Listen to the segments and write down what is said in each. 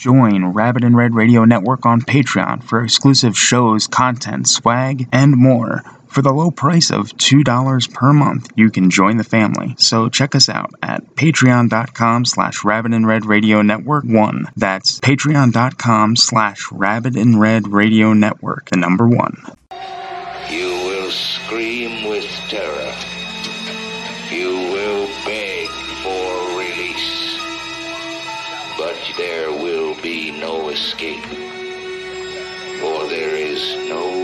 Join Rabbit and Red Radio Network on Patreon for exclusive shows, content, swag, and more. For the low price of $2 per month, you can join the family. So check us out at patreon.com slash rabbit and red radio network one. That's patreon.com slash rabbit and red radio network, the number one. You will scream with terror. You will beg for release. But there escape. For there is no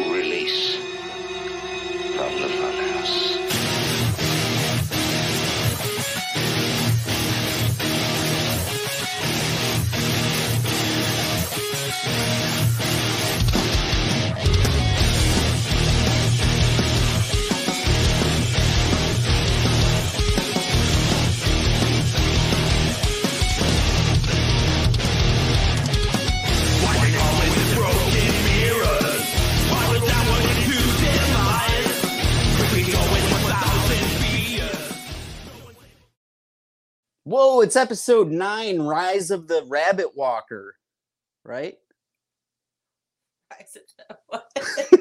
Whoa, it's episode nine, Rise of the Rabbit Walker, right?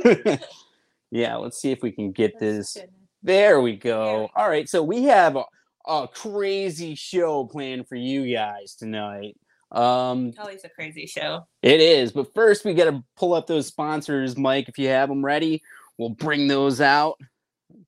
yeah, let's see if we can get this. There we go. All right, so we have a, a crazy show planned for you guys tonight. Um, Always a crazy show. it is, but first we got to pull up those sponsors, Mike. If you have them ready, we'll bring those out.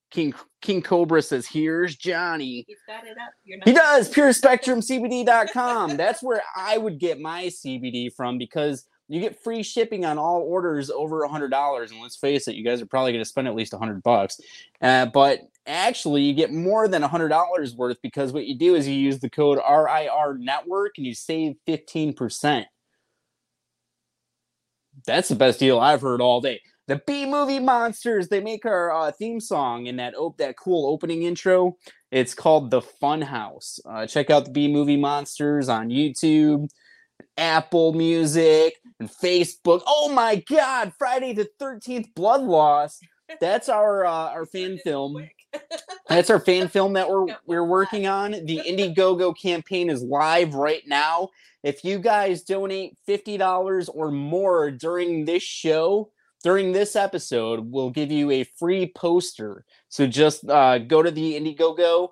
King King Cobra says, "Here's Johnny." He's got it up. He does. PureSpectrumCBD.com. That's where I would get my CBD from because you get free shipping on all orders over a hundred dollars. And let's face it, you guys are probably going to spend at least a hundred bucks. Uh, but actually, you get more than a hundred dollars worth because what you do is you use the code RIR Network and you save fifteen percent. That's the best deal I've heard all day. The B movie monsters. They make our uh, theme song in that op- that cool opening intro. It's called the Fun House. Uh, check out the B movie monsters on YouTube, Apple Music, and Facebook. Oh my God! Friday the Thirteenth Blood Loss. That's our uh, our fan film. That's our fan film that we're we're working on. The Indiegogo campaign is live right now. If you guys donate fifty dollars or more during this show, during this episode, we'll give you a free poster. So just uh, go to the Indiegogo,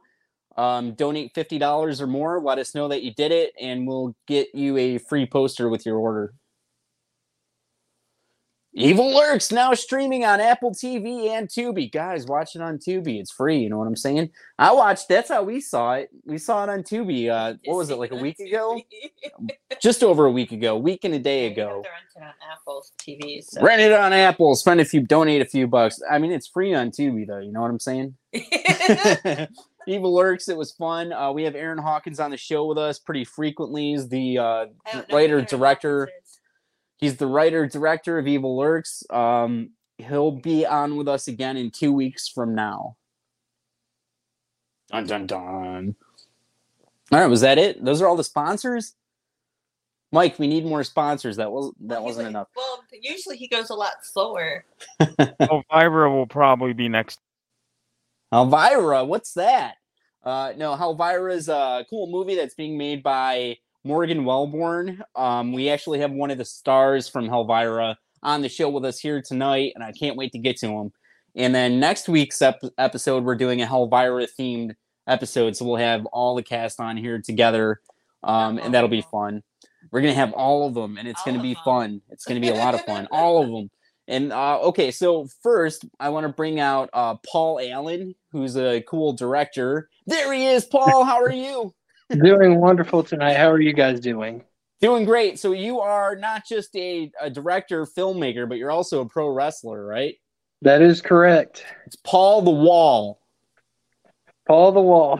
um, donate fifty dollars or more. Let us know that you did it, and we'll get you a free poster with your order. Evil Lurks now streaming on Apple TV and Tubi. Guys, watch it on Tubi. It's free. You know what I'm saying? I watched. That's how we saw it. We saw it on Tubi. Uh, what was it like a week ago? Just over a week ago. Week and a day ago. They're rented on Apple's TV. So. Rent it on Apple. Spend a few. Donate a few bucks. I mean, it's free on Tubi though. You know what I'm saying? Evil Lurks. It was fun. Uh, we have Aaron Hawkins on the show with us pretty frequently. He's the uh, I don't know who writer director. Hawkins. He's the writer director of Evil Lurks. Um, he'll be on with us again in two weeks from now. Dun dun dun. All right, was that it? Those are all the sponsors. Mike, we need more sponsors. That was that Well, wasn't went- enough. Well, usually he goes a lot slower. Helvira will probably be next. Helvira, what's that? Uh, no, Helvira is a cool movie that's being made by Morgan Wellborn. Um, we actually have one of the stars from Helvira on the show with us here tonight, and I can't wait to get to him. And then next week's ep- episode, we're doing a Helvira themed episode, so we'll have all the cast on here together, um, and that'll be fun. We're gonna have all of them, and it's All gonna be them. fun. It's gonna be a lot of fun. all of them. And uh, okay, so first I want to bring out uh, Paul Allen, who's a cool director. There he is, Paul. How are you? Doing wonderful tonight. How are you guys doing? Doing great. So you are not just a, a director, filmmaker, but you're also a pro wrestler, right? That is correct. It's Paul the Wall. Paul the Wall.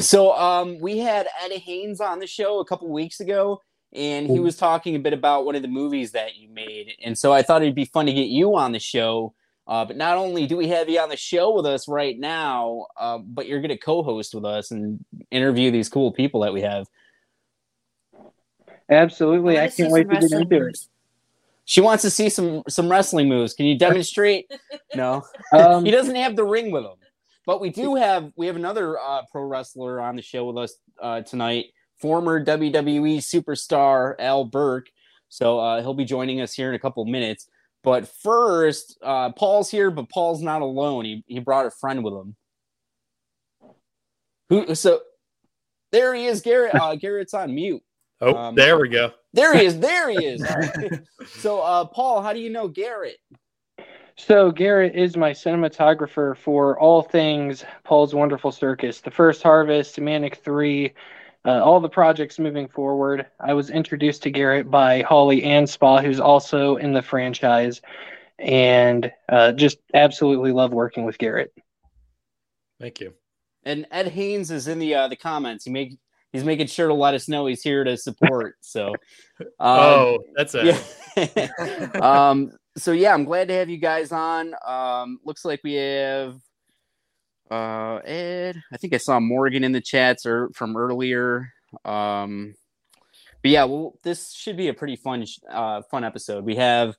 So um, we had Ed Haynes on the show a couple weeks ago, and he was talking a bit about one of the movies that you made. And so I thought it'd be fun to get you on the show. Uh, but not only do we have you on the show with us right now, uh, but you're going to co-host with us and interview these cool people that we have. Absolutely. I I can't wait to get wrestling into it. She wants to see some some wrestling moves. Can you demonstrate? no, Um, he doesn't have the ring with him. But we do have we have another uh, pro wrestler on the show with us uh, tonight, former WWE superstar Al Burke. So uh, he'll be joining us here in a couple minutes. But first, uh, Paul's here, but Paul's not alone. He he brought a friend with him. Who? So there he is, Garrett. Uh, Garrett's on mute. Oh, Um, there we go. There he is. There he is. So, uh, Paul, how do you know Garrett? So Garrett is my cinematographer for all things Paul's Wonderful Circus, The First Harvest, Manic Three, uh, all the projects moving forward. I was introduced to Garrett by Holly Anspaugh, who's also in the franchise, and uh, just absolutely love working with Garrett. Thank you. And Ed Haynes is in the uh, the comments. He make he's making sure to let us know he's here to support. So, uh, oh, that's a yeah. um. So yeah, I'm glad to have you guys on. Um. Looks like we have uh Ed. I think I saw Morgan in the chats or from earlier. Um. But yeah, well, this should be a pretty fun uh fun episode. We have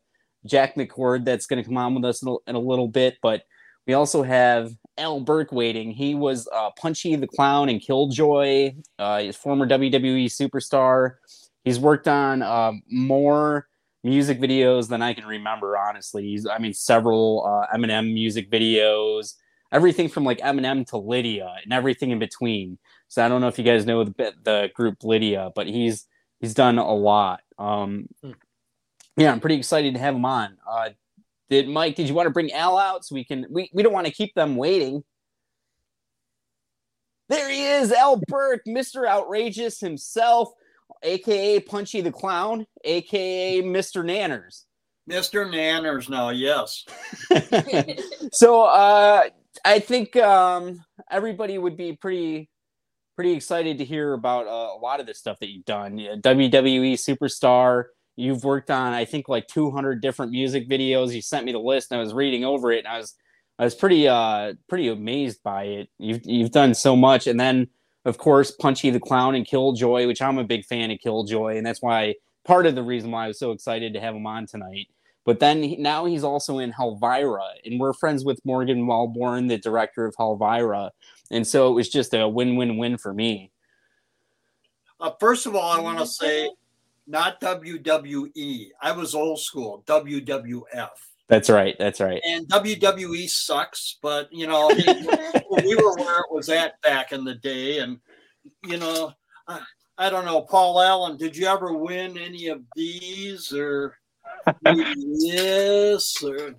Jack McCord that's going to come on with us in a, in a little bit, but we also have Al Burke waiting. He was uh, Punchy the Clown and Killjoy. Uh, he's former WWE superstar. He's worked on uh, more music videos than I can remember. Honestly, he's I mean several uh, Eminem music videos, everything from like Eminem to Lydia and everything in between. So I don't know if you guys know the the group Lydia, but he's he's done a lot. Um, yeah, I'm pretty excited to have him on. Uh, did Mike? Did you want to bring Al out so we can? We, we don't want to keep them waiting. There he is, Al Burke, Mr. Outrageous himself, aka Punchy the Clown, aka Mr. Nanners. Mr. Nanners now, yes. so uh, I think um, everybody would be pretty pretty excited to hear about uh, a lot of the stuff that you've done. WWE superstar. You've worked on I think like 200 different music videos. You sent me the list and I was reading over it and I was I was pretty uh pretty amazed by it. You've you've done so much and then of course Punchy the Clown and Killjoy, which I'm a big fan of Killjoy and that's why part of the reason why I was so excited to have him on tonight. But then he, now he's also in Helvira, and we're friends with Morgan Walborn, the director of Helvira, and so it was just a win-win-win for me. Uh, first of all, I want to say not WWE. I was old school, WWF. That's right. That's right. And WWE sucks, but you know, we were where it was at back in the day. And you know, I, I don't know, Paul Allen, did you ever win any of these or yes or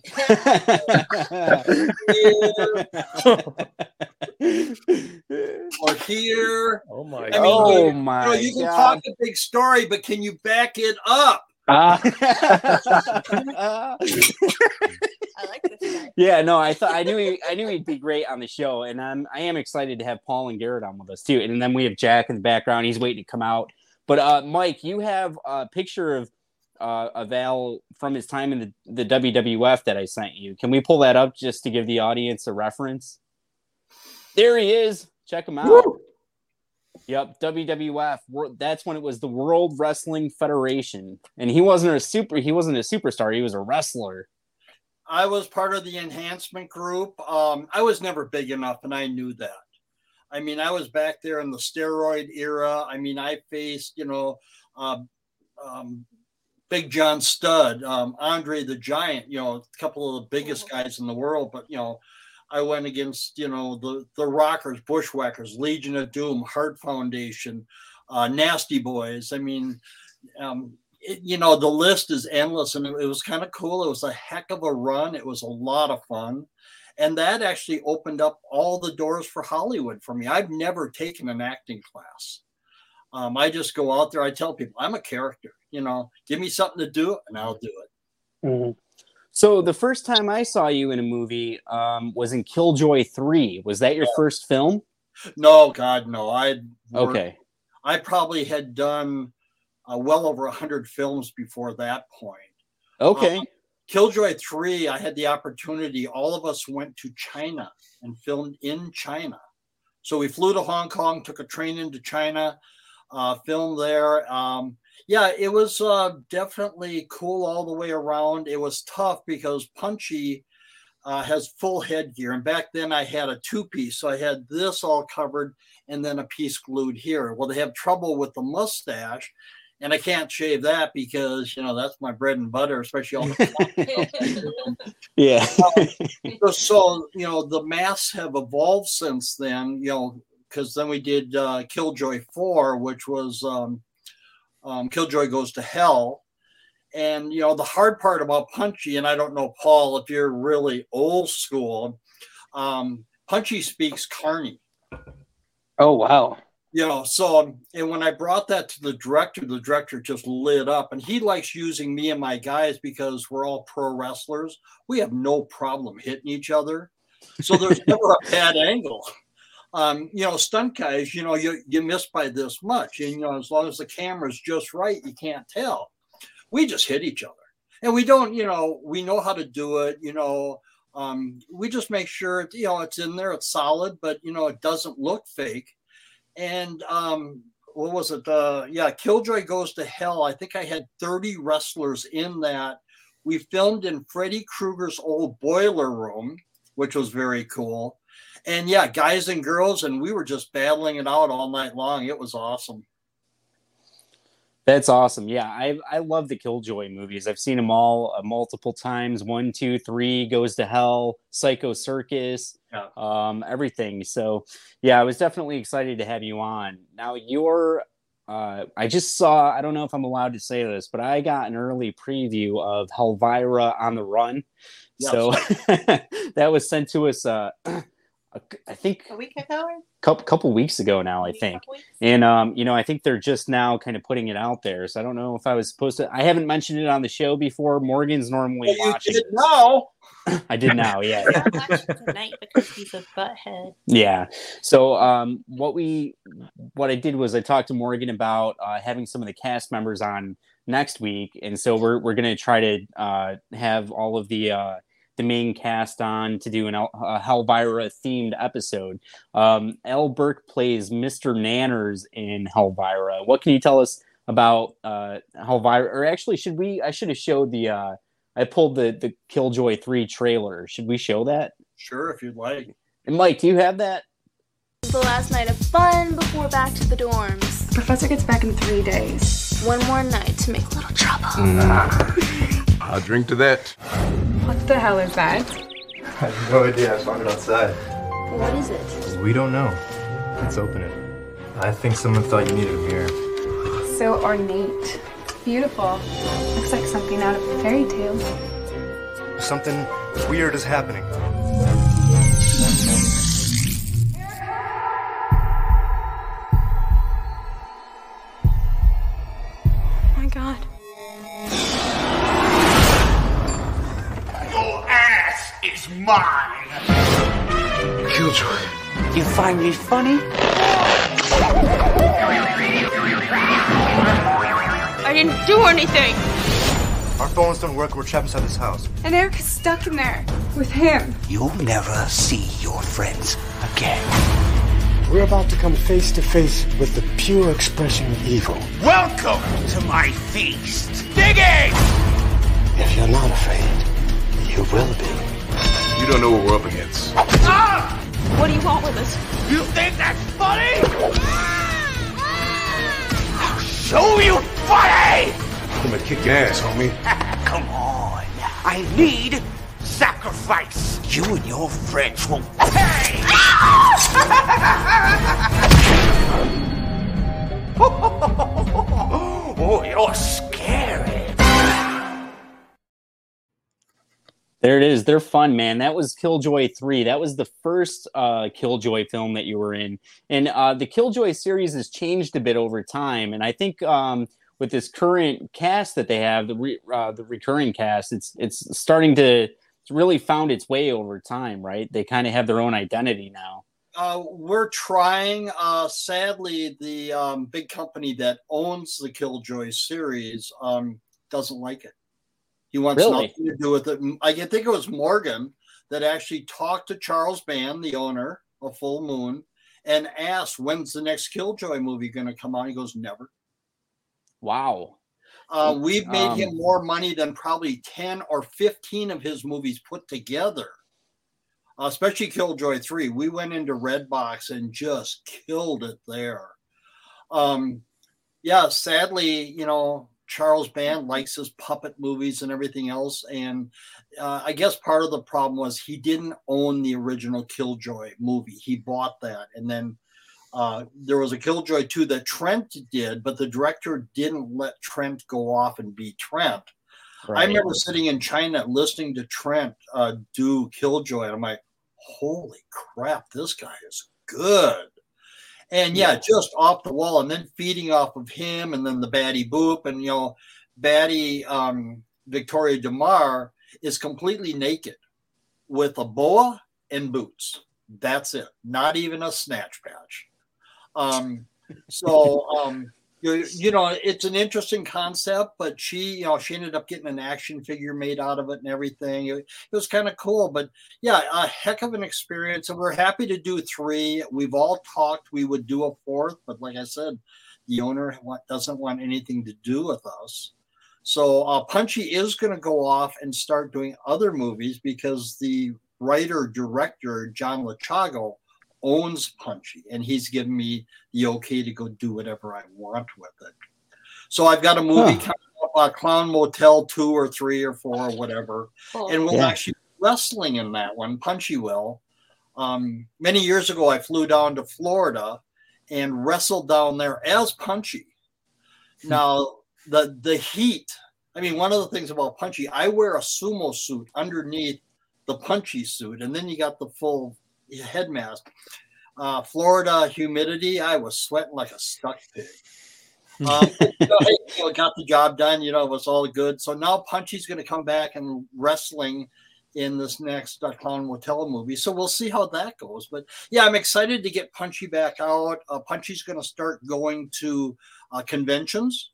or here? Oh my I god. mean, oh you, my you, know, you can God. talk a big story, but can you back it up? Ah, I like this guy. yeah, no, I thought I knew he, I knew he'd be great on the show, and I'm I am excited to have Paul and Garrett on with us too. And then we have Jack in the background; he's waiting to come out. But uh, Mike, you have a picture of uh, of Al from his time in the, the WWF that I sent you. Can we pull that up just to give the audience a reference? There he is. Check him out. Yep, WWF. That's when it was the World Wrestling Federation, and he wasn't a super. He wasn't a superstar. He was a wrestler. I was part of the enhancement group. Um, I was never big enough, and I knew that. I mean, I was back there in the steroid era. I mean, I faced, you know, um, um, Big John Studd, um, Andre the Giant, you know, a couple of the biggest guys in the world. But, you know, I went against, you know, the, the Rockers, Bushwhackers, Legion of Doom, Hart Foundation, uh, Nasty Boys. I mean, um, it, you know, the list is endless and it, it was kind of cool. It was a heck of a run. It was a lot of fun. And that actually opened up all the doors for Hollywood for me. I've never taken an acting class. Um, I just go out there. I tell people I'm a character. You know, give me something to do, and I'll do it. mhm. So the first time I saw you in a movie um, was in Killjoy Three. Was that your first film? No, God, no. I Okay. I probably had done uh, well over a hundred films before that point. Okay. Um, Killjoy 3, I had the opportunity. All of us went to China and filmed in China. So we flew to Hong Kong, took a train into China, uh, filmed there. Um, yeah, it was uh, definitely cool all the way around. It was tough because Punchy, uh, has full headgear. And back then I had a two piece. So I had this all covered and then a piece glued here. Well, they have trouble with the mustache. And I can't shave that because, you know, that's my bread and butter, especially all the Yeah. so, so, you know, the masks have evolved since then, you know, because then we did uh, Killjoy 4, which was um, um, Killjoy Goes to Hell. And, you know, the hard part about Punchy, and I don't know, Paul, if you're really old school, um, Punchy speaks Carney. Oh wow. You know, so um, and when I brought that to the director, the director just lit up, and he likes using me and my guys because we're all pro wrestlers. We have no problem hitting each other, so there's never a bad angle. Um, you know, stunt guys, you know, you you miss by this much, and you know, as long as the camera's just right, you can't tell. We just hit each other, and we don't, you know, we know how to do it. You know, um, we just make sure you know it's in there, it's solid, but you know, it doesn't look fake. And um what was it? Uh yeah killjoy goes to hell. I think i had 30 wrestlers in that. We filmed in freddy krueger's old boiler room which was very cool and yeah guys and girls and we were just battling it out all night long it was awesome That's awesome. Yeah, I I love the Killjoy movies. I've seen them all uh, multiple times. One, two, three, Goes to Hell, Psycho Circus, Yeah. um, everything. So yeah, I was definitely excited to have you on. Now you're. Uh, I just saw. I don't know if I'm allowed to say this, but I got an early preview of Helvira on the Run. Yes. So that was sent to us. Uh, I think A week ago? couple couple weeks ago now. I think. And um, you know, I think they're just now kind of putting it out there. So I don't know if I was supposed to. I haven't mentioned it on the show before. Morgan's normally Well, you watching. did this. now I did now, yeah, I'll watch it tonight because he's a butthead. yeah. So um, what we, what I did was I talked to Morgan about uh, having some of the cast members on next week, and so we're we're gonna try to uh, have all of the. Uh, the main cast on to do an El- a Helvira themed episode. Um, Al Burke plays Mr. Nanners in Helvira. What can you tell us about uh, Helvira? Or actually, should we? I should have showed the. Uh, I pulled the the Killjoy three trailer. Should we show that? sure if you'd like And Mike, do you have that? The last night of fun before back to the dorms. Professor gets back in three days. One more night to make a little trouble. I'll drink to that. What the hell is that? I have no idea. I found it outside. What is it? We don't know. Let's open it. I think someone thought you needed a mirror. So ornate. Beautiful. Looks like something out of a fairy tale. Something weird is happening. Mine. Killjoy. You find me funny? I didn't do anything! Our phones don't work. We're trapped inside this house. And Eric is stuck in there with him. You'll never see your friends again. We're about to come face to face with the pure expression of evil. Welcome to my feast. Dig Digging! If you're not afraid, you will be. You don't know what we're up against. Ah! What do you want with us? You think that's funny? I'll show you funny! I'm gonna kick your ass, homie. Come on. I need sacrifice. You and your friends will pay. oh, you're scary. There it is. They're fun, man. That was Killjoy 3. That was the first uh, Killjoy film that you were in. And uh, the Killjoy series has changed a bit over time. And I think um, with this current cast that they have, the re- uh, the recurring cast, it's it's starting to it's really found its way over time, right? They kind of have their own identity now. uh, we're trying. Uh, sadly, the um, big company that owns the Killjoy series um, doesn't like it. He wants Really? nothing to do with it. I think it was Morgan that actually talked to Charles Band, the owner of Full Moon, and asked, "When's the next Killjoy movie going to come out?" He goes, "Never." Wow. Uh, we've made Um, him more money than probably ten or fifteen of his movies put together. especially Killjoy 3. We went into Redbox and just killed it there. Um, yeah, sadly, you know, Charles Band likes his puppet movies and everything else. And uh, I guess part of the problem was he didn't own the original Killjoy movie. He bought that. And then uh, there was a Killjoy 2 that Trent did, but the director didn't let Trent go off and be Trent. Right. I remember sitting in China listening to Trent uh, do Killjoy. And I'm like, holy crap, this guy is good. And yeah, just off the wall, and then feeding off of him, and then the Batty Boop, and you know, Batty um, Victoria De Mare is completely naked with a boa and boots. That's it. Not even a snatch patch. Um, so um, you, you know, it's an interesting concept, but she, you know, she ended up getting an action figure made out of it and everything. It, it was kind of cool, but yeah, a heck of an experience. And we're happy to do three. We've all talked we would do a fourth, but like I said, the owner doesn't want anything to do with us. So uh, Punchy is going to go off and start doing other movies because the writer director John Lechago owns Punchy, and he's given me the okay to go do whatever I want with it. So I've got a movie huh. coming up, uh, Clown Motel two or three or four or whatever, oh, and we'll yeah. actually wrestling in that one. Punchy will. Um, many years ago, I flew down to Florida and wrestled down there as Punchy. Hmm. Now the the heat. I mean, one of the things about Punchy, I wear a sumo suit underneath the Punchy suit, and then you got the full head mask. Uh, Florida humidity, I was sweating like a stuck pig. um, you know, hey, you know, got the job done. You know, it was all good. So now Punchy's going to come back and wrestling in this next uh, Clown Motel movie. So we'll see how that goes. But yeah, I'm excited to get Punchy back out. Uh, Punchy's going to start going to uh, conventions.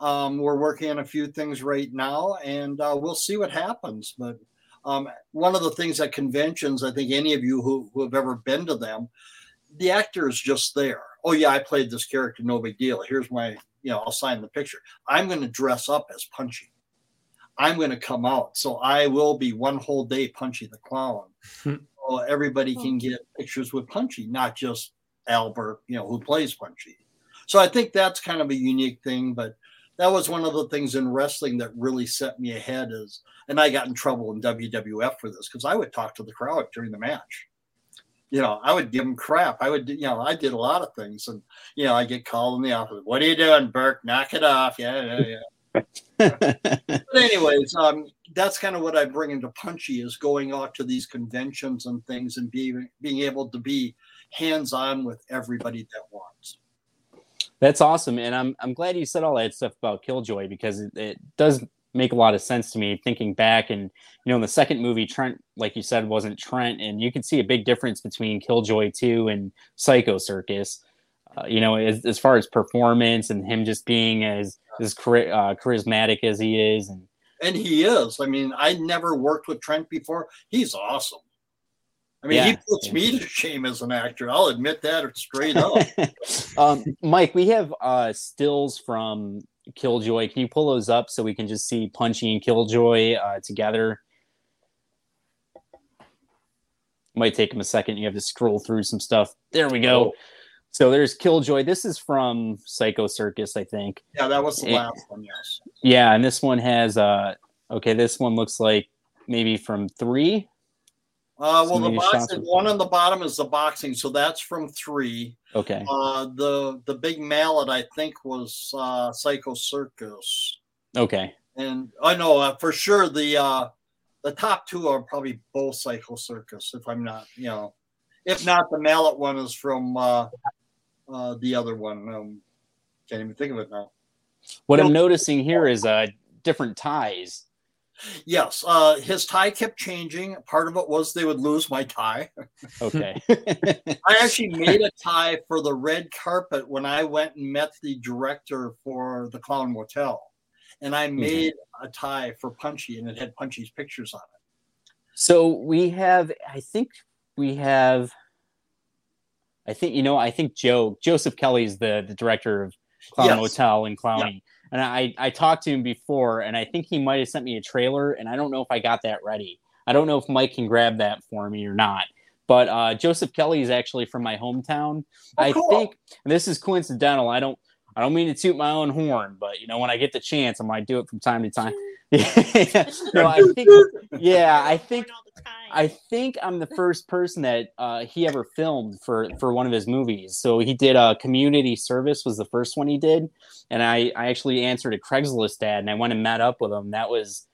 Um, we're working on a few things right now, and uh, we'll see what happens. But um, one of the things at conventions, I think any of you who, who have ever been to them, the actor is just there. Oh yeah, I played this character, no big deal. Here's my, you know, I'll sign the picture. I'm going to dress up as Punchy. I'm going to come out, so I will be one whole day Punchy the clown. so everybody can get pictures with Punchy, not just Albert, you know, who plays Punchy. So I think that's kind of a unique thing, but that was one of the things in wrestling that really set me ahead is and i got in trouble in wwf for this because i would talk to the crowd during the match. You know i would give them crap. I would you know i did a lot of things and you know i get called in the office what are you doing burke? Knock it off. Yeah yeah yeah. But anyways um, that's kind of what i bring into punchy is going out to these conventions and things and being being able to be hands on with everybody that wants that's awesome, and I'm I'm glad you said all that stuff about Killjoy because it, it does make a lot of sense to me thinking back and you know in the second movie trent like you said wasn't trent and you can see a big difference between killjoy 2 and psycho circus. Uh, you know as, as far as performance and him just being as as uh, charismatic as he is and and he is. I mean i never worked with trent before. He's awesome I mean, yeah. he puts me to shame as an actor. I'll admit that straight up. um, Mike, we have uh, stills from Killjoy. Can you pull those up so we can just see Punchy and Killjoy uh, together? Might take him a second. You have to scroll through some stuff. There we go. Oh. So there's Killjoy. This is from Psycho Circus, I think. Yeah, that was the and, last one. Yes. Yeah, and this one has uh okay. This one looks like maybe from three uh, well, the boxing one on the bottom is the boxing, so that's from three. Okay. Uh, the the big mallet I think was uh, Psycho Circus. Okay. And I know uh, for sure the uh, the top two are probably both Psycho Circus. If I'm not, you know, if not, the mallet one is from uh, uh, the other one. Um, can't even think of it now. What I'm noticing here is uh, different ties Yes, uh, his tie kept changing. Part of it was they would lose my tie. Okay. I actually made a tie for the red carpet when I went and met the director for the Clown Motel, and I made mm-hmm. a tie for Punchy, and it had Punchy's pictures on it. So we have, I think we have, I think you know, I think Joe Joseph Kelly's the the director of Clown yes. Motel and Clowny. Yeah and I I talked to him before, and I think he might have sent me a trailer, and I don't know if I got that ready. I don't know if Mike can grab that for me or not. But uh, Joseph Kelly is actually from my hometown. I cool. think and this is coincidental. I don't I don't mean to toot my own horn, but you know when I get the chance, I might do it from time to time. no, I think yeah, I think I think I'm the first person that uh, he ever filmed for for one of his movies. So he did a uh, community service was the first one he did, and I I actually answered a Craigslist ad and I went and met up with him. That was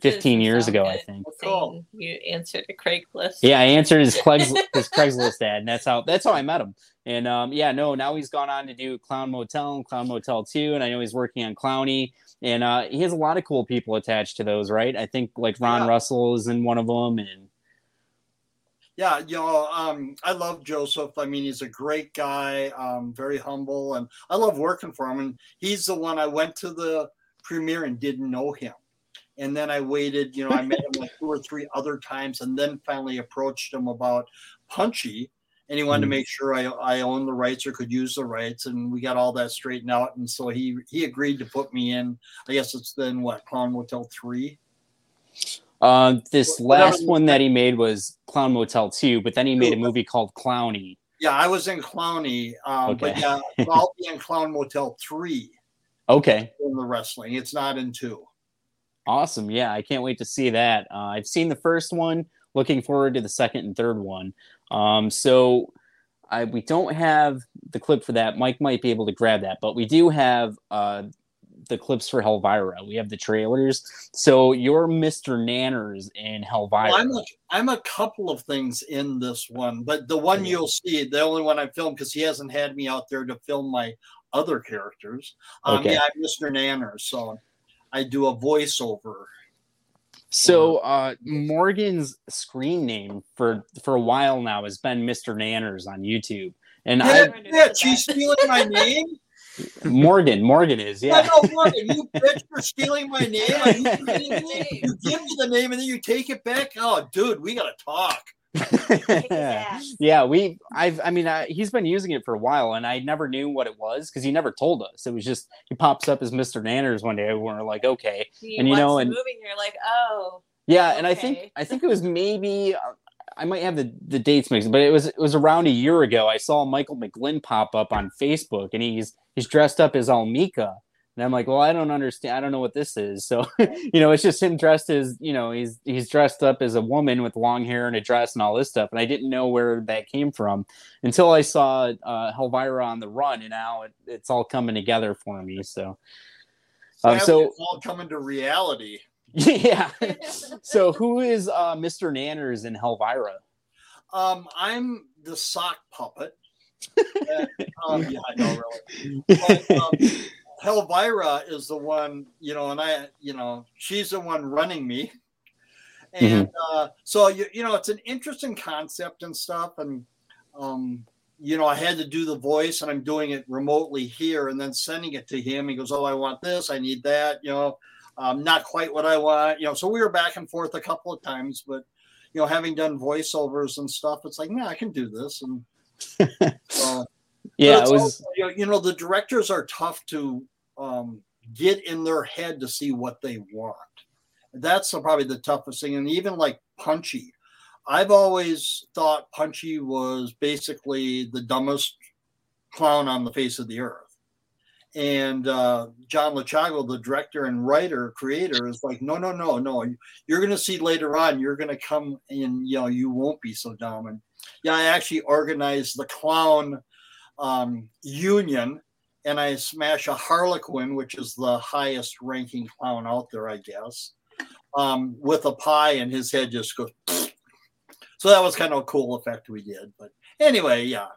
15 years ago, I think. Saying You answered a Craigslist. Yeah, I answered his Craigslist, his Craigslist ad, and that's how that's how I met him. And um, yeah, no, now he's gone on to do Clown Motel and Clown Motel 2, and I know he's working on Clowny, and uh, he has a lot of cool people attached to those, right? I think like Ron Yeah. Russell is in one of them, and Yeah, you know, um, I love Joseph. I mean, he's a great guy, um, very humble, and I love working for him. And he's the one I went to the premiere and didn't know him. And then I waited, you know, I met him like two or three other times, and then finally approached him about Punchy, and he wanted to Mhm. make sure I, I owned the rights or could use the rights, and we got all that straightened out. And so he he agreed to put me in. I guess it's then what Clown Motel three. um, this Whatever last you one that he made was Clown Motel 2, but then he made a movie called Clowny. Yeah, I was in Clowny, um, but yeah, I'll be in Clown Motel three. Okay, in the wrestling. It's not in two. Awesome. Yeah, I can't wait to see that. Uh, I've seen the first one. Looking forward to the second and third one. Um, so I, we don't have the clip for that. Mike might be able to grab that, but we do have uh, the clips for Helvira. We have the trailers. So you're Mr. Nanners in Helvira. Well, I'm a, I'm a couple of things in this one, but the one you'll see, the only one I filmed because he hasn't had me out there to film my other characters. Um, Okay. Yeah, I'm Mr. Nanner, so I do a voiceover. So uh, Morgan's screen name for for a while now has been Mr. Nanners on YouTube, and Yeah, I yeah, she's stealing my name. Morgan Morgan is yeah. No, no, Morgan, you bitch for stealing my name. Are you me? You give me the name and then you take it back. Oh, dude, we gotta talk. Yeah, we. I've. I mean, I, he's been using it for a while, and I never knew what it was because he never told us. It was just he pops up as Mister Nanners one day, and we're like, okay, You and you know, and movie and you're like, oh, yeah, and I think. I think it was maybe uh, I might have the the dates mixed, but it was it was around a year ago. I saw Michael McGlynn pop up on Facebook, and he's he's dressed up as Almika. And I'm like, well, I don't understand. I don't know what this is. So, you know, it's just him dressed as, you know, he's he's dressed up as a woman with long hair and a dress and all this stuff. And I didn't know where that came from until I saw uh, Helvira on the run, and now it, it's all coming together for me. So, um, so it's all coming to reality. yeah. so, who is uh, Mr. Nanners in Helvira? Um, I'm the sock puppet. And, um, yeah, I know, really. But, um, Helvira is the one, you know, and I, you know, she's the one running me. And uh, so, you, you know, it's an interesting concept and stuff. And, um, you know, I had to do the voice and I'm doing it remotely here and then sending it to him. He goes, Oh, I want this, I need that, you know, um, not quite what I want, you know. So we were back and forth a couple of times, but, you know, having done voiceovers and stuff, it's like, nah, I can do this. And uh, Yeah, it was- also, you know, you know, the directors are tough to um, get in their head to see what they want. That's probably the toughest thing. And even like Punchy, I've always thought Punchy was basically the dumbest clown on the face of the earth. And uh, John Lechago, the director and writer, creator, is like, no, no, no, no. You're going to see later on, you're going to come and, you know, you won't be so dumb. And yeah, I actually organized the clown um, union and I smash a Harlequin, which is the highest ranking clown out there, I guess, um, with a pie, and his head just goes. So that was kind of a cool effect we did. But anyway, yeah.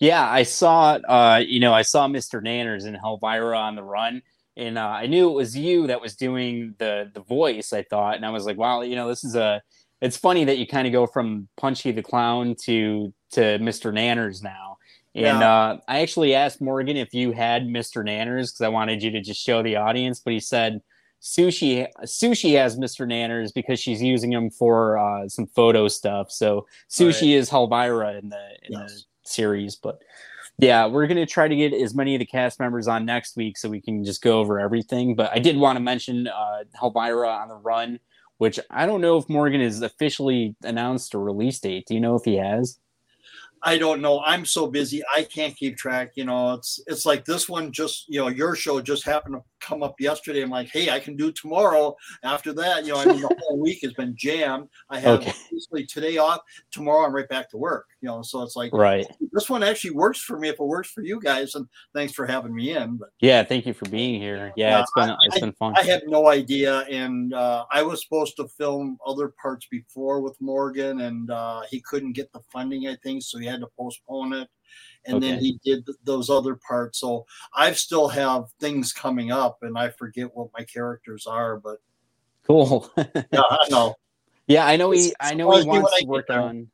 Yeah, I saw uh, you know, I saw Mr. Nanners in Helvira on the run. And uh, I knew it was you that was doing the the voice, I thought. And I was like, wow, you know, this is a it's funny that you kind of go from Punchy the Clown to to Mr. Nanners now. And uh, I actually asked Morgan if you had Mr. Nanners because I wanted you to just show the audience, but he said Sushi Sushi has Mr. Nanners because she's using him for uh, some photo stuff. So Sushi is Helvira in the in the series, but yeah, we're gonna try to get as many of the cast members on next week so we can just go over everything. But I did want to mention uh, Helvira on the Run which I don't know if Morgan has officially announced a release date. Do you know if he has? I don't know. I'm so busy. I can't keep track. You know, it's it's like this one just, you know, your show just happened to come up yesterday. I'm like, hey, I can do tomorrow. After that, you know, I mean, the whole week has been jammed. I have Okay. basically today off. Tomorrow, I'm right back to work. You know, so it's like, Right. This one actually works for me if it works for you guys. And thanks for having me in. But Yeah, thank you for being here. Yeah, it's been I- it's been fun. I had no idea, and uh, I was supposed to film other parts before with Morgan, and uh, he couldn't get the funding, I think, so he had to postpone it. And then he did th- those other parts. So I still have things coming up, and I forget what my characters are. But Cool. yeah, I know. Yeah, I know he. I know he wants to work on.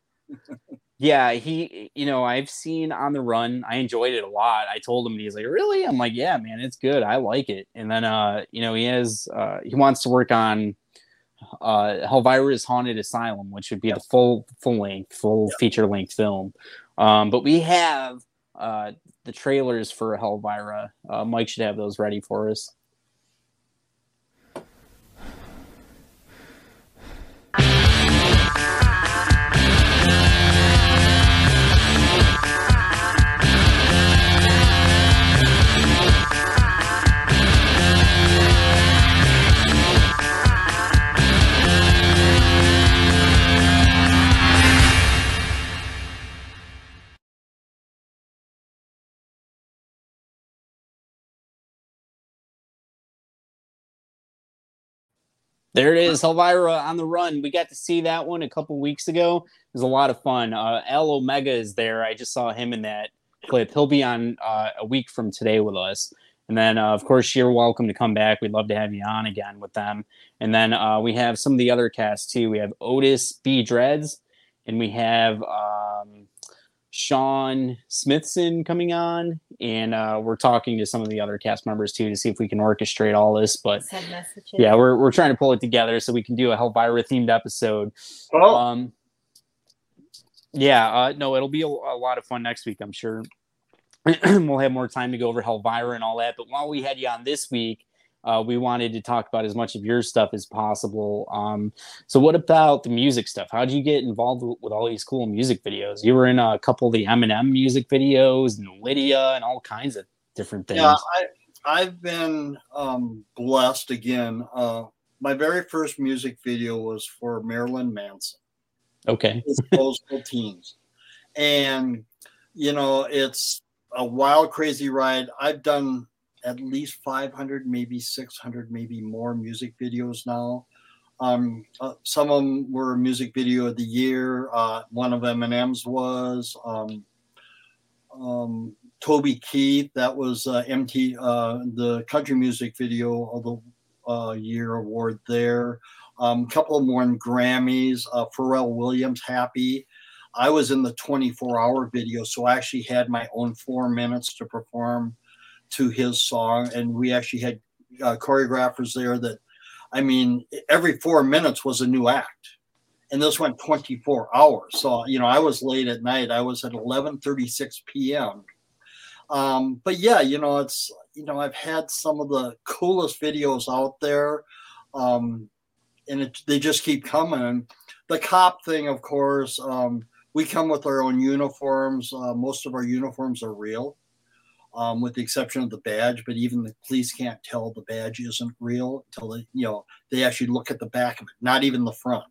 Yeah, he. You know, I've seen on the run. I enjoyed it a lot. I told him, and he's like, "Really?" I'm like, "Yeah, man, it's good. I like it." And then, uh, you know, he has. Uh, he wants to work on. Uh, Helvira's Haunted Asylum, which would be the full, full length, full feature length film. Um, but we have uh the trailers for Helvira. Uh, Mike should have those ready for us. There it is, Helvira on the run. We got to see that one a couple weeks ago. It was a lot of fun. Uh, L Omega is there. I just saw him in that clip. He'll be on uh, a week from today with us. And then, uh, of course, you're welcome to come back. We'd love to have you on again with them. And then uh, we have some of the other cast too. We have Otis B. Dreads, and we have um, Sean Smithson coming on. And uh, we're talking to some of the other cast members too to see if we can orchestrate all this. But yeah, we're, we're trying to pull it together so we can do a Helvira themed episode. Oh. Um, yeah, uh, no, it'll be a, a lot of fun next week, I'm sure. we'll have more time to go over Helvira and all that. But while we had you on this week, uh, we wanted to talk about as much of your stuff as possible. Um, so, what about the music stuff? How did you get involved with, with all these cool music videos? You were in a couple of the Eminem music videos and Lydia and all kinds of different things. Yeah, I, I've been um, blessed again. Uh, my very first music video was for Marilyn Manson. okay. Disposable Teens. And, you know, it's a wild, crazy ride. I've done at least 500, maybe 600, maybe more music videos now. Um, uh, some of them were music video of the year. Uh, one of Eminem's was um, um, Toby Keith. That was uh, MT, uh, the country music video of the uh, year award there. Um, a couple more in Grammys. Uh, Pharrell Williams, Happy. I was in the 24 hour video, so I actually had my own four minutes to perform to his song. And we actually had uh, choreographers there that, I mean, every four minutes was a new act. And this went 24 hours. So, you know, I was late at night. I was at 11:36 p.m. Um, but yeah, you know, it's you know, I've had some of the coolest videos out there. Um, and it, they just keep coming. And the cop thing, of course, um, we come with our own uniforms. Uh, most of our uniforms are real, um, with the exception of the badge. But even the police can't tell the badge isn't real until they, you know, they actually look at the back of it, not even the front.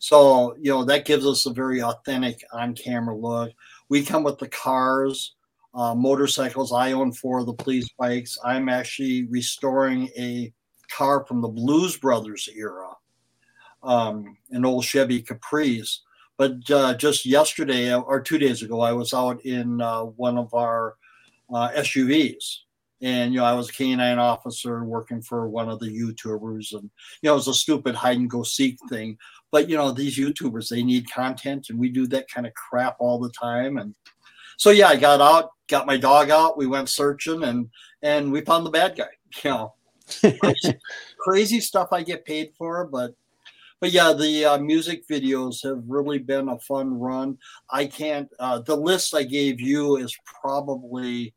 So you know that gives us a very authentic on-camera look. We come with the cars, uh, motorcycles. I own four of the police bikes. I'm actually restoring a car from the Blues Brothers era, um, an old Chevy Caprice. But uh, just yesterday or two days ago, I was out in uh, one of our uh, SUVs. And, you know, I was a canine officer working for one of the YouTubers. And, you know, it was a stupid hide and go seek thing. But, you know, these YouTubers, they need content and we do that kind of crap all the time. And so, yeah, I got out, got my dog out. We went searching and, and we found the bad guy, you know crazy, crazy stuff I get paid for, but but yeah, the uh, music videos have really been a fun run. I can't. Uh, the list I gave you is probably,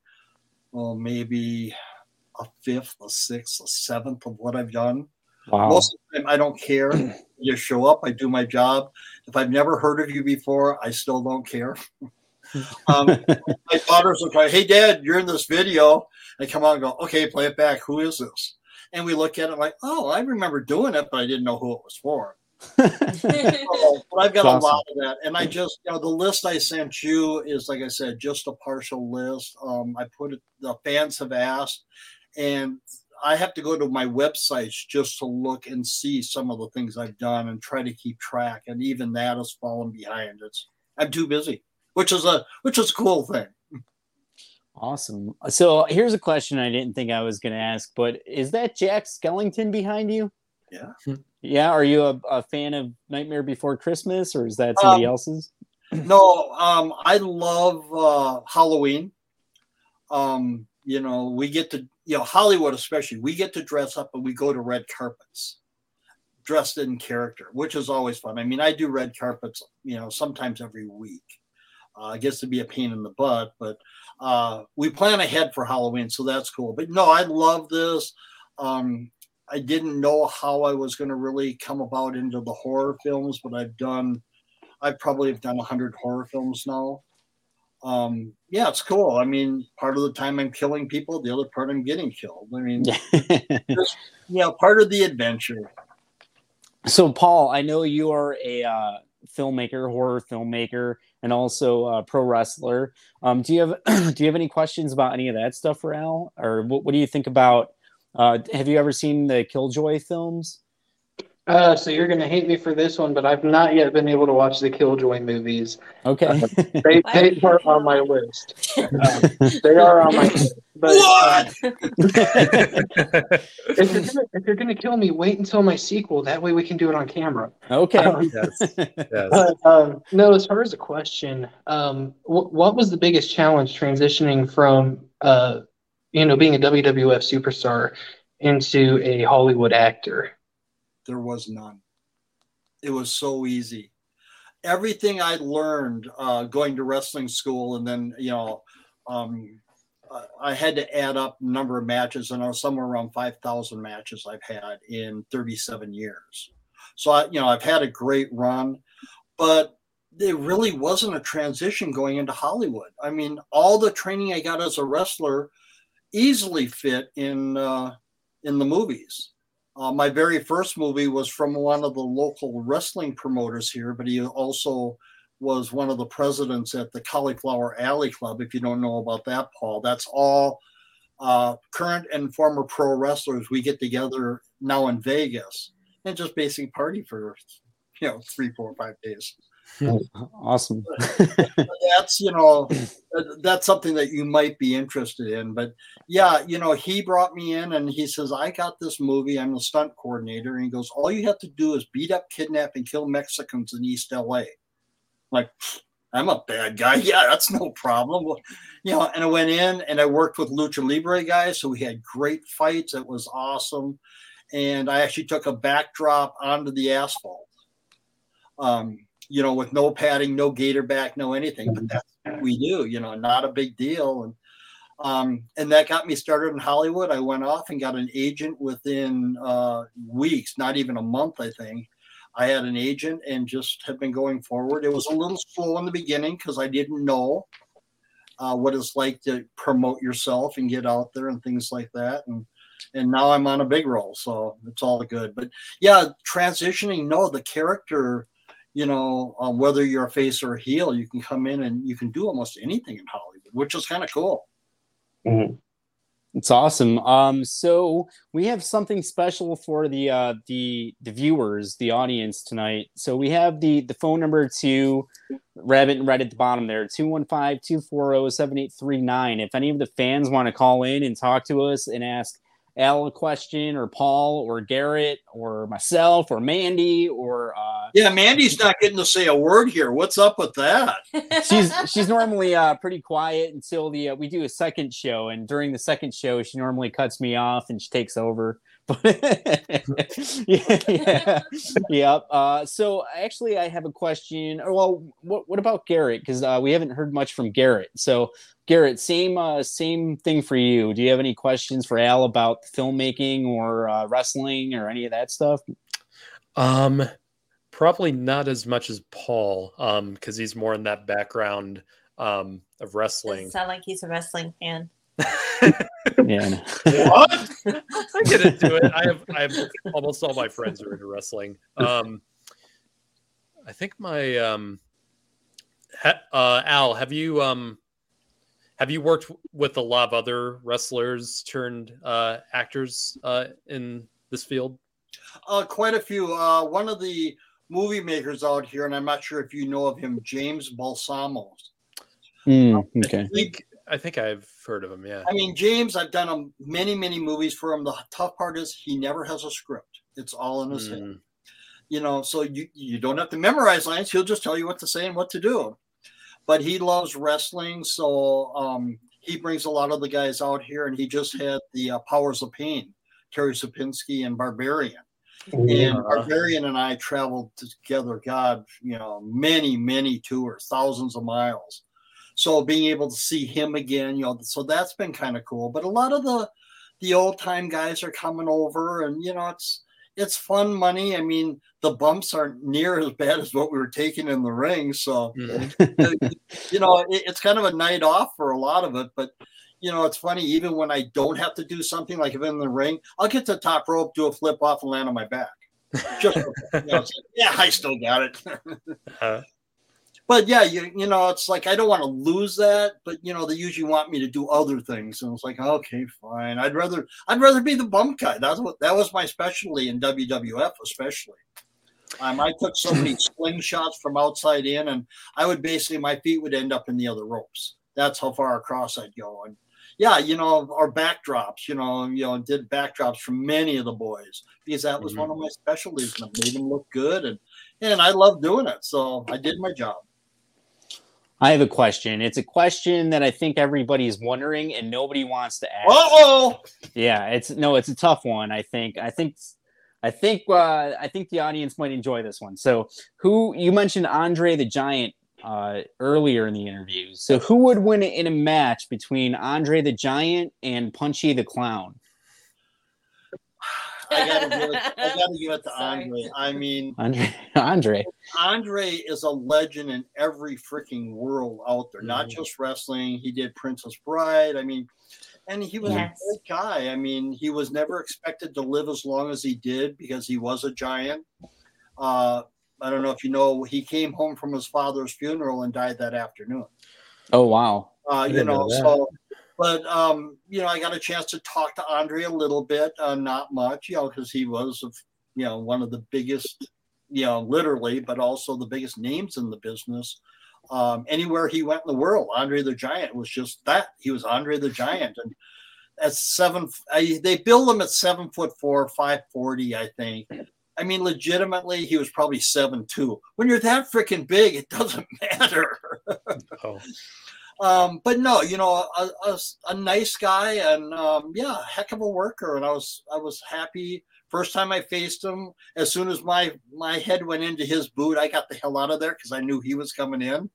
well, maybe a fifth, a sixth, a seventh of what I've done. Wow. Most of the time, I don't care. you show up. I do my job. If I've never heard of you before, I still don't care. um, my daughters will cry, "Hey, Dad, you're in this video." I come out and go, "Okay, play it back. Who is this?" And we look at it like, "Oh, I remember doing it, but I didn't know who it was for." So, but I've got That's a lot of that, and I just, you know, the list I sent you is, like I said, just a partial list. Um, I put it. The fans have asked, and I have to go to my websites just to look and see some of the things I've done and try to keep track. And even that has fallen behind. It's I'm too busy, which is a which is a cool thing. Awesome. So here's a question I didn't think I was going to ask, but is that Jack Skellington behind you? Yeah. Yeah. Are you a, a fan of Nightmare Before Christmas, or is that somebody Um, else's? No, um, I love uh, Halloween. Um, you know, we get to, you know, Hollywood especially, we get to dress up and we go to red carpets dressed in character, which is always fun. I mean, I do red carpets, you know, sometimes every week. Uh, it gets to be a pain in the butt, but uh, we plan ahead for Halloween, so that's cool. But no, I love this. Um, I didn't know how I was going to really come about into the horror films, but I've done, I probably have done 100 horror films now. Um, yeah, it's cool. I mean, part of the time I'm killing people, the other part I'm getting killed. I mean, just, you know, part of the adventure. So, Paul, I know you are a uh, filmmaker, horror filmmaker, and also a pro wrestler. Um, do you have do you have any questions about any of that stuff for Al, or what, what do you think about? Uh, have you ever seen the Killjoy films? Uh, so you're gonna hate me for this one, but I've not yet been able to watch the Killjoy movies. Okay, Uh, they they are on my list. Um, they are on my list. But uh, if you're gonna if you're gonna kill me, wait until my sequel. That way we can do it on camera. okay. Um, But, um, no, as far as the question, um, wh- what was the biggest challenge transitioning from, uh, you know, being a WWF superstar into a Hollywood actor? There was none. It was so easy. Everything I learned uh, going to wrestling school, and then you know, um, I- had to add up number of matches, and I was somewhere around five thousand matches I've had in thirty-seven years. So I, you know, I've had a great run, but there really wasn't a transition going into Hollywood. I mean, all the training I got as a wrestler easily fit in uh, in the movies. Uh, my very first movie was from one of the local wrestling promoters here, but he also was one of the presidents at the Cauliflower Alley Club. If you don't know about that, Paul, that's all uh, current and former pro wrestlers. We get together now in Vegas and just basically party for you know three, four, five days. Awesome. that's you know that's something that you might be interested in but yeah you know he brought me in and he says i got this movie. I'm the stunt coordinator. And he goes all you have to do is beat up kidnap and kill mexicans in east la like i'm a bad guy. Yeah that's no problem. Well, you know and i went in and i worked with lucha libre guys so we had great fights. It was awesome. And i actually took a backdrop onto the asphalt. Um, you know, with no padding, no gator back, no anything. But that's what we do, you know, not a big deal. And um, and that got me started in Hollywood. I went off and got an agent within uh, weeks, not even a month, I think. I had an agent and just have been going forward. It was a little slow in the beginning because I didn't know uh, what it's like to promote yourself and get out there and things like that. And and now I'm on a big roll, so it's all good. But yeah, transitioning, no, the character you know, uh, whether you're a face or a heel, you can come in and you can do almost anything in Hollywood, which is kind of cool. It's awesome. Um, so we have something special for the uh, the the viewers, the audience tonight. So we have the the phone number to Rabbit right at the bottom there, 215-240-7839. If any of the fans want to call in and talk to us and ask Al a question or Paul or Garrett or myself or Mandy or uh, Yeah, Mandy's not getting to say a word here. What's up with that? she's she's normally uh, pretty quiet until the uh, we do a second show, and during the second show, she normally cuts me off and she takes over. yeah, yeah, yep. Uh, so actually, I have a question. Well, what what about Garrett? Because uh, we haven't heard much from Garrett. So Garrett, same uh, same thing for you. Do you have any questions for Al about filmmaking or uh, wrestling or any of that stuff? Um, probably not as much as Paul, um, because he's more in that background um of wrestling. Doesn't sound like he's a wrestling fan. Yeah. what? I get into it. I have I have almost all my friends are into wrestling. Um, I think my um, ha- uh, Al, have you um, have you worked with a lot of other wrestlers turned uh, actors uh, in this field? Uh, quite a few. Uh, one of the movie makers out here, and I'm not sure if you know of him, James Balsamos. Mm, okay. I think I think I've heard of him. Yeah. I mean, James, I've done um, many, many movies for him. The tough part is he never has a script. It's all in his head. Mm. You know, so you, you don't have to memorize lines. He'll just tell you what to say and what to do. But he loves wrestling, so um, he brings a lot of the guys out here, and he just had the uh, Powers of Pain, Terry Szopinski and Barbarian. And Barbarian and I traveled together, God, you know, many, many tours, thousands of miles. So being able to see him again, you know, so that's been kind of cool. But a lot of the the old time guys are coming over, and you know, it's it's fun money. I mean, the bumps aren't near as bad as what we were taking in the ring. So you know, it, it's kind of a night off for a lot of it. But you know, it's funny, even when I don't have to do something like if I'm in the ring, I'll get to the top rope, do a flip off, and land on my back. Just, you know, yeah, I still got it. Uh, but yeah, you you know, it's like I don't want to lose that, but you know, they usually want me to do other things, and it's like, okay, fine. I'd rather I'd rather be the bump guy. That's what that was my specialty in WWF, especially. Um, I took so many slingshots from outside in, and I would basically my feet would end up in the other ropes. That's how far across I'd go. And yeah, you know, our backdrops, you know, you know, did backdrops for many of the boys because that was one of my specialties, and it made them look good, and and I love doing it. So I did my job. I have a question. It's a question that I think everybody's wondering and nobody wants to ask. Uh-oh. Yeah, it's no, it's a tough one. I think. I think. I think. Uh, I think the audience might enjoy this one. So, who you mentioned Andre the Giant uh, earlier in the interview. So, who would win in a match between Andre the Giant and Punchy the Clown? I gotta give it. I gotta give it to Andre. I mean, Andre. Andre. Andre is a legend in every freaking world out there, not just wrestling. He did Princess Bride. I mean, and he was Yes. a great guy. I mean, he was never expected to live as long as he did because he was a giant. Uh, I don't know if you know, he came home from his father's funeral and died that afternoon. Oh wow. Uh, you know, know so but um, you know, I got a chance to talk to Andre a little bit, uh, not much, you know, because he was, you know, one of the biggest, you know, literally, but also the biggest names in the business. Um, anywhere he went in the world, Andre the Giant was just that. He was Andre the Giant, and at seven, I, they build him at seven foot four, five forty, I think. I mean, legitimately, he was probably seven two. When you're that freaking big, it doesn't matter. oh. Um, but no, you know, a, a, a nice guy and um, yeah, heck of a worker. And I was I was happy. First time I faced him, as soon as my my head went into his boot, I got the hell out of there because I knew he was coming in.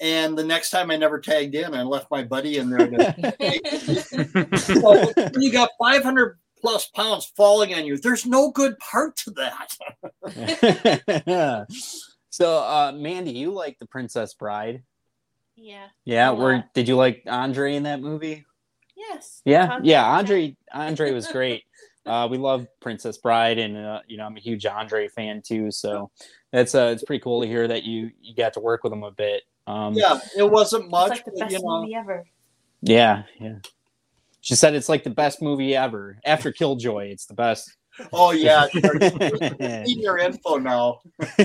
And the next time I never tagged in, I left my buddy in there. To, so you got 500 plus pounds falling on you, there's no good part to that. so, uh, Mandy, you like the Princess Bride? Yeah. Yeah. a Where did you like Andre in that movie? Yes. Yeah, Found yeah. Andre, Andre was great. Uh, we love Princess Bride, and uh, you know I'm a huge Andre fan too. So that's uh, it's pretty cool to hear that you you got to work with him a bit. Um, yeah, it wasn't much, It's like the but you best know, movie ever. yeah, yeah. She said it's like the best movie ever. After Killjoy, it's the best. oh yeah, need your info now.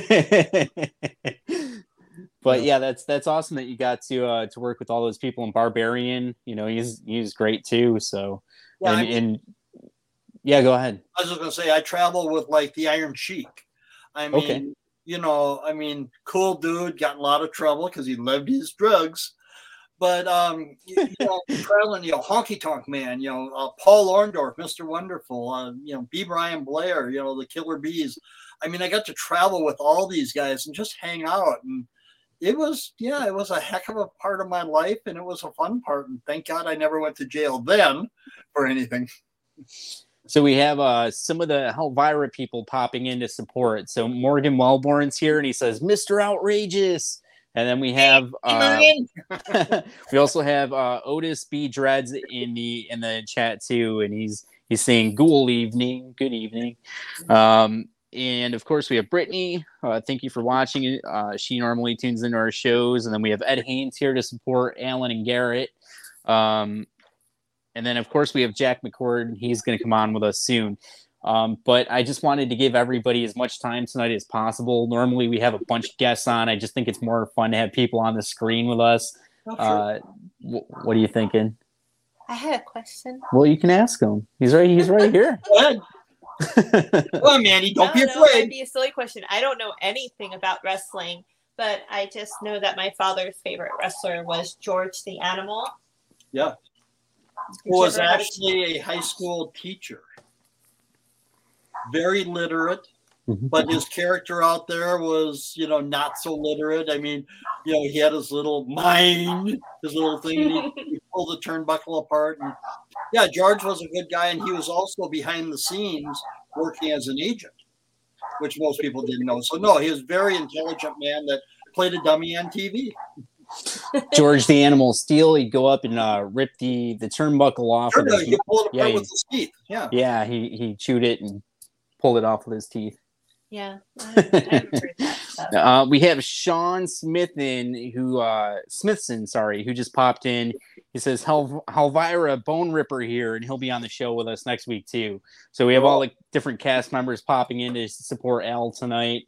but yeah, that's that's awesome that you got to uh, to work with all those people. in Barbarian, you know, he's he's great too. So Yeah, and, I mean- and yeah, go ahead. I was just gonna say I travel with like the Iron Sheik. I mean, Okay. you know, I mean, cool dude, got in a lot of trouble because he loved his drugs. But um, you, you know, traveling, you know, honky tonk man, you know, uh, Paul Orndorff, Mr. Wonderful, uh, you know, B. Brian Blair, you know, the Killer Bees. I mean, I got to travel with all these guys and just hang out, and it was yeah, it was a heck of a part of my life, and it was a fun part. And thank God I never went to jail then for anything. So we have uh, some of the Helvira people popping in to support. So Morgan Wellborn's here, and he says, "Mr. Outrageous." And then we have uh, we also have uh, Otis B Dreads in the in the chat too, and he's he's saying "Ghoul evening, good evening." Um, and of course, we have Brittany. Uh, thank you for watching. Uh, she normally tunes into our shows, and then we have Ed Haynes here to support Alan and Garrett. Um, and then, of course, we have Jack McCord. He's going to come on with us soon. Um, but I just wanted to give everybody as much time tonight as possible. Normally, we have a bunch of guests on. I just think it's more fun to have people on the screen with us. Oh, Uh, wh- what are you thinking? I had a question. Well, you can ask him. He's right. He's right here. Go ahead. Come on, Mandy. Don't I be don't it afraid. be a silly question. I don't know anything about wrestling, but I just know that my father's favorite wrestler was George the Animal. Yeah. Who was ever have a- actually a high school teacher. Very literate. But his character out there was, you know, not so literate. I mean, you know, he had his little mind, his little thing. He, he pulled the turnbuckle apart. And yeah, George was a good guy, and he was also behind the scenes working as an agent, which most people didn't know. So no, he was a very intelligent man that played a dummy on TV. George the Animal Steele. He'd go up and uh, rip the the turnbuckle off. Sure, with his- he it apart yeah, with he- his teeth. Yeah. yeah, he he chewed it and pulled it off with his teeth. Yeah, I heard that. Uh, we have Sean Smithin, who uh, Smithson, sorry, who just popped in. He says Hel- Helvira Bone Ripper here, and he'll be on the show with us next week too. So we have all the different cast members popping in to support Al tonight.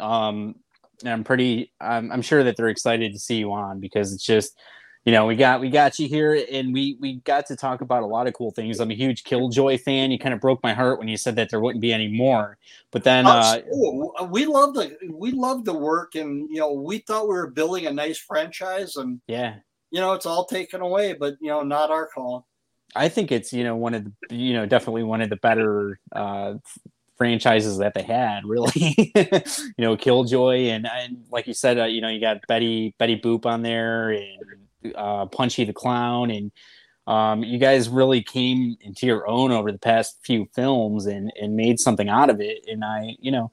Um, and I'm pretty, I'm, I'm sure that they're excited to see you on because it's just, you know, we got we got you here, and we we got to talk about a lot of cool things. I'm a huge Killjoy fan. You kind of broke my heart when you said that there wouldn't be any more, but then uh, we love the we love the work, and you know, we thought we were building a nice franchise, and yeah, you know, it's all taken away. But you know, not our call. I think it's you know one of the you know definitely one of the better uh, franchises that they had. Really, you know, Killjoy and and like you said, uh, you know, you got Betty Betty Boop on there and uh, Punchy the Clown, and um, you guys really came into your own over the past few films and and made something out of it. And I, you know,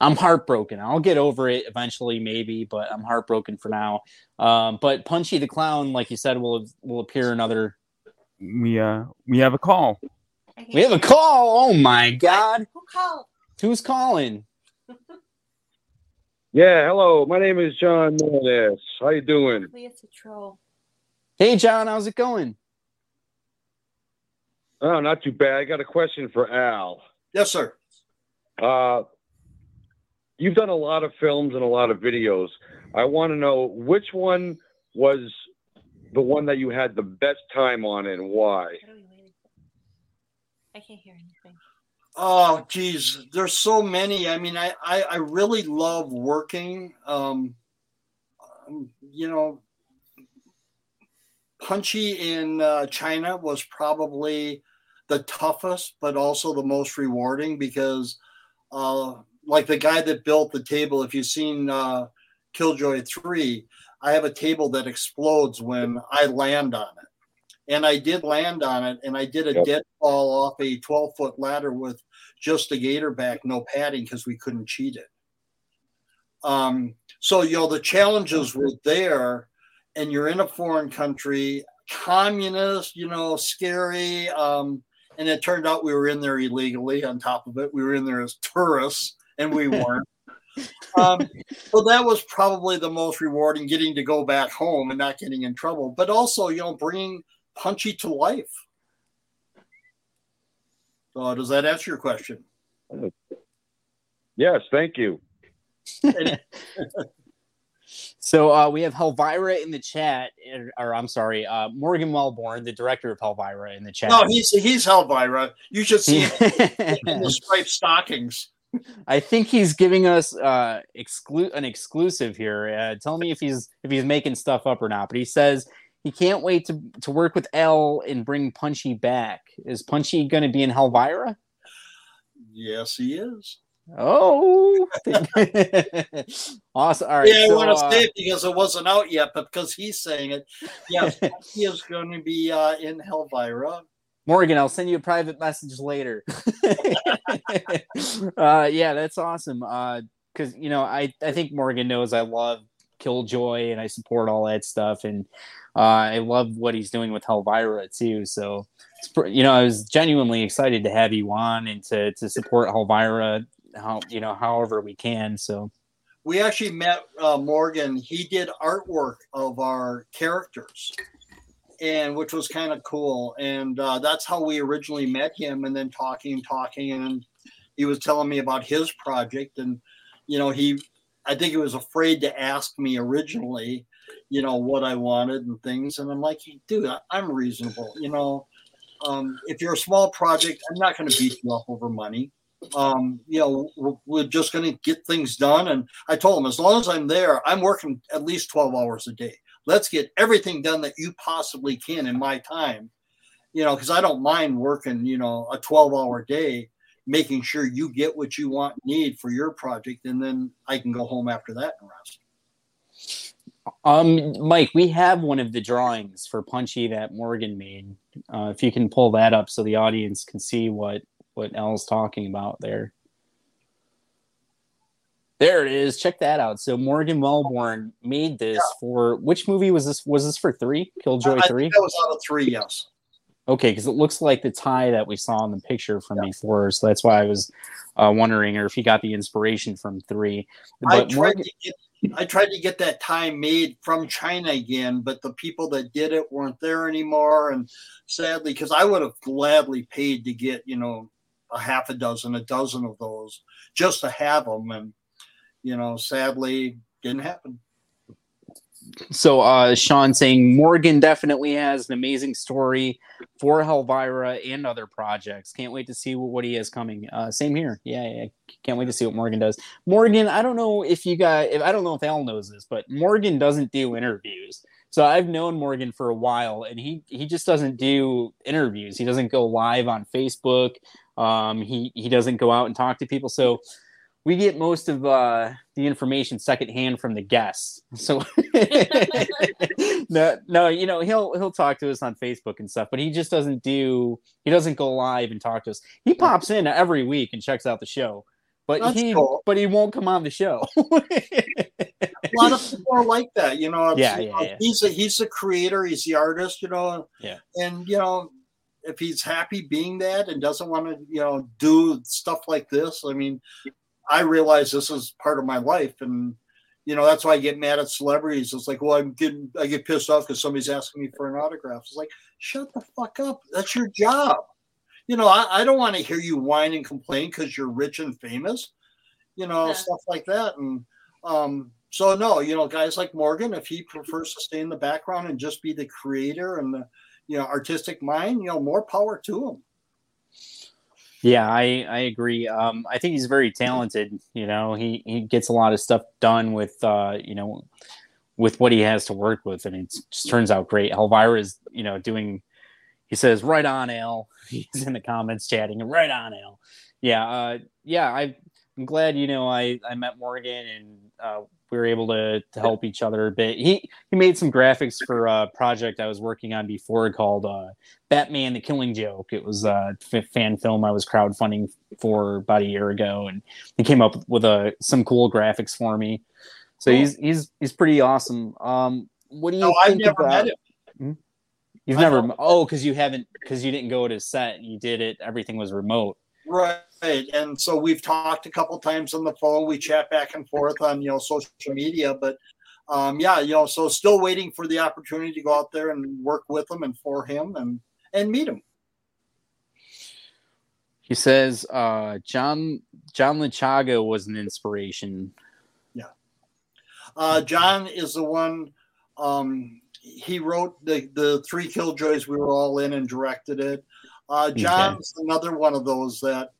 I'm heartbroken. I'll get over it eventually, maybe, but I'm heartbroken for now. Um, but Punchy the Clown, like you said, will will appear in other We uh we have a call. we have a call. Oh my god. Who called? Who's calling? Yeah, hello. My name is John Mendes. How you doing? Maybe it's a troll. Hey John, how's it going? Oh, not too bad. I got a question for Al. Yes, sir. Uh, you've done a lot of films and a lot of videos. I want to know which one was the one that you had the best time on and why. I can't hear anything. Oh, geez, there's so many. I mean, I I, I really love working. Um, um, you know, Punchy in uh, China was probably the toughest, but also the most rewarding because, uh, like the guy that built the table, if you've seen uh, Killjoy 3, I have a table that explodes when I land on it. And I did land on it, and I did a Yep. dead fall off a 12 foot ladder with just a gator back, no padding because we couldn't cheat it. Um, so, you know, the challenges were there, and you're in a foreign country, communist, you know, scary. Um, and it turned out we were in there illegally on top of it. We were in there as tourists, and we weren't. um, so that was probably the most rewarding getting to go back home and not getting in trouble, but also, you know, bringing Punchy to life. So, does that answer your question? Yes, thank you. So uh, we have Helvira in the chat, or, or I'm sorry, uh, Morgan Wellborn, the director of Helvira, in the chat. No, he's he's Helvira. You should see him in the striped stockings. I think he's giving us uh, exclu- an exclusive here. Uh, tell me if he's if he's making stuff up or not. But he says he can't wait to to work with Al and bring Punchy back. Is Punchy going to be in Helvira? Yes, he is. Oh, awesome! All right, yeah, I so, want to uh, say it because it wasn't out yet, but because he's saying it, yes, he is going to be uh, in Helvira. Morgan, I'll send you a private message later. uh, yeah, that's awesome. Because you know, I I think Morgan knows I love Killjoy and I support all that stuff, and uh, I love what he's doing with Helvira too. So, you know, I was genuinely excited to have you on and to to support Helvira, how you know, however we can. So, We actually met uh, Morgan. He did artwork of our characters, and which was kind of cool. And uh, that's how we originally met him. And then talking, talking, and he was telling me about his project. And you know, he, I think he was afraid to ask me originally, you know, what I wanted and things. And I'm like, dude, I- I'm reasonable. You know, um, if you're a small project, I'm not going to beat you up over money. Um, you know, we're, we're just going to get things done. And I told him, as long as I'm there, I'm working at least 12 hours a day. Let's get everything done that you possibly can in my time. You know, because I don't mind working, you know, a 12 hour day, making sure you get what you want, need for your project. And then I can go home after that and rest. Um, Mike, we have one of the drawings for Punchy that Morgan made. Uh, if you can pull that up so the audience can see what what Al's talking about there. There it is. Check that out. So Morgan Wellborn made this for which movie was this? Was this for three? Killjoy I three? that was out of three, yes. Okay, because it looks like the tie that we saw in the picture from before, so that's why I was uh, wondering, or if he got the inspiration from three. I tried Morgan, to get I tried to get that tie made from China again, but the people that did it weren't there anymore. And sadly, because I would have gladly paid to get, you know, a half a dozen, a dozen of those just to have them. And, you know, sadly, didn't happen. So uh, Sean saying Morgan definitely has an amazing story for Helvira and other projects. Can't wait to see what, he has coming. Uh, same here. Yeah, yeah, can't wait to see what Morgan does. Morgan, I don't know if you got, if I don't know if Al knows this, but Morgan doesn't do interviews. So I've known Morgan for a while, and he he just doesn't do interviews. He doesn't go live on Facebook. Um, he he doesn't go out and talk to people. So we get most of uh, the information secondhand from the guests. So no, no, you know he'll he'll talk to us on Facebook and stuff, but he just doesn't do he doesn't go live and talk to us. He pops in every week and checks out the show, but That's he cool. but he won't come on the show. A lot of people are like that, you know. Yeah, you yeah, know, yeah. He's a, he's the creator, he's the artist, you know. Yeah. And you know, if he's happy being that and doesn't want to, you know, do stuff like this, I mean, I realize this is part of my life, and you know that's why I get mad at celebrities. It's like, well, I'm getting, I get pissed off because somebody's asking me for an autograph. It's like, shut the fuck up. That's your job. You know, I, I don't want to hear you whine and complain because you're rich and famous. You know, stuff like that, and um, so no, you know, guys like Morgan, if he prefers to stay in the background and just be the creator and the you know artistic mind, you know, more power to him. Yeah, I I agree. Um, I think he's very talented. You know, he he gets a lot of stuff done with uh, you know, with what he has to work with, and it just turns out great. Helvira is you know doing. He says, "Right on, Al." He's in the comments chatting, "Right on, Al." Yeah, uh, yeah. I I'm glad you know I I met Morgan and uh, we were able to to help each other a bit. He he made some graphics for a project I was working on before called uh, Batman: The Killing Joke. It was a f- fan film I was crowdfunding for about a year ago, and he came up with a some cool graphics for me. So Cool. he's he's he's pretty awesome. Um, what do you No, I've think never about? met him. Hmm? You've I never oh because you haven't because you didn't go to set you did it everything was remote Right. And so we've talked a couple times on the phone. We chat back and forth on, you know, social media. But um, yeah, you know, so still waiting for the opportunity to go out there and work with him and for him and and meet him. he says uh john john Lechago was an inspiration Yeah. Uh, John is the one. Um, he wrote the the three Killjoys. We were all in and directed it. Uh, John's another one of those that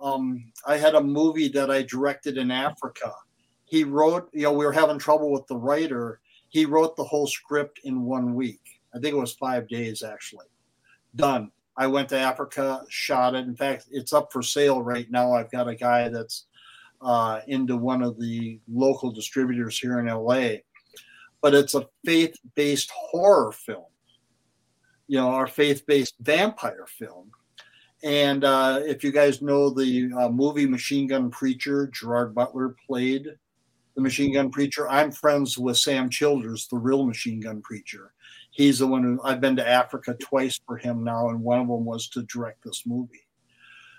um, I had a movie that I directed in Africa. He wrote. You know, we were having trouble with the writer. He wrote the whole script in one week. I think it was five days actually. Done. I went to Africa, shot it. In fact, it's up for sale right now. I've got a guy that's uh, into one of the local distributors here in LA. But it's a faith based horror film, you know, our faith based vampire film. And uh, if you guys know the uh, movie Machine Gun Preacher, Gerard Butler played the Machine Gun Preacher. I'm friends with Sam Childers, the real Machine Gun Preacher. He's the one who I've been to Africa twice for him now, and one of them was to direct this movie.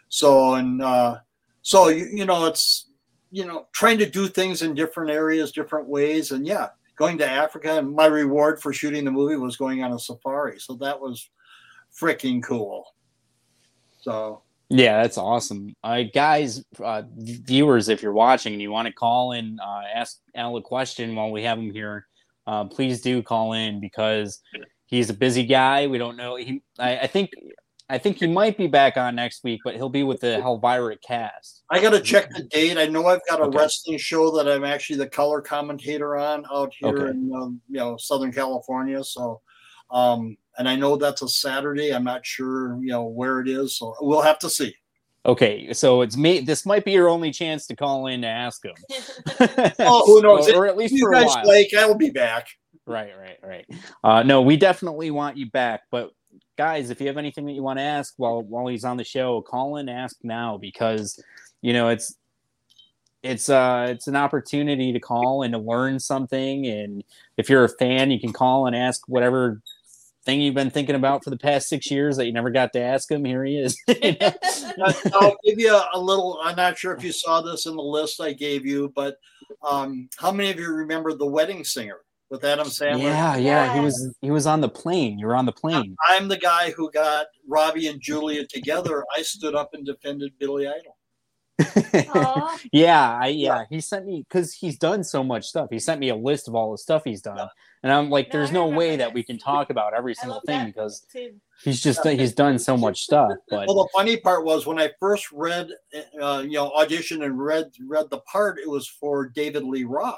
So, and uh, so you, you know, it's you know trying to do things in different areas, different ways, and yeah, going to Africa. And my reward for shooting the movie was going on a safari, so that was freaking cool. So Yeah, that's awesome. Uh, guys, uh, viewers, if you're watching and you want to call and uh, ask Al a question while we have him here, uh, please do call in because he's a busy guy. We don't know. He, I, I think, I think he might be back on next week, but he'll be with the Helvirate cast. I got to check the date. I know I've got a Okay. wrestling show that I'm actually the color commentator on out here Okay. in um, you know Southern California. So, um, and I know that's a Saturday. I'm not sure you know where it is, so we'll have to see. Okay, so it's me. This might be your only chance to call in to ask him. Oh, who knows? or, or at least you for a while. like, I will be back. Right, right, right. Uh, no, we definitely want you back. But guys, if you have anything that you want to ask while while he's on the show, call in, ask now because you know it's it's uh it's an opportunity to call and to learn something. And if you're a fan, you can call and ask whatever thing you've been thinking about for the past six years that you never got to ask him. Here he is. I'll give you a, a little. I'm not sure if you saw this in the list I gave you, but um, how many of you remember the Wedding Singer with Adam Sandler? yeah, yeah. He was he was on the plane. You were on the plane. I'm the guy who got Robbie and Julia together. I stood up and defended Billy Idol. yeah, I yeah, he sent me because he's done so much stuff. He sent me a list of all the stuff he's done, and I'm like, there's no way that we can talk about every single thing because he's just he's done so much stuff. But Well, the funny part was when I first read, uh, you know, auditioned and read read the part, it was for David Lee Roth.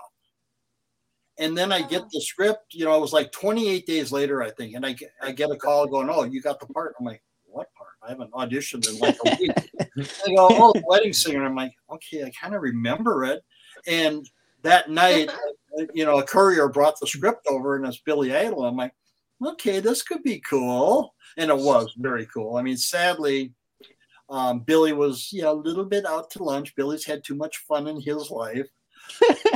And then I get the script, you know, it was like 28 days later, I think, and I get, I get a call going, "Oh, you got the part." I'm like, "What part? I haven't auditioned in like a week." they go, "Oh, the wedding singer." I'm like, "Okay, I kind of remember it." And that night, you know, a courier brought the script over, and it's Billy Idol. I'm like, "Okay, this could be cool," and it was very cool. I mean, sadly, um, Billy was, you know, a little bit out to lunch. Billy's had too much fun in his life.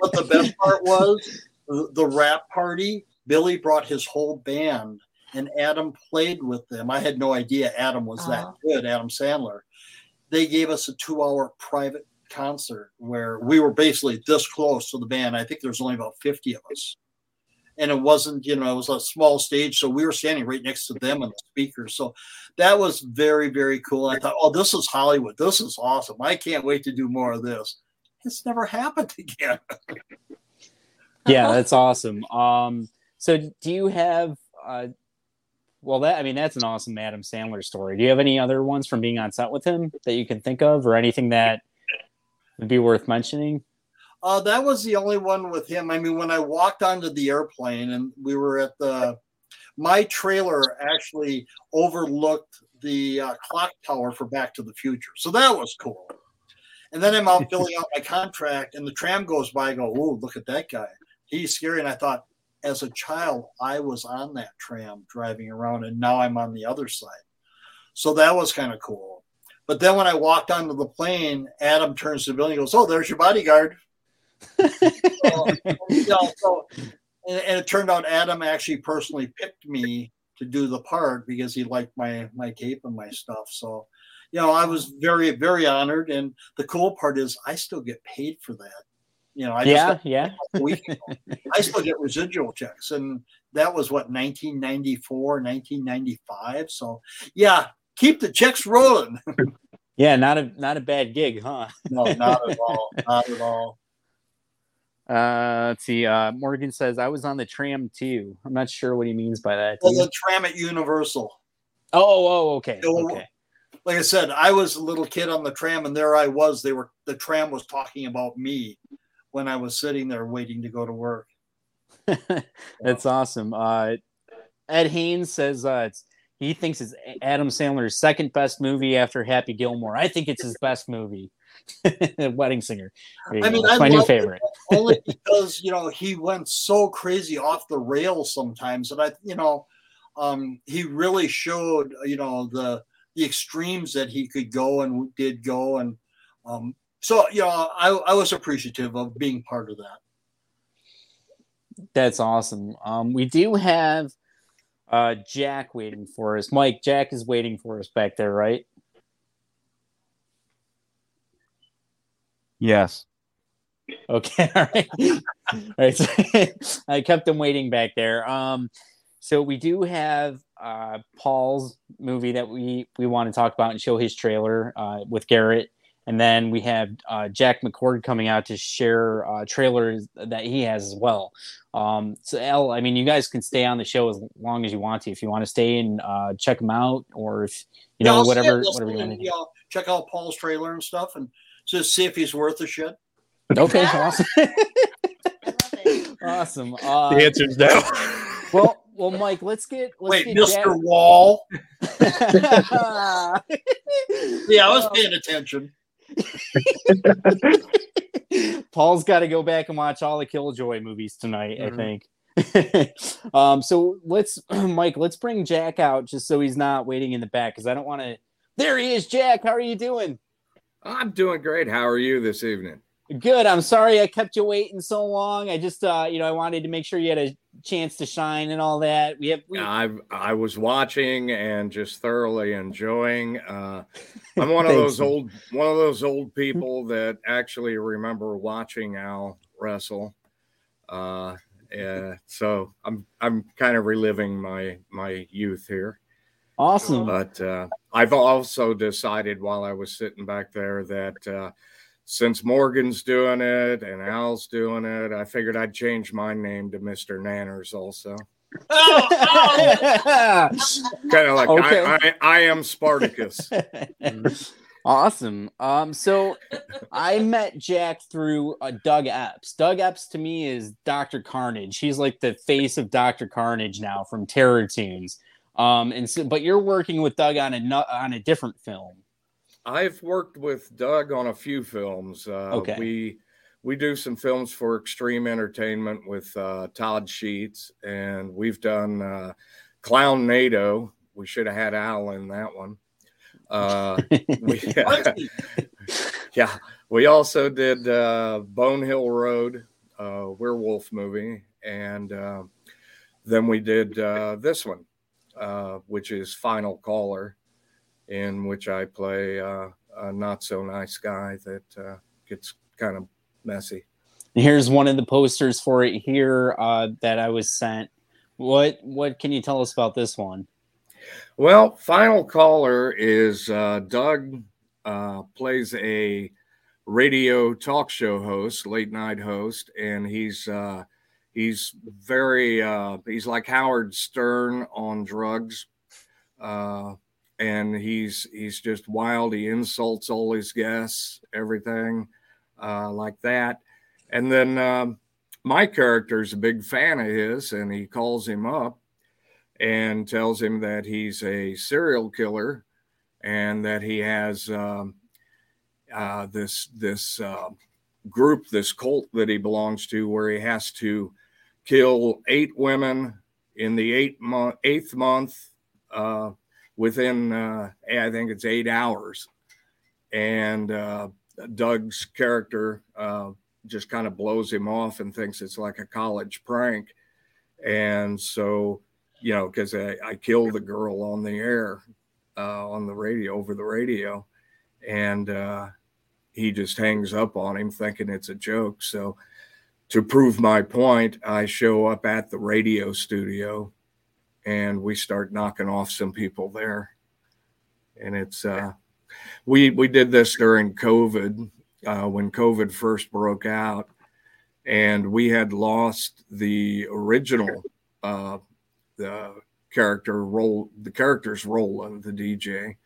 but, the best part was the, wrap party. Billy brought his whole band, and Adam played with them. I had no idea Adam was that oh. good, Adam Sandler. They gave us a two-hour private concert where we were basically this close to the band. I think there's only about 50 of us. And it wasn't, you know, it was a small stage. So we were standing right next to them and the speakers. So that was very, very cool. I thought, oh, this is Hollywood. This is awesome. I can't wait to do more of this. It's never happened again. yeah, that's awesome. Um, so do you have? Uh, well, that I mean, that's an awesome Adam Sandler story. Do you have any other ones from being on set with him that you can think of, or anything that would be worth mentioning? Uh, that was the only one with him. I mean, when I walked onto the airplane and we were at the, my trailer actually overlooked the uh, clock tower for Back to the Future. So that was cool. And then I'm out filling out my contract and the tram goes by. I go, oh, look at that guy. He's scary. And I thought, as a child, I was on that tram driving around and now I'm on the other side. So that was kind of cool. But then when I walked onto the plane, Adam turns to Billy and goes, oh, there's your bodyguard so, you know, so- and, and it turned out Adam actually personally picked me to do the part because he liked my my cape and my stuff. So, you know, I was very very honored. And the cool part is, I still get paid for that. You know, I yeah, just yeah. a week ago. I still get residual checks, and that was what 1994, 1995. So, yeah, keep the checks rolling. Yeah, not a not a bad gig, huh? no, not at all, not at all. Uh, let's see. Uh, Morgan says I was on the tram too. I'm not sure what he means by that. Well, the tram at Universal. Oh, oh, okay, So, okay. Like I said, I was a little kid on the tram, and there I was. They were the tram was talking about me when I was sitting there waiting to go to work. That's awesome. Uh, Ed Haynes says uh, it's, he thinks it's Adam Sandler's second best movie after Happy Gilmore. I think it's his best movie. wedding singer. I mean, I my new favorite. only because you know he went so crazy off the rails sometimes and I, you know, um, he really showed you know the the extremes that he could go and did go, and um, so you know I I was appreciative of being part of that. That's awesome. Um, we do have uh, Jack waiting for us. Mike, Jack is waiting for us back there, right? Yes. Okay, all right. all right. So I kept him waiting back there. Um, so we do have uh, Paul's movie that we we want to talk about and show his trailer uh, with Garrett, and then we have uh, Jack McCord coming out to share uh, trailers that he has as well. Um, so Al, I mean, you guys can stay on the show as long as you want to. If you want to stay and uh, check them out, or if you know Yeah, I'll whatever it, whatever you want to. you know, check out Paul's trailer and stuff, and just see if he's worth the shit. Okay, awesome. awesome. Uh, The answer's no. Well, well, Mike, let's get let's Wait, get Mr. Jack- Wall. yeah, Yeah, I was paying attention. Paul's got to go back and watch all the Killjoy movies tonight. Mhm. I think. um, so let's, Mike, let's bring Jack out just so he's not waiting in the back because I don't want to. There he is, Jack. How are you doing? I'm doing great. How are you this evening? Good. I'm sorry I kept you waiting so long. I just, uh, you know, I wanted to make sure you had a chance to shine and all that. We have, we, I I was watching and just thoroughly enjoying. Uh, I'm one of those old one of those old people that actually remember watching Al wrestle. Uh, yeah, so I'm I'm kind of reliving my my youth here. Awesome. But uh, I've also decided while I was sitting back there that uh, since Morgan's doing it and Al's doing it, I figured I'd change my name to Mr. Nanners also. kind of like Okay. I, I, I am Spartacus. awesome. Um, so I met Jack through uh, Doug Epps. Doug Epps to me is Doctor Carnage. He's like the face of Doctor Carnage now from Terror Tunes. Um, and so, but you're working with Doug on a on a different film. I've worked with Doug on a few films. Uh, Okay. We we do some films for Extreme Entertainment with uh, Todd Sheets, and we've done uh, Clownado. We should have had Al in that one. Uh, we, yeah, we also did uh, Bonehill Road, uh, werewolf movie, and uh, then we did uh, this one, uh, which is Final Caller in which I play uh, a not so nice guy that uh, gets kind of messy. Here's one of the posters for it here uh, that I was sent. What what can you tell us about this one? Well, Final Caller is uh, Doug uh, plays a radio talk show host, late night host, and he's uh, he's very uh, he's like Howard Stern on drugs. Uh, and he's he's just wild. He insults all his guests, everything uh, like that. And then um, my character's a big fan of his, and he calls him up and tells him that he's a serial killer and that he has um, uh, this this uh, group, this cult that he belongs to, where he has to kill eight women in the eight month eighth month. Within uh, I think it's eight hours, and uh, Doug's character uh, just kind of blows him off and thinks it's like a college prank, and so you know because I, I killed the girl on the air uh, on the radio over the radio, and uh, he just hangs up on him thinking it's a joke. So to prove my point, I show up at the radio studio and we start knocking off some people there. And it's uh, we we did this during COVID uh, when COVID first broke out, and we had lost the original uh, the character role the character's role in the DJ,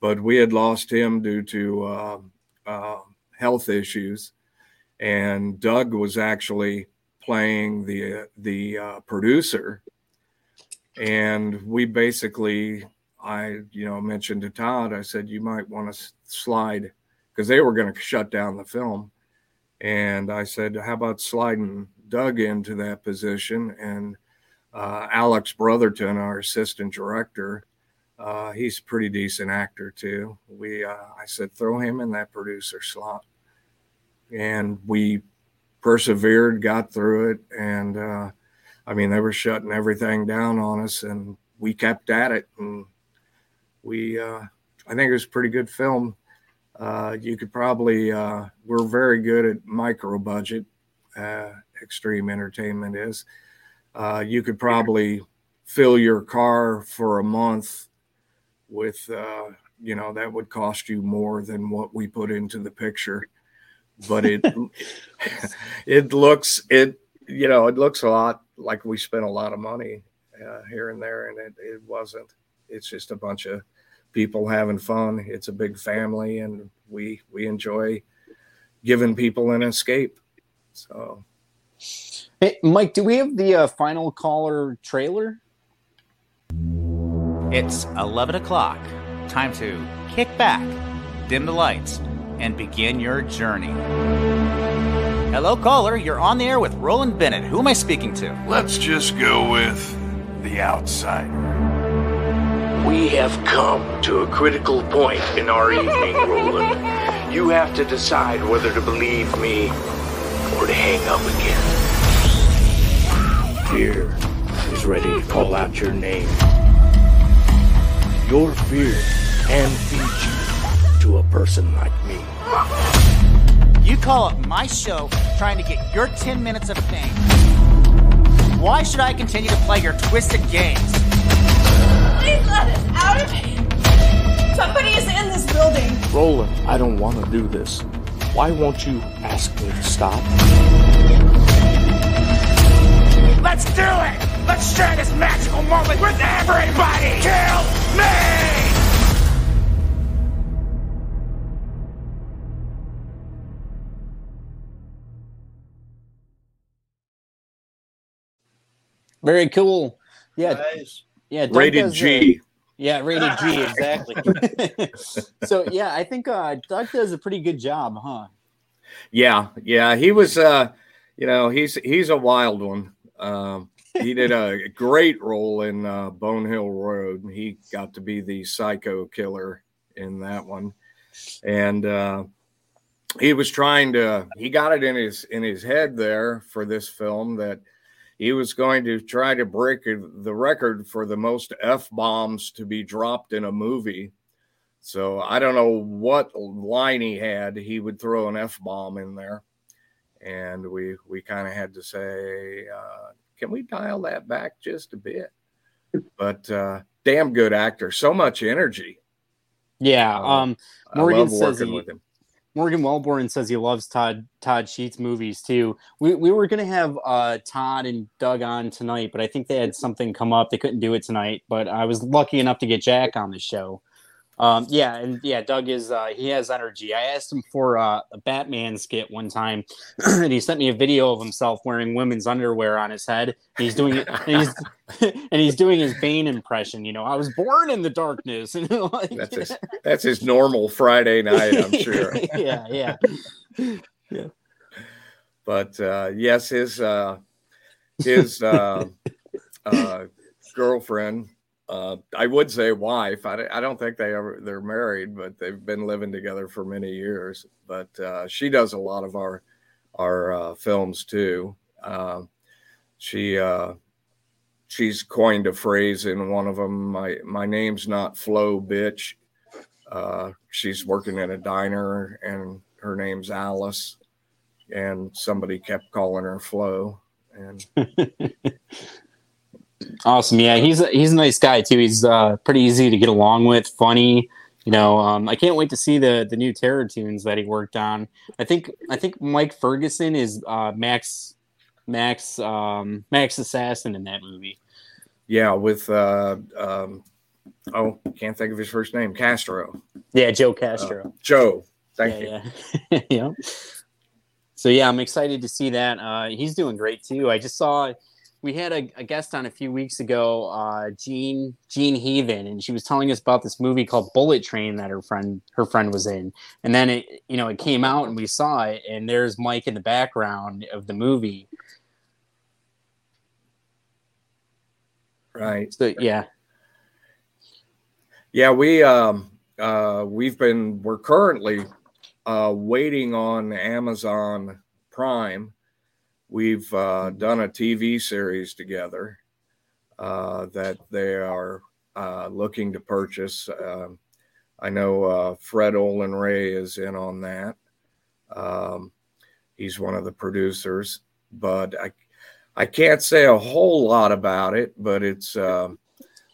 but we had lost him due to uh, uh, health issues, and Doug was actually playing the the uh, producer and we basically i you know mentioned to todd i said you might want to slide because they were going to shut down the film. And I said, How about sliding Doug into that position? And uh, Alex Brotherton, our assistant director, uh, he's a pretty decent actor too. We, uh, I said, throw him in that producer slot, and we persevered, got through it, and uh, I mean, they were shutting everything down on us, and we kept at it, and we, uh, I think it was a pretty good film. Uh, you could probably, uh, we're very good at micro budget. Uh, Extreme Entertainment is. Uh, you could probably fill your car for a month with, uh, you know, that would cost you more than what we put into the picture. But it, it looks it, you know, it looks a lot like we spent a lot of money uh, here and there, and it, it wasn't. It's just a bunch of people having fun. It's a big family, and we we enjoy giving people an escape. So, Hey, Mike, do we have the uh, final caller trailer? It's 11 o'clock. Time to kick back, dim the lights, and begin your journey. Hello, caller. You're on the air with Roland Bennett. Who am I speaking to? Let's just go with the outsider. We have come to a critical point in our evening, Roland. You have to decide whether to believe me or to hang up again. Fear is ready to call out your name. Your fear can feed you to a person like me. You call up my show trying to get your 10 minutes of fame. Why should I continue to play your twisted games? Please let us out of it. Somebody is in this building. Roland, I don't want to do this. Why won't you ask me to stop? Let's do it! Let's share this magical moment with everybody! Kill me! Very cool. Yeah. Nice. Yeah. Doug Rated does, G. yeah, rated G, exactly. so yeah, I think uh, Doug does a pretty good job, huh? Yeah, yeah, he was. Uh, you know, he's he's a wild one. Um, he did a great role in uh, Bonehill Road. He got to be the psycho killer in that one, and uh, he was trying to. He got it in his in his head there for this film that he was going to try to break the record for the most f bombs to be dropped in a movie. So I don't know what line he had. He would throw an f bomb in there, and we we kind of had to say, uh, "Can we dial that back just a bit?" But uh, damn good actor, so much energy. Yeah. Uh, Um, I Morgan love says working he, with him. Morgan Wellborn says he loves Todd Todd Sheets movies too. We we were gonna have uh, Todd and Doug on tonight, but I think they had something come up. They couldn't do it tonight. But I was lucky enough to get Jack on the show. Um, yeah, and yeah, Doug is uh, he has energy. I asked him for uh, a Batman skit one time, and he sent me a video of himself wearing women's underwear on his head. He's doing it, and he's and he's doing his Bane impression. You know, I was born in the darkness, and like, That's his, that's his normal Friday night, I'm sure. yeah, yeah, yeah. but uh, yes, his uh, his uh, uh, girlfriend, uh, I would say wife. I, I don't think they ever they're married, but they've been living together for many years. But uh, she does a lot of our our uh, films too. Um she uh, she's coined a phrase in one of them. My my name's not Flo, bitch. Uh, she's working in a diner, and her name's Alice, and somebody kept calling her Flo. And Awesome. Yeah, he's a, he's a nice guy too. He's uh, pretty easy to get along with, funny. You know, um, I can't wait to see the the new Terror Toons that he worked on. I think I think Mike Ferguson is uh, Max Max um, Max Assassin in that movie. yeah, with uh, um, oh, can't think of his first name, Castro. Yeah, Joe Castro. Uh, Joe. Thank you. yeah, yeah. yeah. So yeah, I'm excited to see that. Uh, he's doing great too. I just saw we had a, a guest on a few weeks ago, uh, Jean Jean Heathen, and she was telling us about this movie called Bullet Train that her friend her friend was in, and then it you know it came out and we saw it, and there's Mike in the background of the movie. Right. So yeah, Yeah, we um uh we've been we're currently uh waiting on Amazon Prime. We've uh done a TV series together uh that they are uh looking to purchase. Um I know uh Fred Olen Ray is in on that. Um he's one of the producers, but I I can't say a whole lot about it, but it's um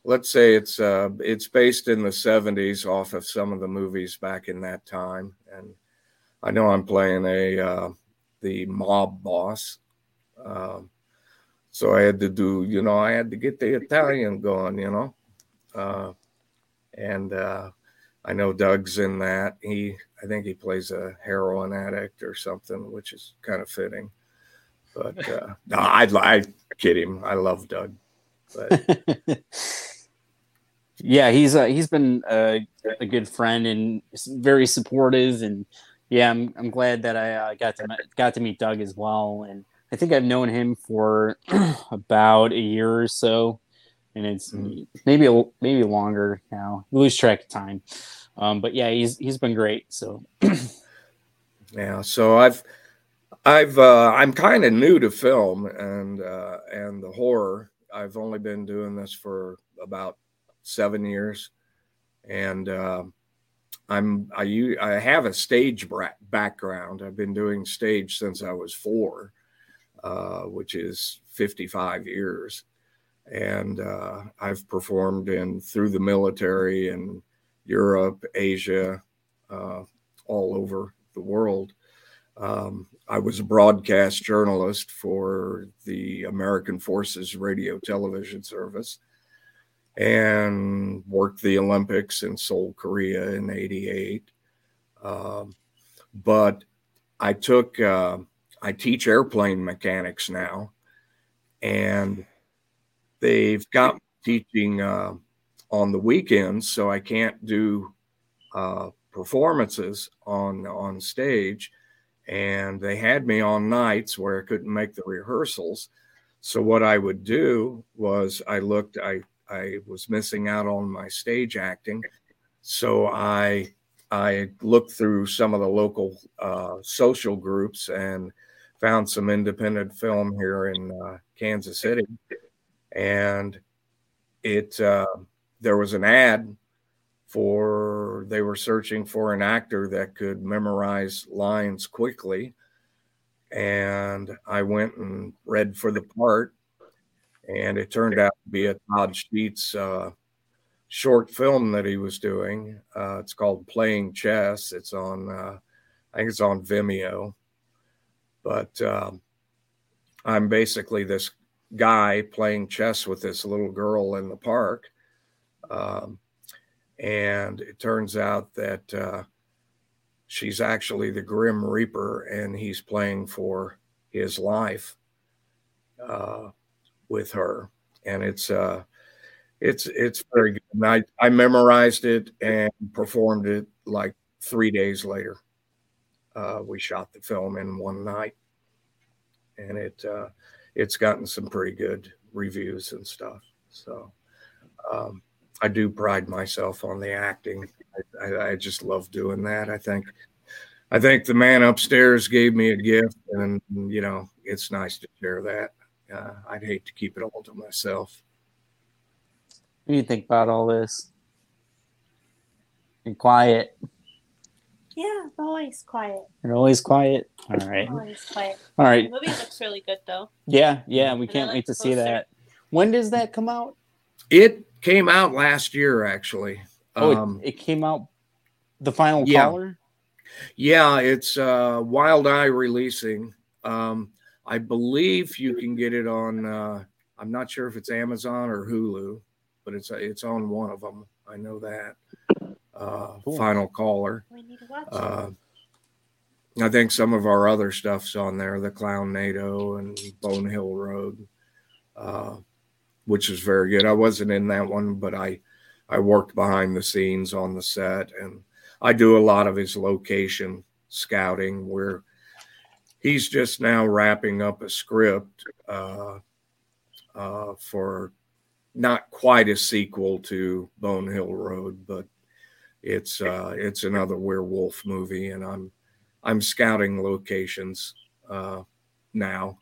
let's say it's uh it's based in the 70s off of some of the movies back in that time and i know i'm playing a uh the mob boss um so i had to do you know i had to get the italian going you know. Uh and uh i know doug's in that. He i think he plays a heroin addict or something which is kind of fitting. But uh no i i kid him. I love doug but yeah, he's uh, he's been a, a good friend and very supportive, and yeah, I'm I'm glad that I uh, got to got to meet Doug as well, and I think I've known him for about a year or so, and it's maybe a, maybe longer now. You lose track of time, um, but yeah, he's he's been great. So Yeah, so I've I've uh I'm kind of new to film and uh and the horror. I've only been doing this for about 7 years and uh, I'm I I have a stage background. I've been doing stage since I was 4, uh which is 55 years. And uh I've performed in through the military in Europe, Asia, uh all over the world. Um, I was a broadcast journalist for the American Forces Radio Television Service and worked the Olympics in Seoul, Korea in 88. Um, but I took, uh, I teach airplane mechanics now, and they've got teaching uh, on the weekends, so I can't do uh, performances on on stage and they had me on nights where I couldn't make the rehearsals. So what I would do was I looked I I was missing out on my stage acting. So I I looked through some of the local uh, social groups and found some independent film here in uh, Kansas City, and it uh, there was an ad for they were searching for an actor that could memorize lines quickly. And i went and read for the part and it turned out to be a todd sheets uh, short film that he was doing. Uh, it's called playing chess. It's on uh, i think it's on vimeo but um, i'm basically this guy playing chess with this little girl in the park um, and it turns out that uh, she's actually the Grim Reaper, and he's playing for his life uh, with her, and it's uh, it's it's very good. And I I memorized it and performed it like three days later. Uh, we shot the film in one night, and it uh, it's gotten some pretty good reviews and stuff. So. Um, I do pride myself on the acting. I, I, just love doing that. I think, I think the man upstairs gave me a gift, and you know, it's nice to share that. Uh, I'd hate to keep it all to myself. what do you think about all this? You're quiet. Yeah, always quiet. You're always quiet. All right. Always quiet. All right. The movie looks really good though. Yeah, yeah. We And can't wait to the see that. When does that come out? It came out last year, actually. Oh, Um, it, it came out. The final Yeah. caller. Yeah, it's uh, Wild Eye releasing. Um, I believe you can get it on. Uh, I'm not sure if it's Amazon or Hulu, but it's it's on one of them. I know that. Uh, Cool. Final caller. We need to watch. Uh, I think some of our other stuff's on there, the Clownado and Bonehill Road. uh, which is very good. I wasn't in that one, but I I worked behind the scenes on the set, and I do a lot of his location scouting. Where he's just now wrapping up a script uh, uh, for not quite a sequel to Bonehill Road, but it's uh, it's another werewolf movie, and I'm I'm scouting locations uh, now,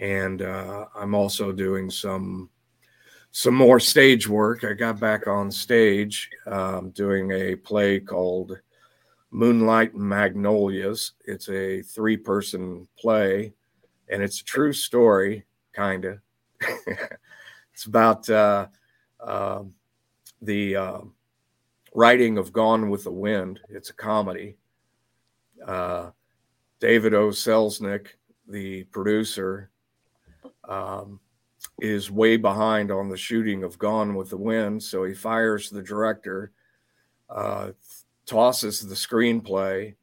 and uh, I'm also doing some some more stage work. I got back on stage um, doing a play called Moonlight Magnolias. It's a three person play, and it's a true story, kind of. it's about uh, uh, the uh, writing of Gone with the Wind. It's a comedy. Uh, David O. Selznick, the producer, um, is way behind on the shooting of Gone with the Wind. So he fires the director, uh, tosses the screenplay,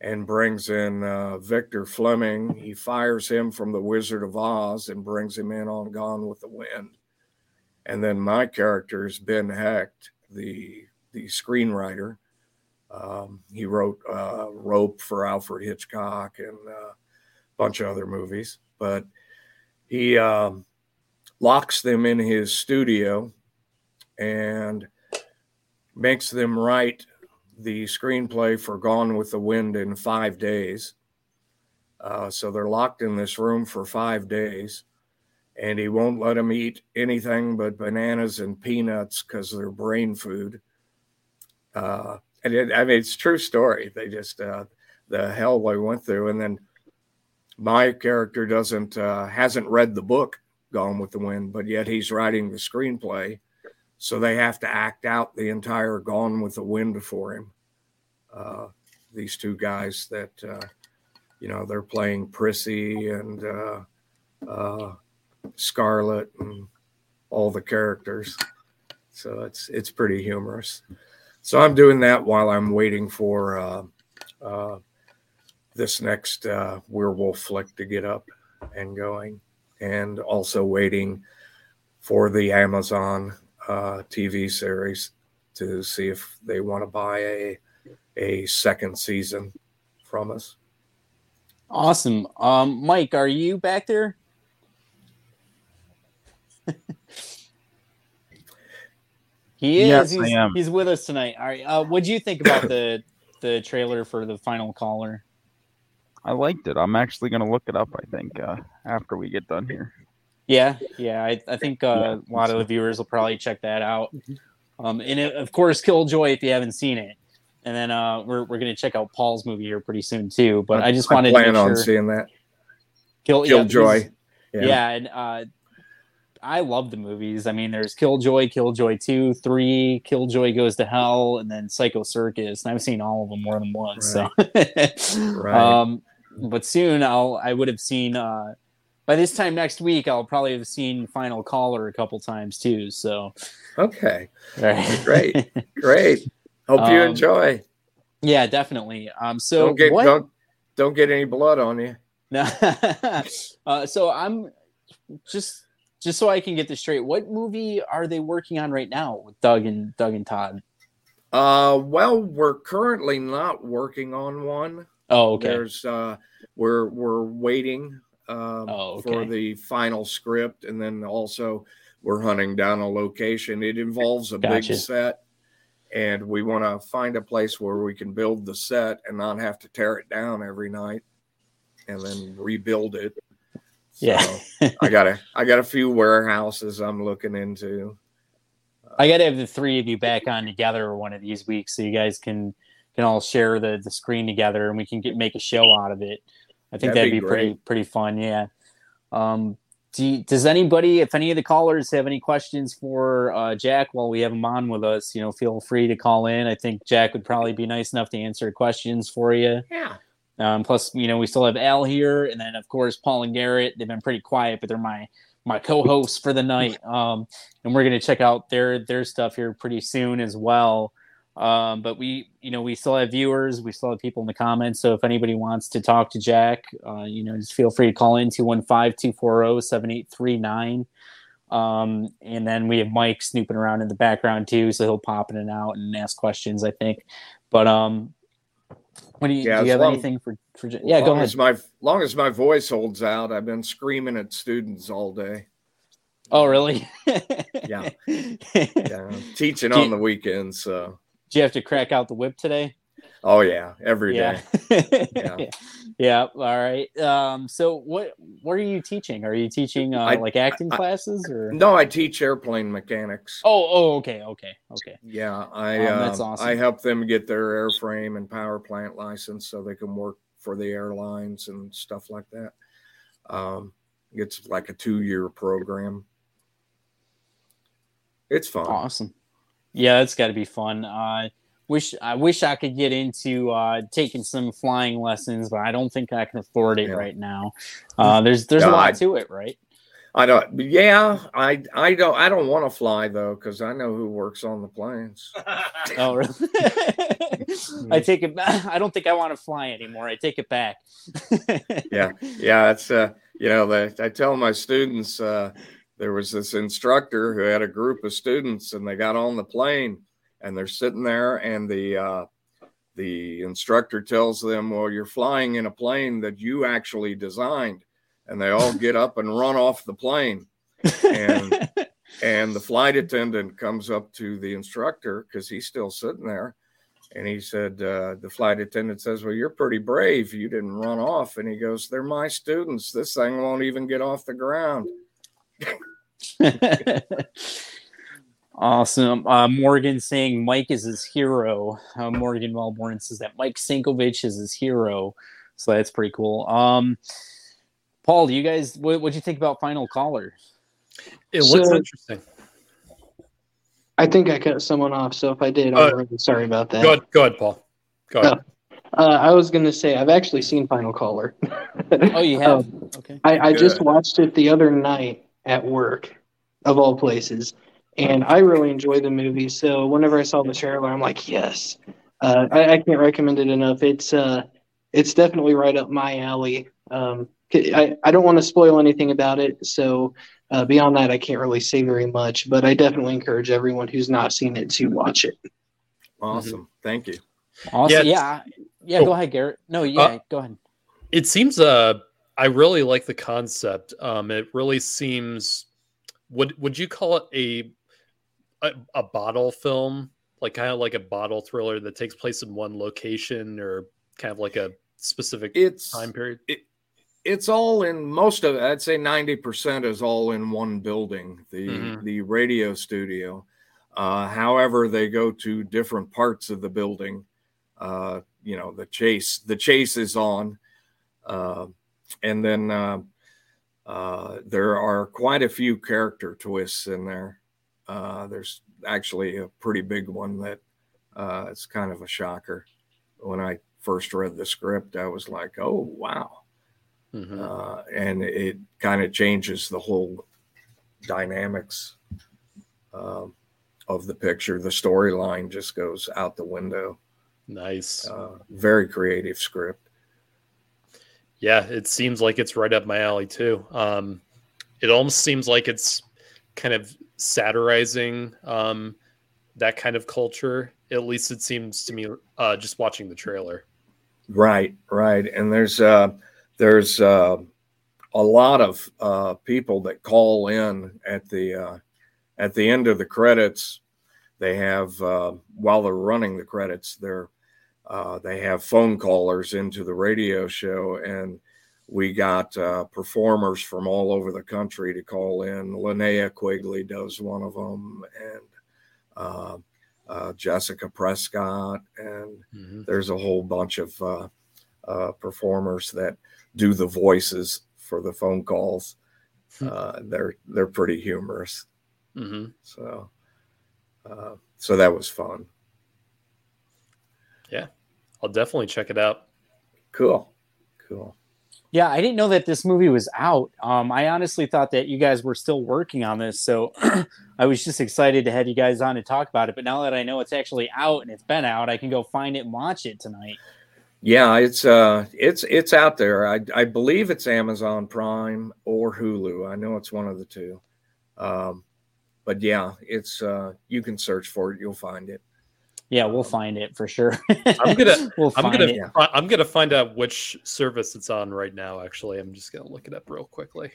and brings in uh, Victor Fleming. He fires him from The Wizard of Oz and brings him in on Gone with the Wind. And then my character is Ben Hecht, the the screenwriter. Um, he wrote uh, Rope for Alfred Hitchcock and uh, a bunch of other movies. But he um, locks them in his studio and makes them write the screenplay for Gone with the Wind in five days. Uh, so they're locked in this room for five days, and he won't let them eat anything but bananas and peanuts because they're brain food. Uh, and it, I mean, it's true story. They just uh, the hell they went through, and then my character doesn't uh, hasn't read the book Gone with the Wind, but yet he's writing the screenplay, so they have to act out the entire Gone with the Wind for him. Uh, these two guys that uh, you know they're playing Prissy and uh, uh, Scarlet and all the characters, so it's it's pretty humorous. So I'm doing that while I'm waiting for uh, uh, this next uh, werewolf flick to get up and going, and also waiting for the Amazon uh, TV series to see if they want to buy a a second season from us. Awesome. Um, Mike, are you back there? he is. Yes, he's, I am. he's with us tonight. All right. Uh, what do you think about the the trailer for the final caller? I liked it. I'm actually going to look it up, I think, uh, after we get done here. Yeah, yeah. I, I think uh, a lot of the viewers will probably check that out. Um, and it, of course, Killjoy if you haven't seen it. And then uh, we're we're gonna check out Paul's movie here pretty soon too. But I, just wanted plan to make on sure. seeing that. Kill, Killjoy. Yeah, Yeah. yeah, and uh, I love the movies. I mean, there's Killjoy, Killjoy Two, Three, Killjoy Goes to Hell, and then Psycho Circus. And I've seen all of them more than once. So, Right. um, but soon I'll I would have seen. Uh, by this time next week, I'll probably have seen Final Caller a couple times too. So, Okay. Right. Great. Great. Hope you Um, enjoy. yeah, definitely. Um, so don't get what? don't don't get any blood on you. No. uh, so I'm just just so I can get this straight. What movie are they working on right now with Doug and Doug and Todd? Uh, well, we're currently not working on one. Oh, okay. There's uh, we're we're waiting um, Oh, for the final script, and then also we're hunting down a location. It involves a Gotcha. big set, and we want to find a place where we can build the set and not have to tear it down every night, and then rebuild it. So Yeah. I got a I got a few warehouses I'm looking into. I got to have the three of you back on together one of these weeks, so you guys can can all share the the screen together, and we can get make a show out of it. I think That'd that'd, be be, pretty pretty fun. Yeah. Um, do you- does anybody, if any of the callers have any questions for uh, Jack while we have him on with us, you know, feel free to call in. I think Jack would probably be nice enough to answer questions for you. Yeah. Um, plus, you know, we still have Al here, and then of course Paul and Garrett. They've been pretty quiet, but they're my my co-hosts for the night. Um, and we're gonna check out their their stuff here pretty soon as well. Um, but we, you know, we still have viewers. We still have people in the comments. So if anybody wants to talk to Jack, uh, you know, just feel free to call in 215-240-7839. Um, and then we have Mike snooping around in the background too, so he'll pop in and out and ask questions, I think. But um, what do you, Yeah, do you have long- anything for, for yeah, go ahead. As my long as my voice holds out, I've been screaming at students all day. Oh, really? Yeah, yeah. Teaching you- on the weekends, so Do you have to crack out the whip today? oh yeah, every yeah. day. Yeah. Yeah. All right. Um, so what what are you teaching? Are you teaching uh, I- like acting I- classes or No, I teach airplane mechanics. Oh, oh, okay, okay, okay. Yeah, I Um, that's awesome. I help them get their airframe and power plant license so they can work for the airlines and stuff like that. Um, it's like a two year program. It's fun. Awesome. Yeah, it's got to be fun. Uh, wish I wish I could get into uh, taking some flying lessons, but I don't think I can afford it right now. Uh, there's there's a lot I- to it, right? I don't. Yeah, I I don't I don't want to fly though because I know who works on the planes. Oh, really? I take it back. I don't think I want to fly anymore. I take it back. yeah yeah it's uh you know the, i tell my students uh there was this instructor who had a group of students and they got on the plane and they're sitting there and the uh the instructor tells them well you're flying in a plane that you actually designed and they all get up and run off the plane. And and the flight attendant comes up to the instructor because he's still sitting there and he said uh, the flight attendant says well you're pretty brave. You didn't run off. And he goes they're my students. This thing won't even get off the ground Awesome. Uh, Morgan saying Mike is his hero. Uh, Morgan Wellborn says that Mike Sinkovich is his hero. So that's pretty cool. Um, Paul, do you guys, what would you think about Final Caller? It looks So- interesting. I think I cut someone off, so if I did, I'm Uh, really sorry about that. Go ahead, go ahead, Paul. Go ahead. Uh, I was going to say I've actually seen Final Caller. Oh, you have? Um, okay. I, I just watched it the other night at work, of all places, and I really enjoyed the movie. So whenever I saw the trailer, I'm like, yes. Uh, I, I can't recommend it enough. It's uh, it's definitely right up my alley. Um, I, I don't want to spoil anything about it, so uh, beyond that, I can't really say very much. But I definitely encourage everyone who's not seen it to watch it. awesome thank you Awesome. Yeah, Yeah. Yeah. Oh. Go ahead, Garrett. No, yeah. Uh, go ahead. It seems uh I really like the concept. Um it really seems would would you call it a a, a bottle film? Like kind of like a bottle thriller that takes place in one location or kind of like a specific It's- time period? it, it's all in most of it i'd say 90% is all in one building the Mhm. the radio studio uh, however they go to different parts of the building uh, you know the chase the chase is on uh, and then uh, uh, there are quite a few character twists in there uh, there's actually a pretty big one that uh, it's kind of a shocker when i first read the script i was like oh wow Mm-hmm. uh, and it kind of changes the whole dynamics um, of the picture. The storyline just goes out the window. Nice. Uh, very creative script. Yeah, it seems like it's right up my alley too. Um, it almost seems like it's kind of satirizing um, that kind of culture. At least it seems to me, uh, just watching the trailer. Right, right. And there's uh, there's uh, a lot of uh, people that call in at the uh, at the end of the credits. They have uh, while they're running the credits, they're uh, they have phone callers into the radio show, and we got uh, performers from all over the country to call in. Linnea Quigley does one of them, and uh, uh, Jessica Prescott, and there's a whole bunch of uh, uh, performers that do the voices for the phone calls. Uh, they're they're pretty humorous. Mm-hmm. So uh, so that was fun. Yeah, I'll definitely check it out. Cool, cool. Yeah, I didn't know that this movie was out. Um, I honestly thought that you guys were still working on this, so I was just excited to have you guys on to talk about it. But now that I know it's actually out and it's been out, I can go find it and watch it tonight. Yeah, it's uh, it's it's out there. I I believe it's Amazon Prime or Hulu. I know it's one of the two. Um, but yeah, it's uh, you can search for it. You'll find it. Yeah, we'll find it for sure. I'm gonna we'll I'm gonna it. I'm gonna find out which service it's on right now. Actually, I'm just gonna look it up real quickly.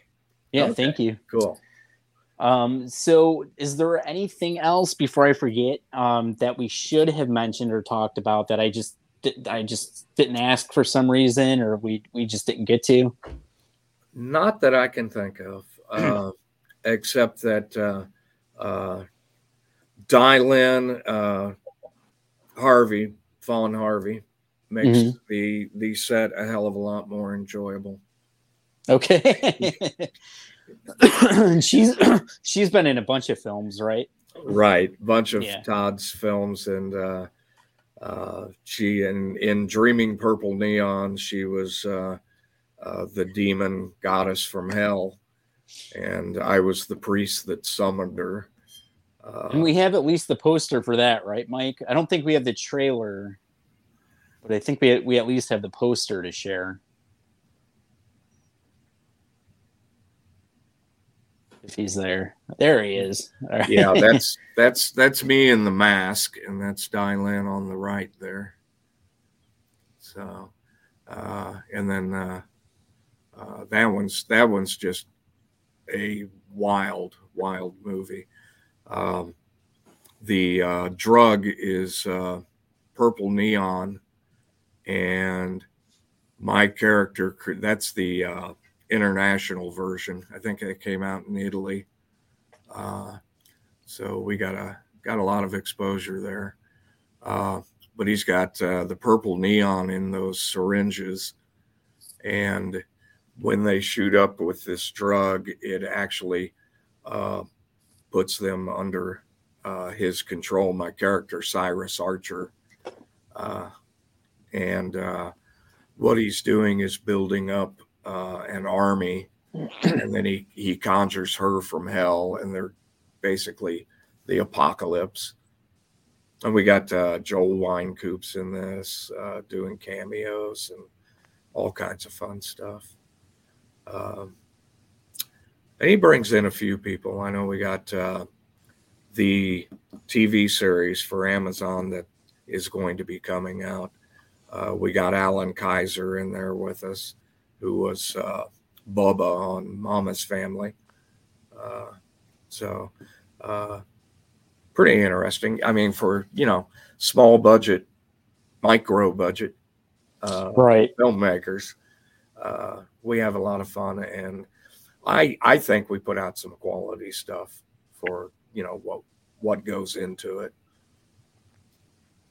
Yeah, Okay, thank you. Cool. Um, so is there anything else before I forget um, that we should have mentioned or talked about that I just I just didn't ask for some reason or we we just didn't get to? Not that I can think of, uh, except that uh, uh, Dylan uh, Harvey, Fallen Harvey, makes Mhm. the the set a hell of a lot more enjoyable. Okay. she's she's been in a bunch of films, right? Right, bunch of Yeah. Todd's films, and uh, uh, she in in Dreaming Purple Neon, she was uh, uh, the demon goddess from hell, and I was the priest that summoned her. Uh, And we have at least the poster for that, right, Mike? I don't think we have the trailer, but I think we we at least have the poster to share. If he's there, there he is. All right. yeah, that's that's that's me in the mask, and that's Dylan on the right there. So, uh, and then uh, uh, that one's that one's just a wild, wild movie. Um, the uh, drug is uh, purple neon, and my character that's the uh, international version. I think it came out in Italy. Uh, so we got a got a lot of exposure there. Uh, but he's got uh, the purple neon in those syringes, and when they shoot up with this drug, it actually uh, puts them under uh, his control. My character Cyrus Archer, uh, and uh, what he's doing is building up uh, an army, and then he he conjures her from hell, and they're basically the apocalypse. And we got uh, Joel Wynkoop in this, uh, doing cameos and all kinds of fun stuff. Um, and he brings in a few people. I know we got uh, the TV series for Amazon that is going to be coming out. Uh, we got Allan Kayser in there with us, who was uh, Bubba on Mama's Family. Uh, so, uh, pretty interesting. I mean, for you know, small budget, micro budget, uh, Right. filmmakers, uh, we have a lot of fun, and I I think we put out some quality stuff for you know what what goes into it.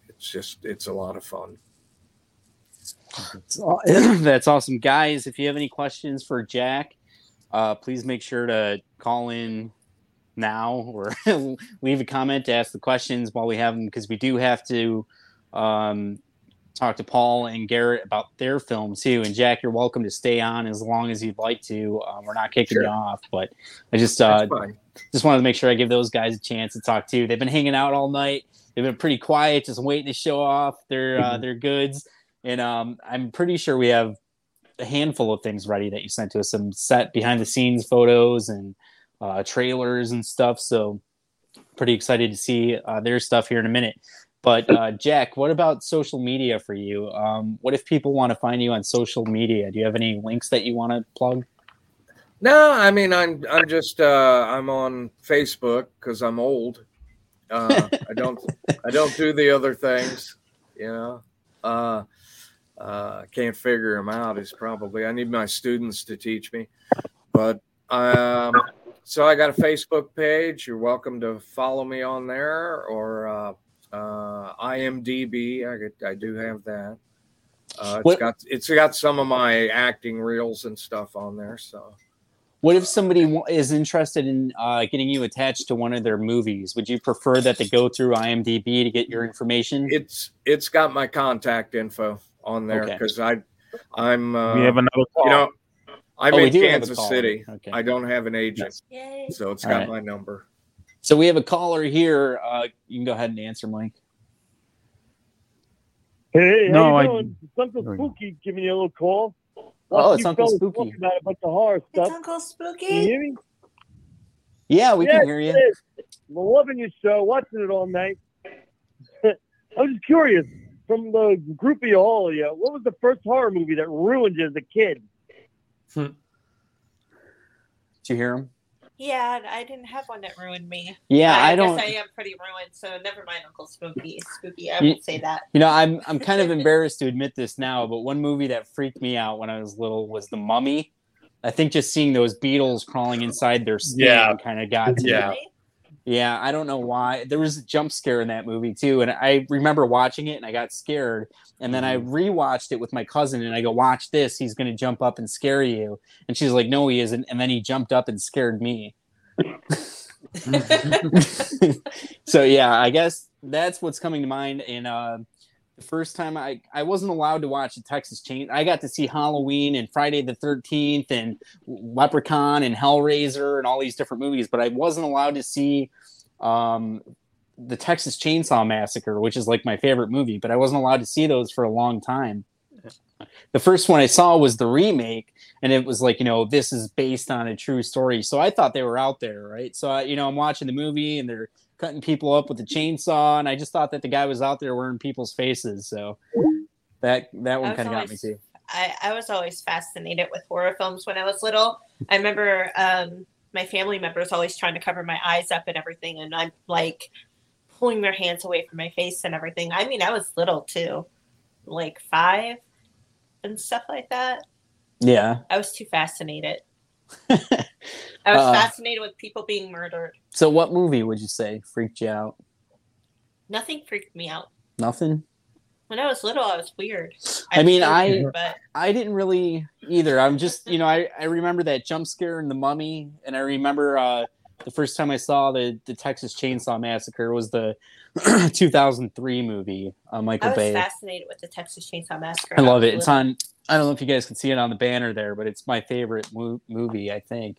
It's just it's a lot of fun. That's awesome, guys. If you have any questions for Jack, uh, please make sure to call in now or leave a comment to ask the questions while we have them because we do have to um, talk to Paul and Garrett about their film too. And Jack, you're welcome to stay on as long as you'd like to. Um, we're not kicking Sure. you off, but I just uh, just wanted to make sure I give those guys a chance to talk too. They've been hanging out all night. They've been pretty quiet, just waiting to show off their uh, Mhm. their goods. And um, I'm pretty sure we have a handful of things ready that you sent to us, some set behind the scenes photos and uh, trailers and stuff. So pretty excited to see uh, their stuff here in a minute. But uh, Jack, what about social media for you? Um, what if people want to find you on social media? Do you have any links that you want to plug? No, I mean I'm I'm just uh, I'm on Facebook because I'm old. Uh, I don't I don't do the other things, you know. Uh, uh, can't figure them out. Is probably I need my students to teach me, but um, so I got a Facebook page. You're welcome to follow me on there or uh, uh, IMDb. I get, I do have that. Uh, it's What- got it's got some of my acting reels and stuff on there. So. What if somebody is interested in uh, getting you attached to one of their movies? Would you prefer that they go through IMDb to get your information? It's it's got my contact info on there Okay. because I I'm uh, We have another call. you know I'm Oh, in do have a Kansas. City. Okay. I don't have an agent, Yay. so it's All got right. my number. So we have a caller here. Uh, you can go ahead and answer, Mike. Hey, No, how I- you doing? It's Uncle There we. Spooky giving you a little call. Oh, it's Uncle Spooky. About a bunch of horror stuff. It's Uncle Spooky. Can you hear me? Yeah, we Yes, can hear you. it is. I'm loving your show, watching it all night. I'm just curious, from the group of you all, yeah, what was the first horror movie that ruined you as a kid? Did you hear him? Yeah, I didn't have one that ruined me. Yeah, I, I don't- guess I am pretty ruined, so never mind Uncle Spooky. Spooky, I You- won't say that. You know, I'm I'm kind of embarrassed to admit this now, but one movie that freaked me out when I was little was The Mummy. I think just seeing those beetles crawling inside their skin Yeah. kind of got to Yeah. me. Yeah, I don't know why. There was a jump scare in that movie too, and I remember watching it and I got scared. And then I rewatched it with my cousin, and I go, "Watch this! He's going to jump up and scare you." And she's like, "No, he isn't." And then he jumped up and scared me. so yeah, I guess that's what's coming to mind. And uh, the first time I I wasn't allowed to watch the Texas Chain, I got to see Halloween and Friday the Thirteenth and Leprechaun and Hellraiser and all these different movies, but I wasn't allowed to see um, the Texas Chainsaw Massacre, which is like my favorite movie. But I wasn't allowed to see those for a long time. The first one I saw was the remake, and it was like, you know, this is based on a true story. So I thought they were out there, right? So, I, you know, I'm watching the movie and they're cutting people up with a chainsaw, and I just thought that the guy was out there wearing people's faces. So that that one kind of got me too. I, I was always fascinated with horror films when I was little. I remember um, my family members always trying to cover my eyes up and everything, and I'm like pulling their hands away from my face and everything. I mean, I was little too, like five and stuff like that. Yeah. I was too fascinated. I was Uh, fascinated with people being murdered. So what movie would you say freaked you out? Nothing freaked me out. Nothing. When I was little, I was weird. I mean, I but I didn't really either. I'm just, you know, I, I remember that jump scare in the Mummy, and I remember uh, the first time I saw the the Texas Chainsaw Massacre was the 2003 movie, uh, Michael Bay. I was Bay. fascinated with the Texas Chainsaw Massacre. I love it. It's on. I don't know if you guys can see it on the banner there, but it's my favorite mo- movie. I think.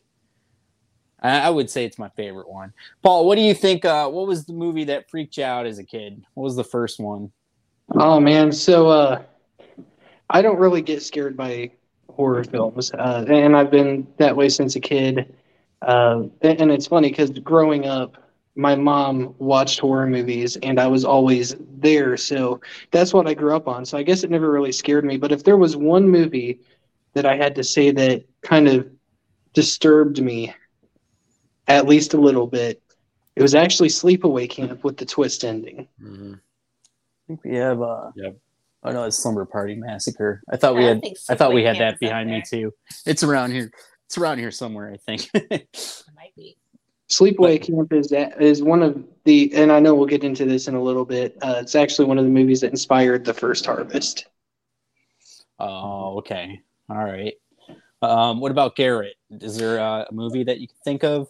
I, I would say it's my favorite one. Paul, what do you think? Uh, what was the movie that freaked you out as a kid? What was the first one? Oh man, so uh, I don't really get scared by horror films, uh, and I've been that way since a kid. Uh, and and it's funny because growing up, my mom watched horror movies, and I was always there, so that's what I grew up on. So I guess it never really scared me. But if there was one movie that I had to say that kind of disturbed me, at least a little bit, it was actually Sleepaway Camp with the twist ending. I think we have. Uh, yep. Oh no, it's Slumber Party Massacre. I thought we I had. think I thought we had Camp that is up behind me too. It's around here. It's around here somewhere, I think. might be. Sleepaway Camp is that is one of the, and I know we'll get into this in a little bit. Uh, it's actually one of the movies that inspired the first Harvest. oh, okay. All right. Um, what about Garrett? Is there uh, a movie that you can think of?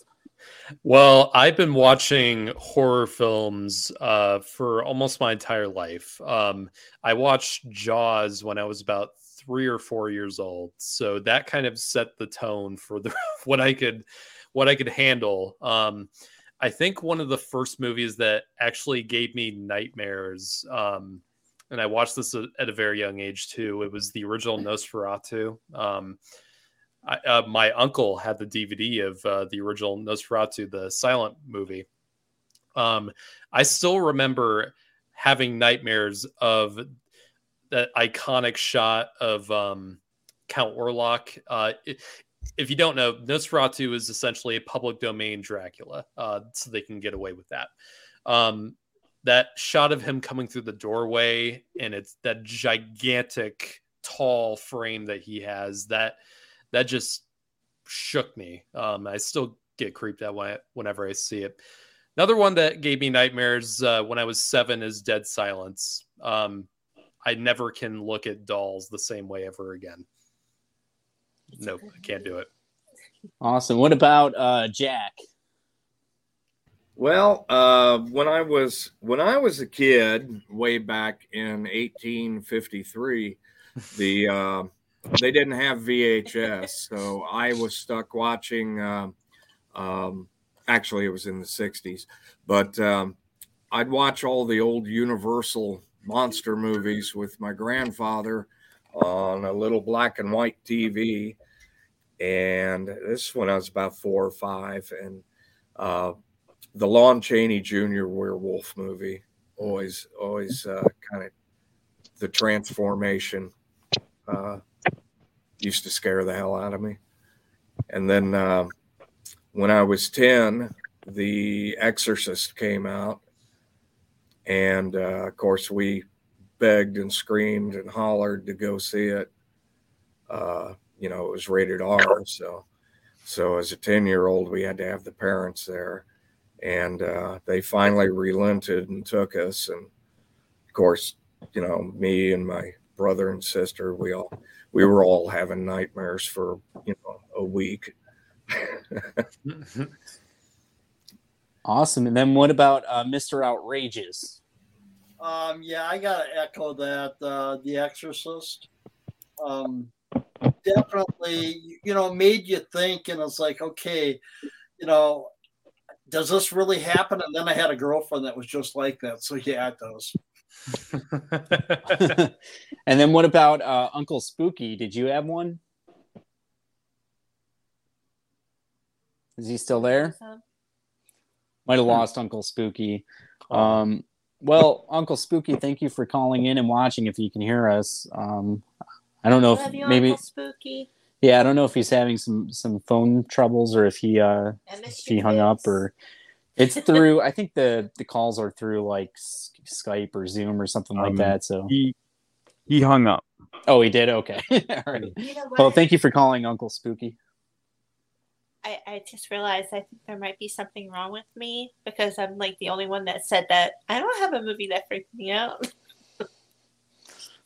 Well, I've been watching horror films uh, for almost my entire life. Um, I watched Jaws when I was about three or four years old, so that kind of set the tone for the what I could what I could handle. Um, I think one of the first movies that actually gave me nightmares, um, and I watched this at a very young age too. It was the original Nosferatu. Um, I, uh, my uncle had the DVD of uh, the original Nosferatu, the silent movie. Um, I still remember having nightmares of that iconic shot of um, Count Orlok. Uh, if you don't know, Nosferatu is essentially a public domain Dracula, uh, so they can get away with that. Um, that shot of him coming through the doorway and it's that gigantic tall frame that he has that that just shook me. Um, I still get creeped out when I- whenever I see it. Another one that gave me nightmares uh, when I was seven is Dead Silence. Um, I never can look at dolls the same way ever again. Nope, I can't do it. Awesome. What about uh, Jack? Well, uh, when I was when I was a kid, way back in 1853, the uh, they didn't have VHS, so I was stuck watching. Um, um, actually, it was in the '60s, but um, I'd watch all the old Universal monster movies with my grandfather on a little black and white TV. And this when I was about four or five, and uh, the Lon Chaney Jr. werewolf movie always, always uh, kind of the transformation uh, used to scare the hell out of me. And then uh, when I was 10, The Exorcist came out. And uh, of course, we begged and screamed and hollered to go see it. Uh, you know, it was rated R. So, so as a 10 year old, we had to have the parents there. And uh, they finally relented and took us. And of course, you know, me and my brother and sister, we all we were all having nightmares for you know a week. Awesome. And then what about uh, Mr. Outrageous? Um, yeah, I gotta echo that. Uh, the Exorcist, um, definitely, you know, made you think, and it's like, okay, you know, does this really happen? And then I had a girlfriend that was just like that, so yeah, it does. and then what about uh, Uncle Spooky? Did you have one? Is he still there? Might have lost Uncle Spooky. Um, well, Uncle Spooky, thank you for calling in and watching. If you can hear us, um, I don't know Love if you, maybe Uncle Spooky. yeah, I don't know if he's having some some phone troubles or if he uh if he hung up or it's through. I think the the calls are through like Skype or Zoom or something like Um, that. So he he hung up. oh, he did. Okay, all right. You know Well, thank you for calling, Uncle Spooky. I, I just realized I think there might be something wrong with me because I'm like the only one that said that I don't have a movie that freaked me out.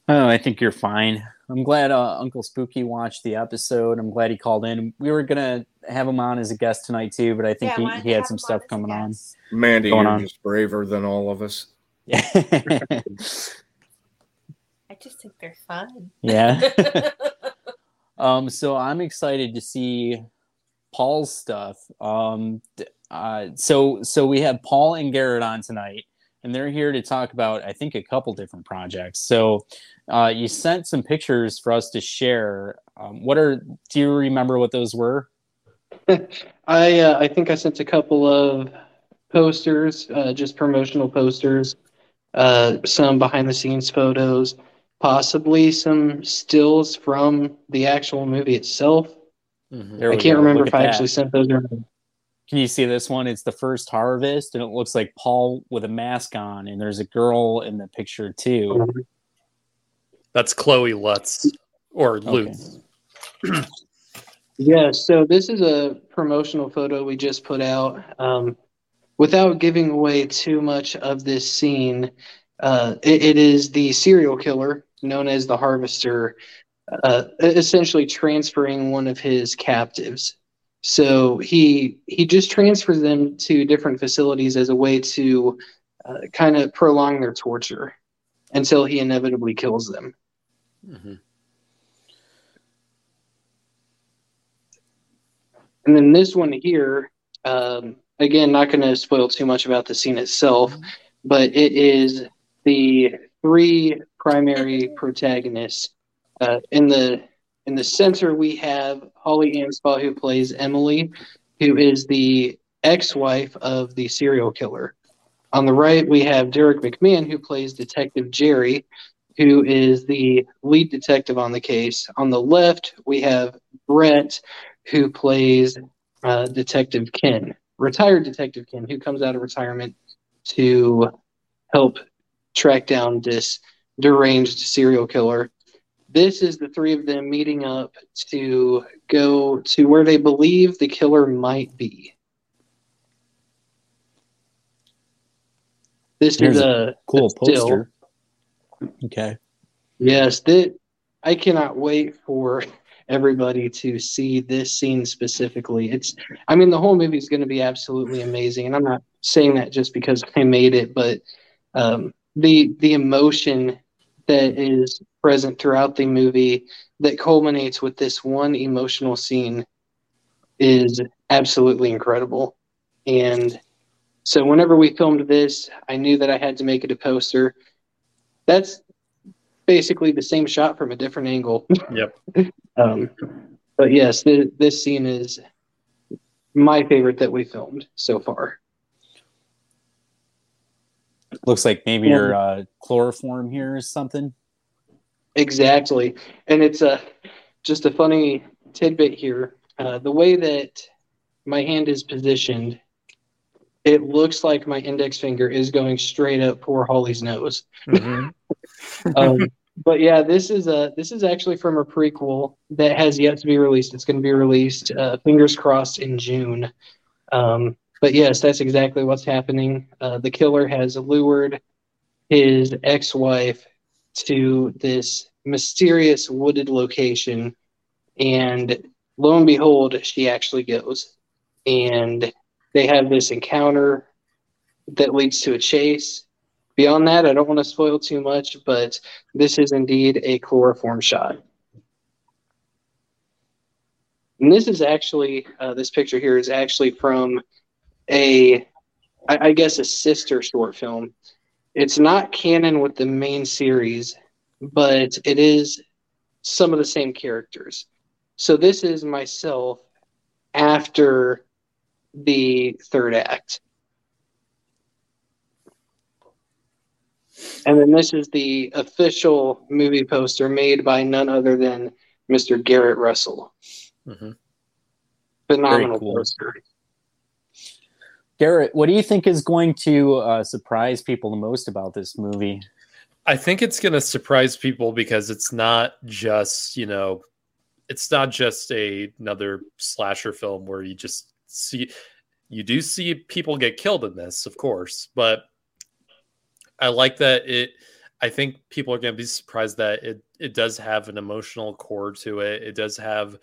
Oh, I think you're fine. I'm glad uh, Uncle Spooky watched the episode. I'm glad he called in. We were gonna have him on as a guest tonight too, but I think Yeah, he, he had some him on stuff coming on. Mandy, Going you're on. just braver than all of us. I just think they're fun. Yeah. um, so I'm excited to see Paul's stuff. Um, uh, so so we have Paul and Garrett on tonight, and they're here to talk about I think a couple different projects. So uh, you sent some pictures for us to share. Um, what are do you remember what those were? I uh, I think I sent a couple of posters, uh, just promotional posters, uh, some behind the scenes photos, possibly some stills from the actual movie itself. There I can't go. remember Look if at I that. actually sent those or. Can you see this one? It's the first harvest, and it looks like Paul with a mask on, and there's a girl in the picture too. That's Chloe Lutz or Lutz. Yeah, so this is a promotional photo we just put out. Um, without giving away too much of this scene, uh, it, it is the serial killer known as the Harvester, uh, essentially transferring one of his captives. So he he just transfers them to different facilities as a way to uh, kind of prolong their torture until he inevitably kills them. And then this one here, um, again, not going to spoil too much about the scene itself, but it is the three primary protagonists. Uh, in the in the center, we have Holly Anspaugh, who plays Emily, who is the ex-wife of the serial killer. On the right, we have Derek McMahon, who plays Detective Jerry, who is the lead detective on the case. On the left, we have Brett, who plays uh, Detective Ken, retired Detective Ken, who comes out of retirement to help track down this deranged serial killer. This is the three of them meeting up to go to where they believe the killer might be. This Here's is a a cool a poster. Okay. Yes, that I cannot wait for everybody to see this scene specifically. It's I mean the whole movie is going to be absolutely amazing and I'm not saying that just because I made it, but um the the emotion that is present throughout the movie that culminates with this one emotional scene is absolutely incredible. And so whenever we filmed this, I knew that I had to make it a poster. That's basically the same shot from a different angle. Yep. um, but yes, th- this scene is my favorite that we filmed so far. Looks like maybe your uh, chloroform here or something. Exactly, and it's a just a funny tidbit here. Uh, the way that my hand is positioned, it looks like my index finger is going straight up poor Holly's nose. um, but yeah, this is a this is actually from a prequel that has yet to be released. It's going to be released, uh, fingers crossed, in June. Um, but yes, that's exactly what's happening. Uh, the killer has lured his ex-wife to this mysterious wooded location, and lo and behold, she actually goes, and they have this encounter that leads to a chase. Beyond that, I don't want to spoil too much, but this is indeed a chloroform shot. And this is actually, uh, this picture here is actually from a, I, I guess, a sister short film. It's not canon with the main series, but it is some of the same characters. So this is myself after the third act. And then this is the official movie poster made by none other than Mr. Garrett Russell. Mhm. Phenomenal cool. poster. Garrett, what do you think is going to uh, surprise people the most about this movie? I think it's going to surprise people because it's not just, you know, it's not just a, another slasher film where you just see, you do see people get killed in this, of course, but I like that it, I think people are going to be surprised that it, it does have an emotional core to it. It does have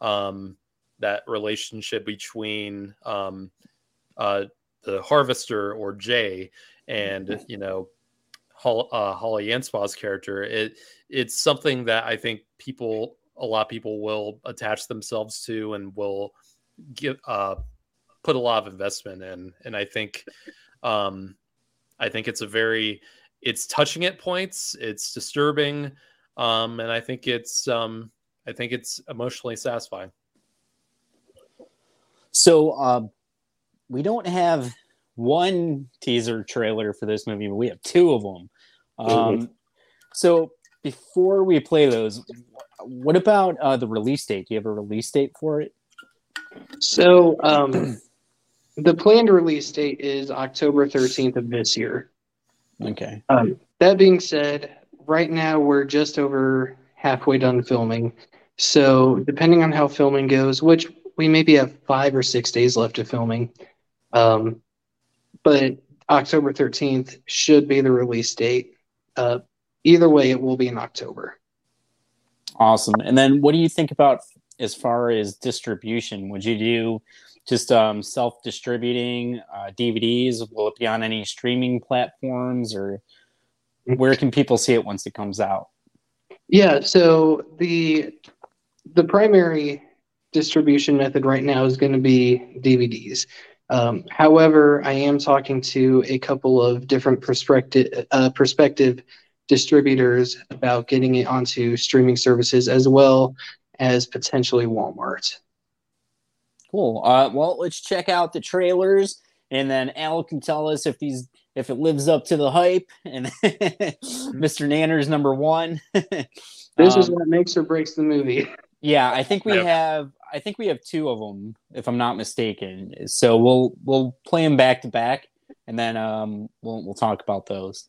um, that relationship between um, uh, the harvester or Jay and, you know, Hol- uh, Holly Anspaugh's character. It it's something that I think people, a lot of people, will attach themselves to and will give uh, put a lot of investment in. And I think, um, I think it's a very, it's touching at points. It's disturbing, um, and I think it's, um, I think it's emotionally satisfying. So um, we don't have one teaser trailer for this movie, but we have two of them. Um, so before we play those, what about uh, the release date? Do you have a release date for it? So um, the planned release date is October 13th of this year. Okay. Um, that being said, right now we're just over halfway done filming. So depending on how filming goes, which we maybe have five or six days left of filming, um, but October 13th should be the release date. Uh, either way, it will be in October. Awesome. And then what do you think about as far as distribution? Would you do just um, self distributing uh, DVDs? Will it be on any streaming platforms or where can people see it once it comes out? Yeah, so the the primary distribution method right now is going to be DVDs. Um, however, I am talking to a couple of different perspective uh, perspective distributors about getting it onto streaming services as well as potentially Walmart. Cool. Uh, well, let's check out the trailers, and then Al can tell us if these if it lives up to the hype. And Mr. Nanner's number one. This is Um, what makes or breaks the movie. Yeah, I think we Yep. have. I think we have two of them, if I'm not mistaken. So we'll we'll play them back to back, and then um we'll we'll talk about those.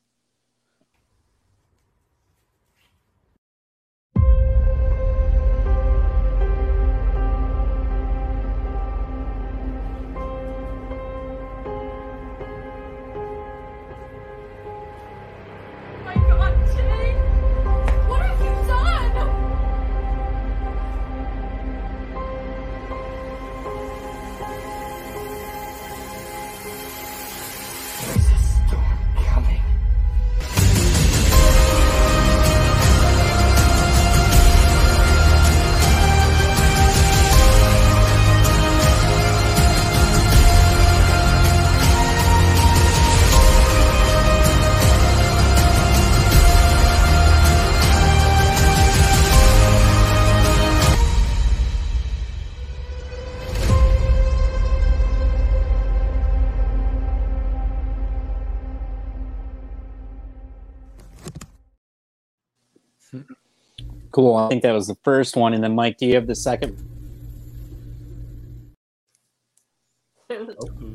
Cool. I think that was the first one. And then, Mike, do you have the second?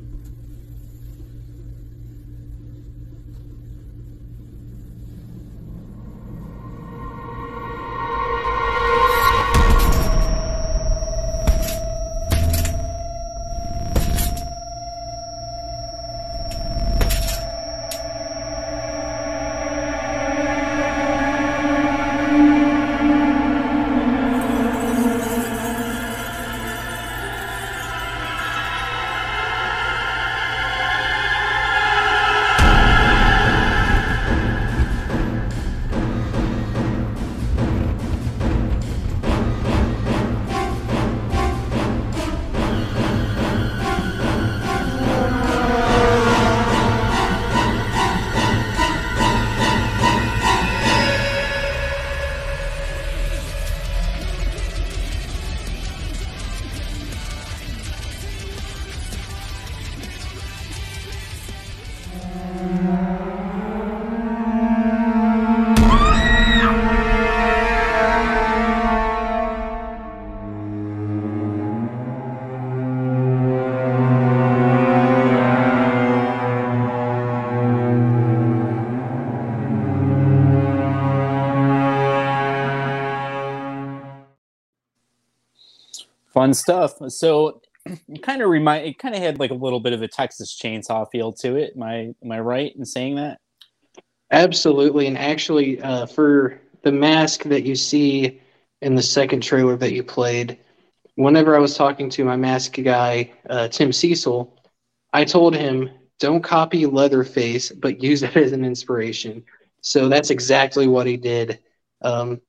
Fun stuff. So it kind of remind it kind of had like a little bit of a Texas chainsaw feel to it. Am I am I right in saying that? Absolutely, and actually, uh, for the mask that you see in the second trailer that you played, whenever I was talking to my mask guy, uh, Tim Cecil, I told him, "Don't copy Leatherface, but use it as an inspiration." So that's exactly what he did, um,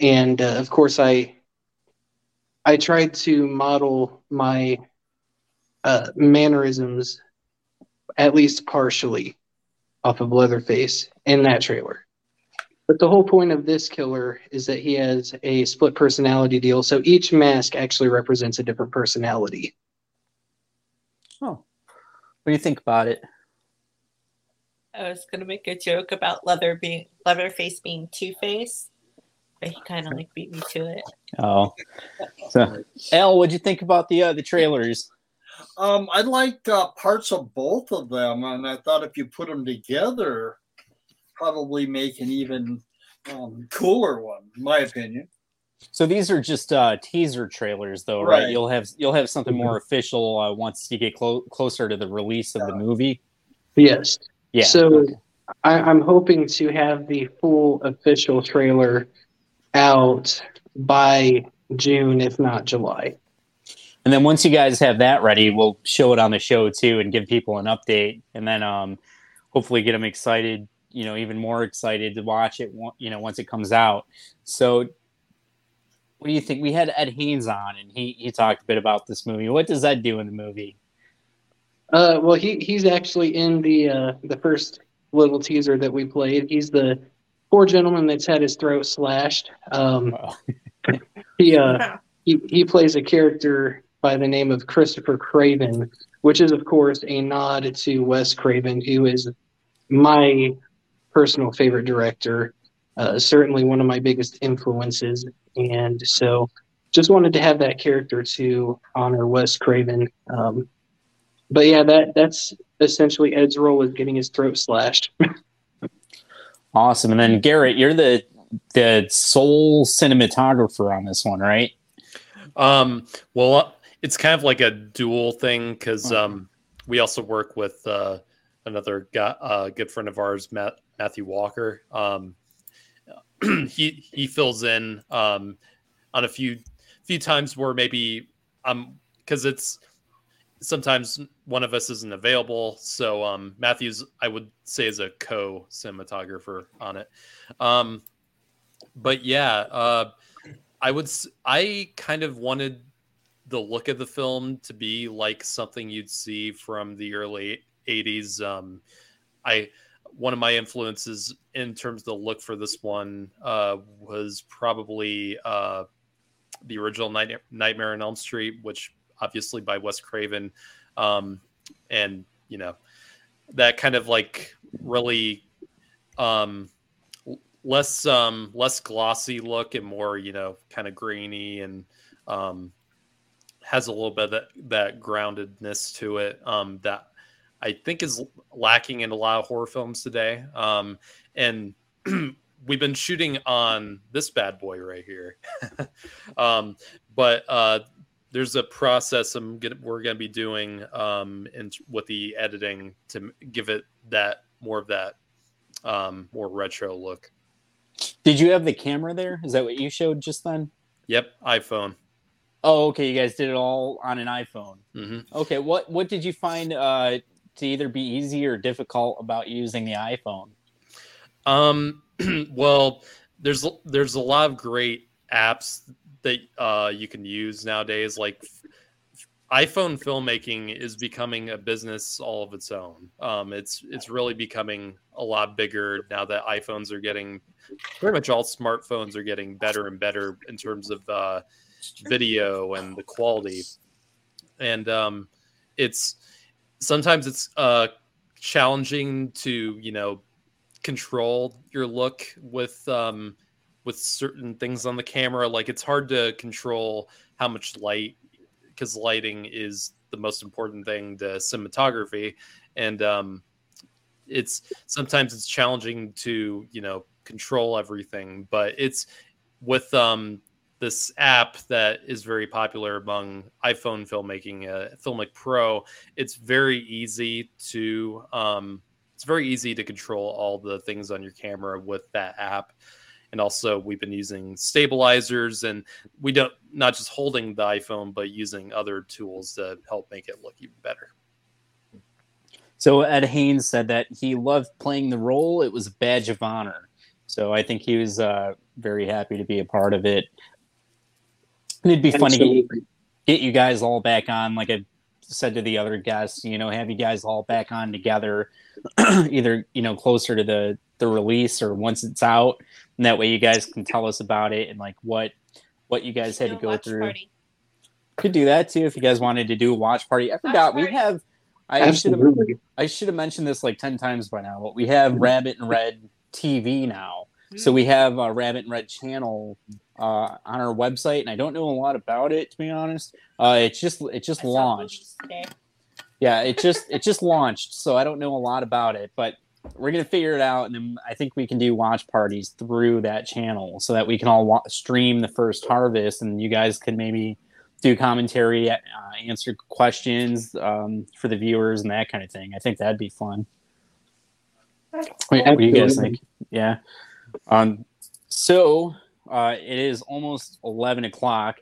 and uh, of course, I I tried to model my uh, mannerisms at least partially off of Leatherface in that trailer. But the whole point of this killer is that he has a split personality deal. So each mask actually represents a different personality. Oh, what do you think about it? I was gonna make a joke about leather being Leatherface being Two Face, but he kind of like beat me to it. Oh, so Al, what'd you think about the uh, the trailers? Um, I liked uh, parts of both of them, and I thought if you put them together, probably make an even um, cooler one, in my opinion. So these are just uh, teaser trailers, though, right? Right. You'll have you'll have something more official uh, once you get clo- closer to the release of the movie. Yes. Yeah. So I, I'm hoping to have the full official trailer out by June, if not July. And then once you guys have that ready, we'll show it on the show too and give people an update, and then um, hopefully get them excited. You know, even more excited to watch it. You know, once it comes out. So, what do you think? We had Ed Haynes on, and he he talked a bit about this movie. What does that do in the movie? Uh, well, he he's actually in the uh, the first little teaser that we played. He's the poor gentleman that's had his throat slashed. Um, he uh, he he plays a character by the name of Christopher Craven, which is of course a nod to Wes Craven, who is my personal favorite director. Uh, certainly one of my biggest influences, and so just wanted to have that character to honor Wes Craven. Um, but yeah, that that's essentially Ed's role is getting his throat slashed. Awesome. And then Garrett, you're the the sole cinematographer on this one, right? Um, well, uh, it's kind of like a dual thing because um, we also work with uh, another guy, uh, good friend of ours, Matt, Matthew Walker. Um, he he fills in um, on a few few times where maybe um because it's sometimes one of us isn't available. So um, Matthew's I would say is a co cinematographer on it. Um, but yeah, uh, I would I kind of wanted the look of the film to be like something you'd see from the early 80s um i one of my influences in terms of the look for this one uh was probably uh the original Night- nightmare on elm street which obviously by wes craven um and you know that kind of like really um less um less glossy look and more you know kind of grainy and um has a little bit of that, that groundedness to it um that I think is lacking in a lot of horror films today. Um and we've been shooting on this bad boy right here. um but uh there's a process I'm gonna, we're going to be doing um in with the editing to give it that more of that um more retro look. Did you have the camera there? Is that what you showed just then? Yep, iPhone. Oh, okay. You guys did it all on an iPhone. hmm Okay. What what did you find uh, to either be easy or difficult about using the iPhone? Um, well, there's there's a lot of great apps that uh, you can use nowadays. Like iPhone filmmaking is becoming a business all of its own. Um, it's it's really becoming a lot bigger now that iPhones are getting pretty much all smartphones are getting better and better in terms of uh, video and the quality. And um, it's sometimes it's uh, challenging to you know control your look with um, with certain things on the camera. Like it's hard to control how much light because lighting is the most important thing to cinematography, and um, it's sometimes it's challenging to you know control everything. But it's with um, this app that is very popular among iPhone filmmaking, uh, Filmic Pro. It's very easy to um, it's very easy to control all the things on your camera with that app and also we've been using stabilizers and we don't not just holding the iphone but using other tools to help make it look even better So Ed Haynes said that he loved playing the role. It was a badge of honor. So I think he was uh, very happy to be a part of it. And it'd be funny to get, Absolutely. get you guys all back on, like I said to the other guests, you know, have you guys all back on together, either you know closer to the the release or once it's out, and that way you guys can tell us about it and like what what you guys had to go through. party. Could do that too if you guys wanted to do a watch party. I forgot we party. have. I should have. Absolutely. I should have mentioned this like ten times by now, but we have Rabbit and Red TV now. So we have a Rabbit and Red channel uh, on our website, and I don't know a lot about it to be honest. Uh, it's just it just launched. Yeah, it just it just launched, so I don't know a lot about it, but we're gonna figure it out, and then I think we can do watch parties through that channel, so that we can all wa- stream the first harvest, and you guys can maybe do commentary, uh, answer questions um, for the viewers, and that kind of thing. I think that'd be fun. What, what do you guys think? Yeah. Um. So uh, it is almost eleven o'clock.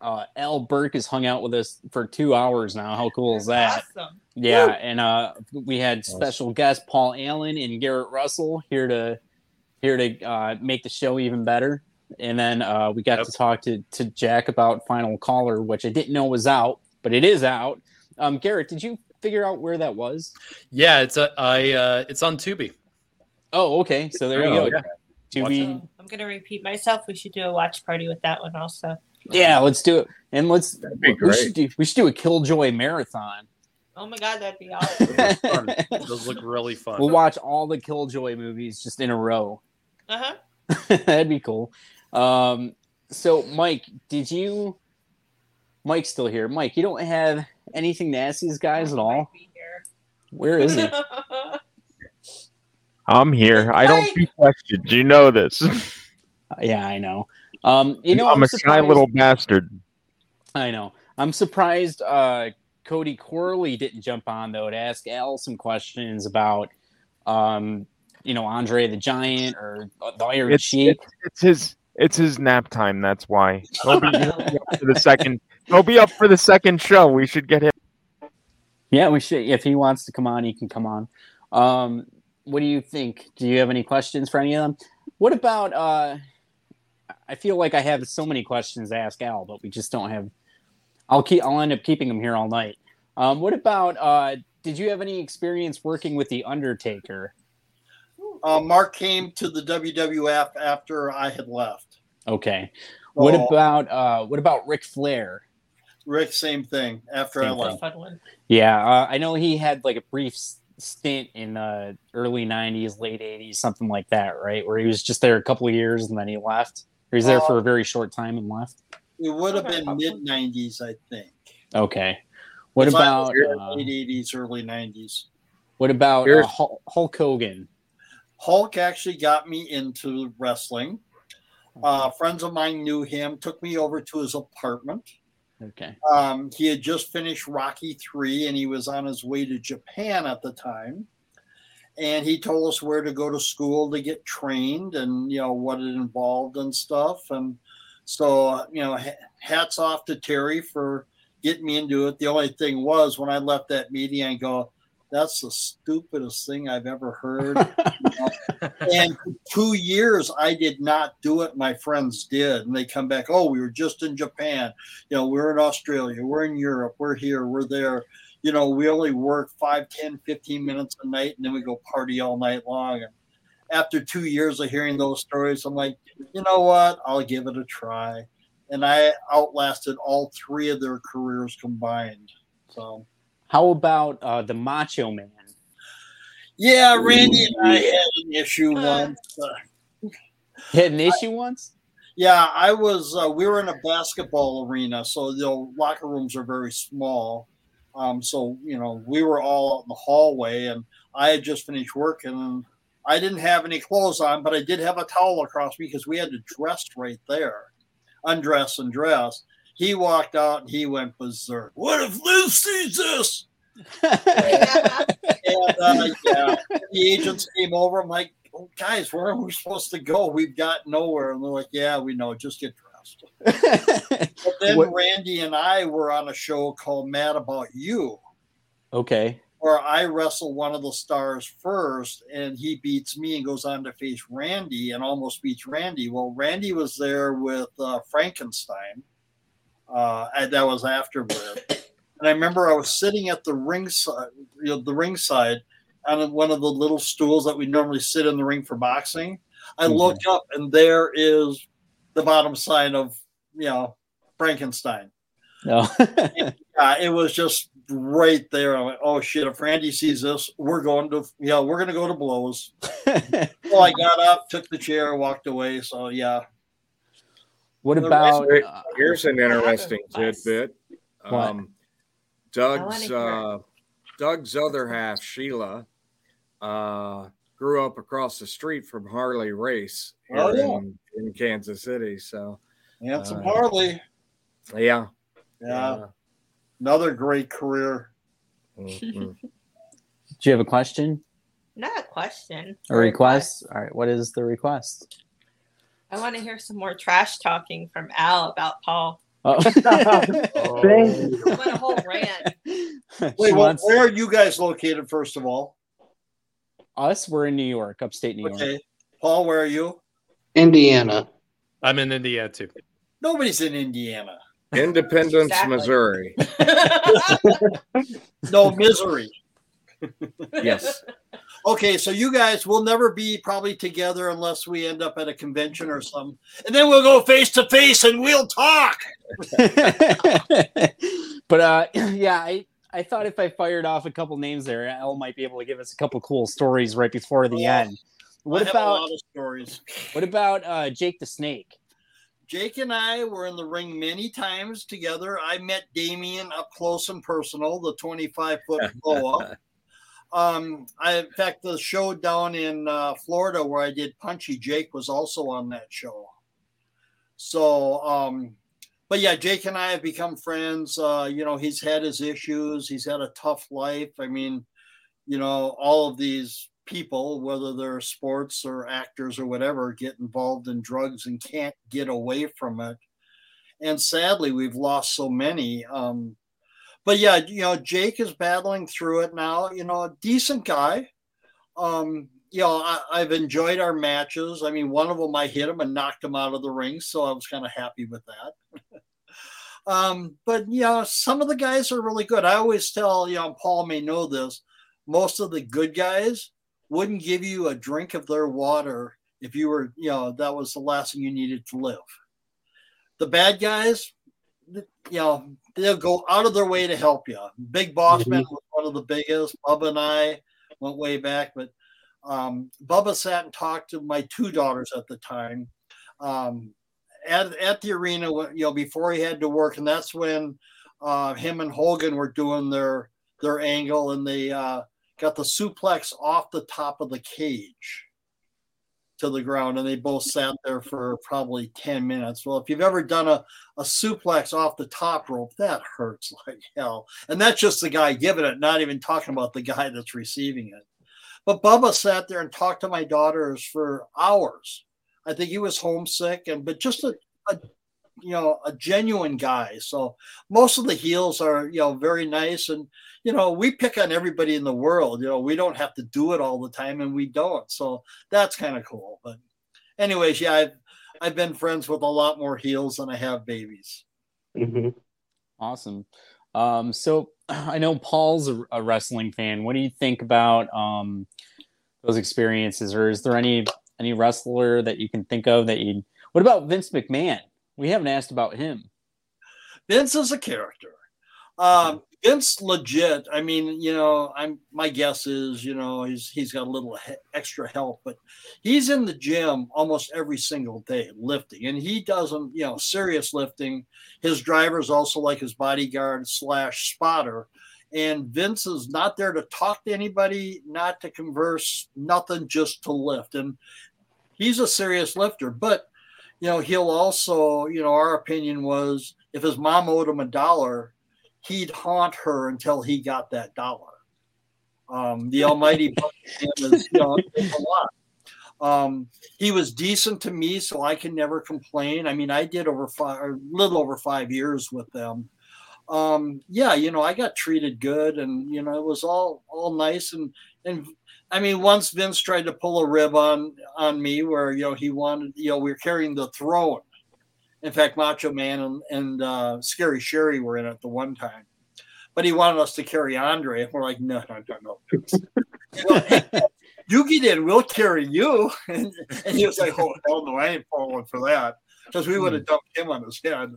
Uh, Al Burke has hung out with us for two hours now. How cool is that? Awesome. Yeah, and uh, we had special guest Paul Allen and Garrett Russell here to here to uh, make the show even better. And then uh, we got to talk to to Jack about Final Caller, which I didn't know was out, but it is out. Um, Garrett, did you figure out where that was? yeah it's a i uh it's on tubi Oh, okay. So there you Oh, go. yeah. To be, I'm gonna repeat myself. We should do a watch party with that one also. Yeah, let's do it. And let's be we great. should do we should do a Killjoy marathon. Oh my god, that'd be awesome. those look really fun We'll watch all the Killjoy movies just in a row. uh huh. That'd be cool. Um, so, Mike, did you? Mike's still here. Mike, you don't have anything to ask these guys at all. Where is he? I'm here. I don't do questions. You know this. yeah, I know. Um, you know, I'm, I'm, a shy little bastard. I know. I'm surprised uh, Cody Corley didn't jump on though to ask Al some questions about, um, you know, Andre the Giant or the Iron It's, Sheik. it's, it's his it's his nap time. That's why. He'll be, he'll be up for the second. He'll be up for the second show. We should get him. Yeah, we should. If he wants to come on, he can come on. Um, what do you think? Do you have any questions for any of them? What about? Uh, I feel like I have so many questions to ask Al, but we just don't have. I'll keep. I'll end up keeping them here all night. Um, what about? Uh, did you have any experience working with the Undertaker? Uh, Mark came to the WWF after I had left. Okay. What Oh. about? Uh, what about Ric Flair? Rick, same thing. After I left. thing. Yeah, uh, I know he had like a brief stint in the early '90s, late '80s, something like that, right? Where he was just there a couple of years and then he left. Or he's there for a very short time and left. It would have been mid '90s, I think. Okay. What If about here, uh, late '80s, early '90s? what about uh, Hulk Hogan? Hulk actually got me into wrestling. Uh, friends of mine knew him, took me over to his apartment. Okay. Um, he had just finished Rocky Three, and he was on his way to Japan at the time. And he told us where to go to school to get trained, and you know what it involved and stuff. And so, you know, hats off to Terry for getting me into it. The only thing was when I left that meeting, I go, "That's the stupidest thing I've ever heard." And two years I did not do it. My friends did, and they come back. Oh, we were just in Japan. You know, we're in Australia. We're in Europe. We're here. We're there. You know, we only work 5, 10, 15 minutes a night, and then we go party all night long. And after two years of hearing those stories, I'm like, you know what? I'll give it a try. And I outlasted all three of their careers combined. So, How about uh, the Macho Man? yeah, Randy and I had an issue once. Uh, Hit an issue once? Yeah, I was. Uh, we were in a basketball arena, so the locker rooms are very small. Um, so you know, we were all out in the hallway, and I had just finished working, and I didn't have any clothes on, but I did have a towel across me because we had to dress right there, undress and dress. He walked out and he went berserk. What if Liz sees this? and uh, yeah, the agents came over. I'm like, oh, guys, where are we supposed to go? We've got nowhere. And they're like, yeah, we know. Just get dressed. but then What- Randy and I were on a show called Mad About You, Okay. where I wrestle one of the stars first, and he beats me and goes on to face Randy and almost beats Randy. Well, Randy was there with uh, Frankenstein. Uh, and that was afterward. And I remember I was sitting at the ringside, you know, the ringside on one of the little stools that we normally sit in the ring for boxing. I Mhm. looked up and there is the bottom side of, you know, Frankenstein. No. Yeah, it was just right there. I'm like, oh shit, if Randy sees this, we're going to, yeah, we're going to go to blows. so I got up, took the chair, walked away. So yeah. What The about rest- uh, Here's an interesting tidbit. What? Um, Doug's uh, Doug's other half, Sheila, uh, grew up across the street from Harley Race here Oh, yeah. in, in Kansas City. So Handsome Uh, Harley. yeah, Yeah. Another great career. Mhm. do you have a question? Not a question. A request? All right. What is the request? I want to hear some more trash talking from Al about Paul. Oh. Thank you. What a whole rant. Wait, well, wants- where are you guys located, first of all? Us, we're in New York, upstate New York. Okay. Paul, where are you? Indiana. I'm in Indiana too. Nobody's in Indiana. Independence, Exactly. Missouri. No misery. Yes. Okay, so you guys will never be probably together unless we end up at a convention or something. And then we'll go face to face and we'll talk. but uh, yeah, I I thought if I fired off a couple names there, Al might be able to give us a couple cool stories right before the Yeah. end. What I about stories? what about uh, Jake the Snake? Jake and I were in the ring many times together. I met Damien up close and personal, the 25 foot boa. Um, I, in fact, the show down in uh, Florida where I did Punchy, Jake was also on that show. So, um, but yeah, Jake and I have become friends. Uh, you know, he's had his issues, he's had a tough life. I mean, you know, all of these people, whether they're sports or actors or whatever, get involved in drugs and can't get away from it. And sadly, we've lost so many. Um, but yeah, you know, Jake is battling through it now. You know, a decent guy. Um, you know, I, I've enjoyed our matches. I mean, one of them I hit him and knocked him out of the ring, so I was kind of happy with that. Um, but you know, some of the guys are really good. I always tell, you know, Paul may know this. Most of the good guys wouldn't give you a drink of their water if you were, you know, that was the last thing you needed to live. The bad guys, you know, they'll go out of their way to help you. Big Boss Man was one of the biggest. Bubba and I went way back. But um, Bubba sat and talked to my two daughters at the time um, at at the arena. You know, before he had to work, and that's when uh, him and Hogan were doing their their angle, and they uh, got the suplex off the top of the cage to the ground and they both sat there for probably 10 minutes. Well, if you've ever done a, a suplex off the top rope, that hurts like hell. And that's just the guy giving it, not even talking about the guy that's receiving it. But Bubba sat there and talked to my daughters for hours. I think he was homesick and but just a, a you know a genuine guy. So most of the heels are you know very nice and you know we pick on everybody in the world. You know we don't have to do it all the time and we don't. So that's kind of cool. But anyways, yeah, I've I've been friends with a lot more heels than I have babies. Mm-hmm. Awesome. Um, so I know Paul's a, a, wrestling fan. What do you think about um, those experiences, or is there any any wrestler that you can think of that you? What about Vince McMahon? We haven't asked about him. Vince is a character. Um, Vince legit. I mean, you know, I'm my guess is, you know, he's he's got a little he- extra help, but he's in the gym almost every single day lifting, and he doesn't, you know, serious lifting. His driver is also like his bodyguard slash spotter, and Vince is not there to talk to anybody, not to converse, nothing, just to lift. And he's a serious lifter, but you know, he'll also, you know, our opinion was if his mom owed him a dollar, he'd haunt her until he got that dollar. Um, the Almighty is, you know, a lot. Um, he was decent to me, so I can never complain. I mean, I did over five, a little over five years with them. Um, yeah, you know, I got treated good, and you know, it was all all nice. And and I mean, once Vince tried to pull a rib on on me, where you know he wanted, you know, we were carrying the throne. In fact, Macho Man and, and uh, Scary Sherri were in it the one time, but he wanted us to carry Andre, and we're like, no, no, no, no. you get in, we'll carry you. And, and he was like, oh hell no, I ain't falling for that because we would have dumped him on his head.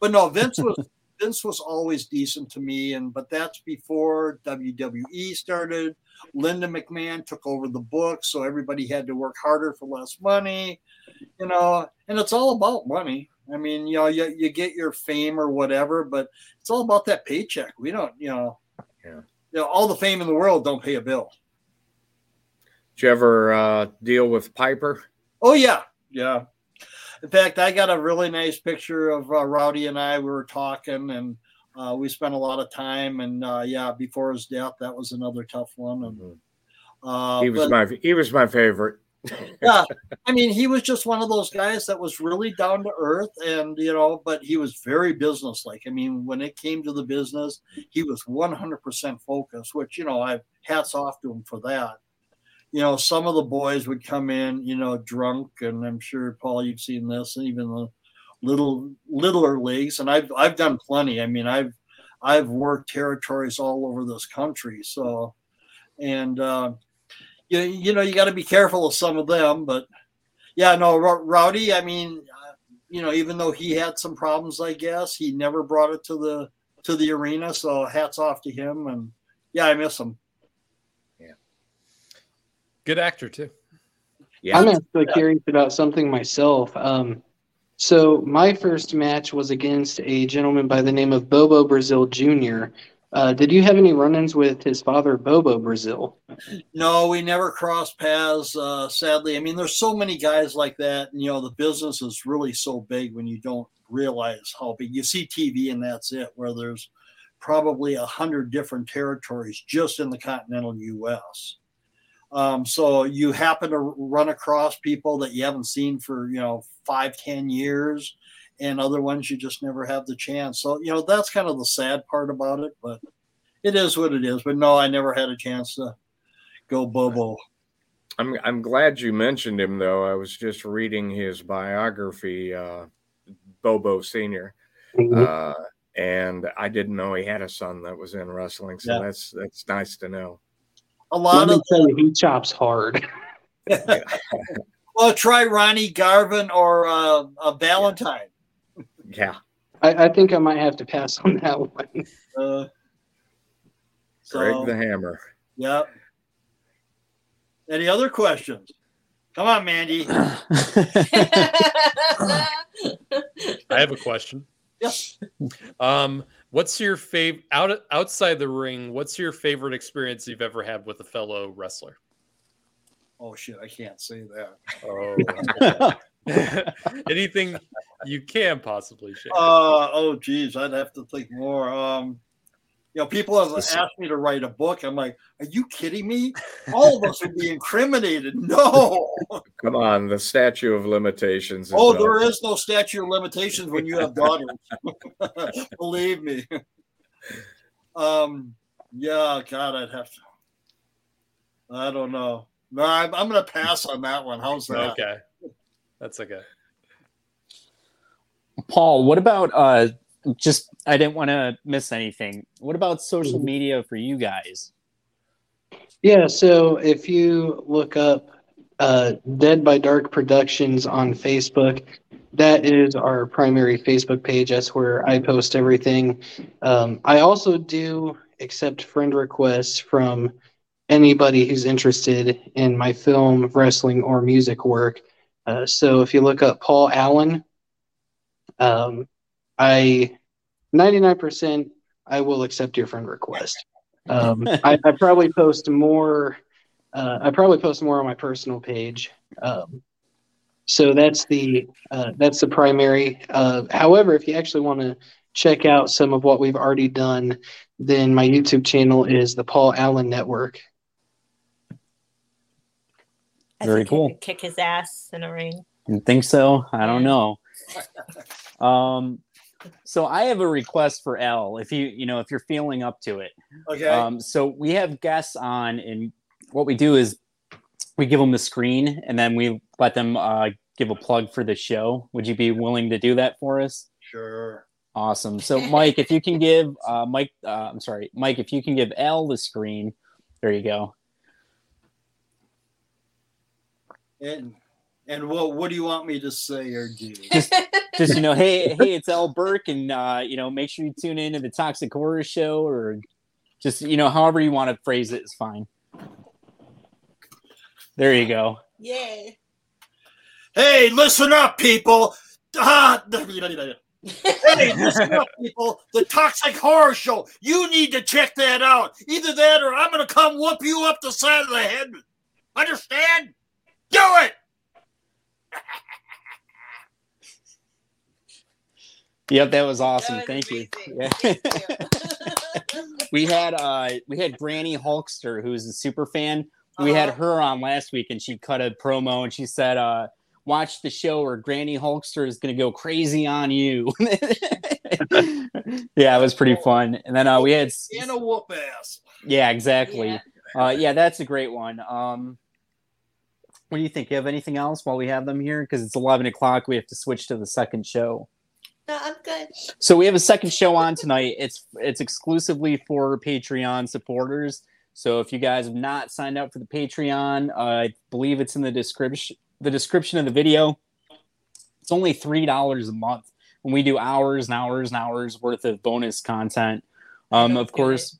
But no, Vince was Vince was always decent to me, and but that's before WWE started. Linda McMahon took over the book, so everybody had to work harder for less money, you know. And it's all about money. I mean, you know, you, you get your fame or whatever, but it's all about that paycheck. We don't, you know, yeah. you know, all the fame in the world don't pay a bill. Did you ever uh, deal with Piper? Oh yeah, yeah. In fact, I got a really nice picture of uh, Rowdy and I. We were talking, and uh, we spent a lot of time. And uh, yeah, before his death, that was another tough one. And mm-hmm. he was but, my he was my favorite. yeah, I mean, he was just one of those guys that was really down to earth, and you know, but he was very businesslike. I mean, when it came to the business, he was one hundred percent focused. Which you know, I hats off to him for that you know, some of the boys would come in, you know, drunk, and I'm sure Paul, you've seen this, and even the little littler leagues, and I've I've done plenty. I mean, I've I've worked territories all over this country, so and uh, you you know you got to be careful of some of them, but yeah, no, Rowdy. I mean, uh, you know, even though he had some problems, I guess he never brought it to the to the arena. So hats off to him, and yeah, I miss him. Yeah, good actor too. Yeah. I'm actually curious about something myself. Um, so my first match was against a gentleman by the name of Bobo Brazil Jr. Uh, did you have any run-ins with his father, Bobo Brazil? No, we never crossed paths. Uh, sadly, I mean, there's so many guys like that, and you know, the business is really so big when you don't realize how big. You see TV, and that's it. Where there's probably a hundred different territories just in the continental U.S. Um, so you happen to run across people that you haven't seen for you know five, ten years, and other ones you just never have the chance. So you know that's kind of the sad part about it, but it is what it is. But no, I never had a chance to go Bobo. I'm I'm glad you mentioned him though. I was just reading his biography, uh, Bobo Senior, mm-hmm. uh, and I didn't know he had a son that was in wrestling. So yeah. that's that's nice to know a lot Let of tell you, he chops hard. well, try Ronnie Garvin or uh, a Valentine. Yeah, I, I, think I might have to pass on that one. Uh, so, Greg the Hammer. Yep. Any other questions? Come on, Mandy. I have a question. Yes. Um, what's your favorite out outside the ring? What's your favorite experience you've ever had with a fellow wrestler? Oh shit, I can't say that. Oh, anything you can possibly share. Uh, oh geez, I'd have to think more. Um, you know, people have asked me to write a book. I'm like, are you kidding me? All of us would be incriminated. No. Come on, the statute of limitations. Oh, up. there is no statute of limitations when you have daughters. Believe me. Um, yeah, God, I'd have to. I don't know. No, I'm, I'm going to pass on that one. How's that? Okay, that's okay. Paul, what about uh just I didn't want to miss anything. What about social Mm-hmm. media for you guys? Yeah, so if you look up uh, Dead by Dark Productions on Facebook, that is our primary Facebook page. That's where I post everything. Um, I also do accept friend requests from anybody who's interested in my film, wrestling, or music work. Uh, so if you look up Paul Allen, um, I 99% I will accept your friend request. Um, I, I probably post more. Uh, I probably post more on my personal page. Um, so that's the uh, that's the primary. Uh, however, if you actually want to check out some of what we've already done, then my YouTube channel is the Paul Allen Network. I Very cool. Kick his ass in a ring. You think so? I don't know. Um, so I have a request for Al. If you you know if you're feeling up to it. Okay. Um, so we have guests on, and what we do is we give them the screen, and then we let them uh, give a plug for the show. Would you be willing to do that for us? Sure. Awesome. So Mike, if you can give uh, Mike, uh, I'm sorry, Mike, if you can give Al the screen, there you go. And and what what do you want me to say or do? Just you know, hey, hey, it's Al Burke, and uh, you know, make sure you tune in to the Toxic Horror Show, or just you know, however you want to phrase it is fine. There you go. Yay. Hey, listen up, people. Ah, hey, listen up, people. The Toxic Horror Show. You need to check that out. Either that or I'm going to come whoop you up the side of the head. Understand? Do it. Yep, that was awesome. Thank you. Yeah. we had uh we had Granny Hulkster, who's a super fan. We had her on last week and she cut a promo and she said, uh, watch the show or Granny Hulkster is gonna go crazy on you. yeah, it was pretty fun. And then uh we had And a whoop ass. yeah, exactly. Uh, yeah, that's a great one. Um, what do you think? You have anything else while we have them here? Because it's eleven o'clock. We have to switch to the second show. No, I'm good. So we have a second show on tonight. It's it's exclusively for Patreon supporters. So if you guys have not signed up for the Patreon, uh, I believe it's in the description the description of the video. It's only three dollars a month and we do hours and hours and hours worth of bonus content. Um, of course,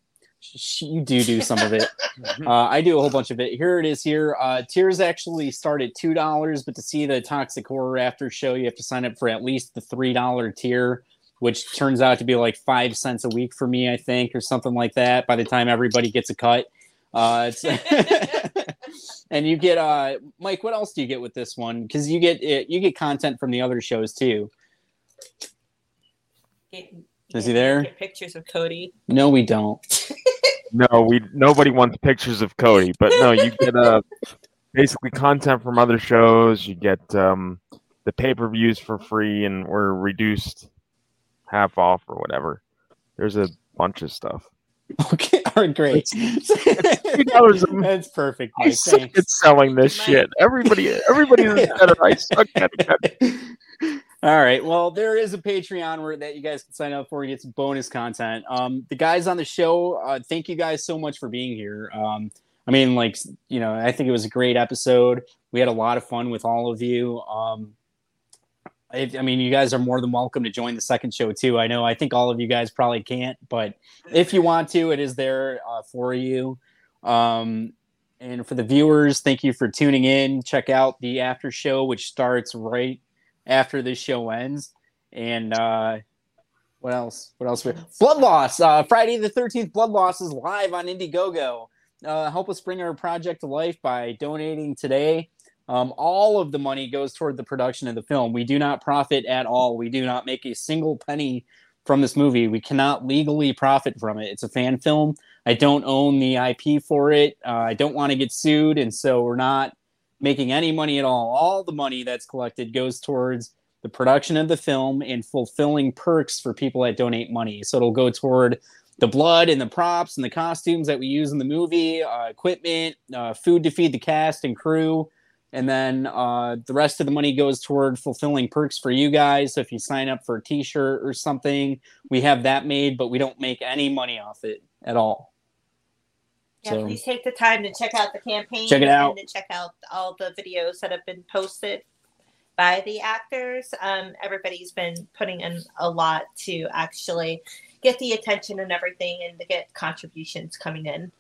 you do do some of it. uh, I do a whole bunch of it. Here it is. Here, uh, tiers actually start at two dollars, but to see the Toxic Horror After Show, you have to sign up for at least the three dollar tier, which turns out to be like five cents a week for me, I think, or something like that. By the time everybody gets a cut, uh, it's and you get uh, Mike. What else do you get with this one? Because you get it, you get content from the other shows too. Get- Is he there? Pictures of Cody. No, we don't. No, we nobody wants pictures of Cody, but no, you get uh basically content from other shows. You get um the pay per views for free, and we're reduced half off or whatever. There's a bunch of stuff. Okay, all right, great. $3 a That's perfect. I Mike. suck Thanks. at selling this shit. Everybody, everybody is better. I suck at it. All right. Well, there is a Patreon where that you guys can sign up for and get some bonus content. Um, the guys on the show, uh, thank you guys so much for being here. Um, I mean, like, you know, I think it was a great episode. We had a lot of fun with all of you. Um, I, I mean, you guys are more than welcome to join the second show too. I know, I think all of you guys probably can't, but if you want to, it is there uh, for you. Um, and for the viewers, thank you for tuning in. Check out the after show, which starts right after this show ends. And uh, what else? What else? Blood Loss. Uh, Friday the 13th, Blood Loss is live on Indiegogo. Uh, help us bring our project to life by donating today. Um, all of the money goes toward the production of the film. We do not profit at all. We do not make a single penny from this movie. We cannot legally profit from it. It's a fan film. I don't own the IP for it. Uh, I don't want to get sued, and so we're not making any money at all. All the money that's collected goes towards the production of the film and fulfilling perks for people that donate money. So it'll go toward the blood and the props and the costumes that we use in the movie, uh, equipment, uh, food to feed the cast and crew. And then uh, the rest of the money goes toward fulfilling perks for you guys. So if you sign up for a t shirt or something, we have that made, but we don't make any money off it at all. Yeah, So- please take the time to check out the campaign. Check it out. And check out all the videos that have been posted by the actors. Um, everybody's been putting in a lot to actually get the attention and everything and to get contributions coming in.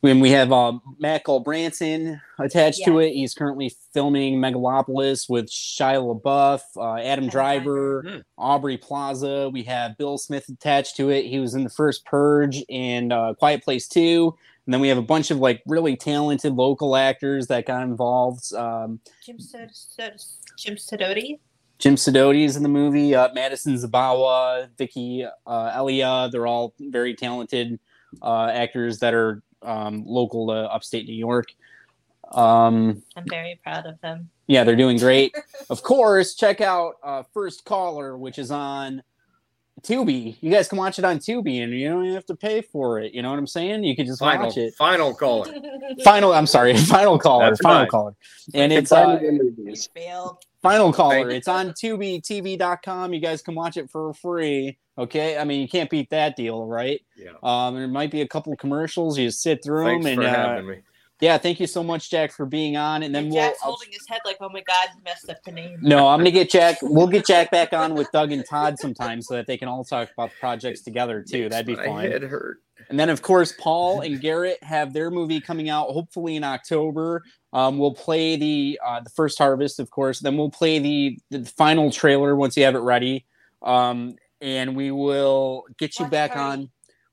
When we have uh, Matt Branson attached to it, he's currently filming Megalopolis with Shia LaBeouf, uh, Adam Driver, Aubrey Plaza. We have Bill Smith attached to it. He was in the first Purge and uh, Quiet Place 2. And then we have a bunch of like really talented local actors that got involved. Um, Jim, Sod- Jim Sidoti. Jim Sidoti is in the movie. Uh, Madison Zabawa, Vicky uh, Elia. They're all very talented uh, actors that are um, local to upstate New York. Um, I'm very proud of them. yeah, they're doing great. of course, check out uh, First Caller, which is on Tubi. You guys can watch it on Tubi, and you don't even have to pay for it. You know what I'm saying? You can just Final, watch it. final caller. Final. I'm sorry. Final caller. That's final right. caller. And it's uh, find it in movies. Final caller. It's on TubiTV.com. You guys can watch it for free. Okay. I mean, you can't beat that deal, right? Yeah. Um, there might be a couple commercials. You just sit through Thanks them. for And uh, having me. Yeah, thank you so much, Jack, for being on. And then And. Jack's I'll- holding his head like, oh my God, messed up the name. no, I'm gonna get Jack. We'll get Jack back on with Doug and Todd sometime so that they can all talk about the projects together too. That'd be My fun. head hurt. And then, of course, Paul and Garrett have their movie coming out hopefully in October. Um, we'll play the uh, the first harvest, of course. Then we'll play the the final trailer once you have it ready, um, and we will get you back on.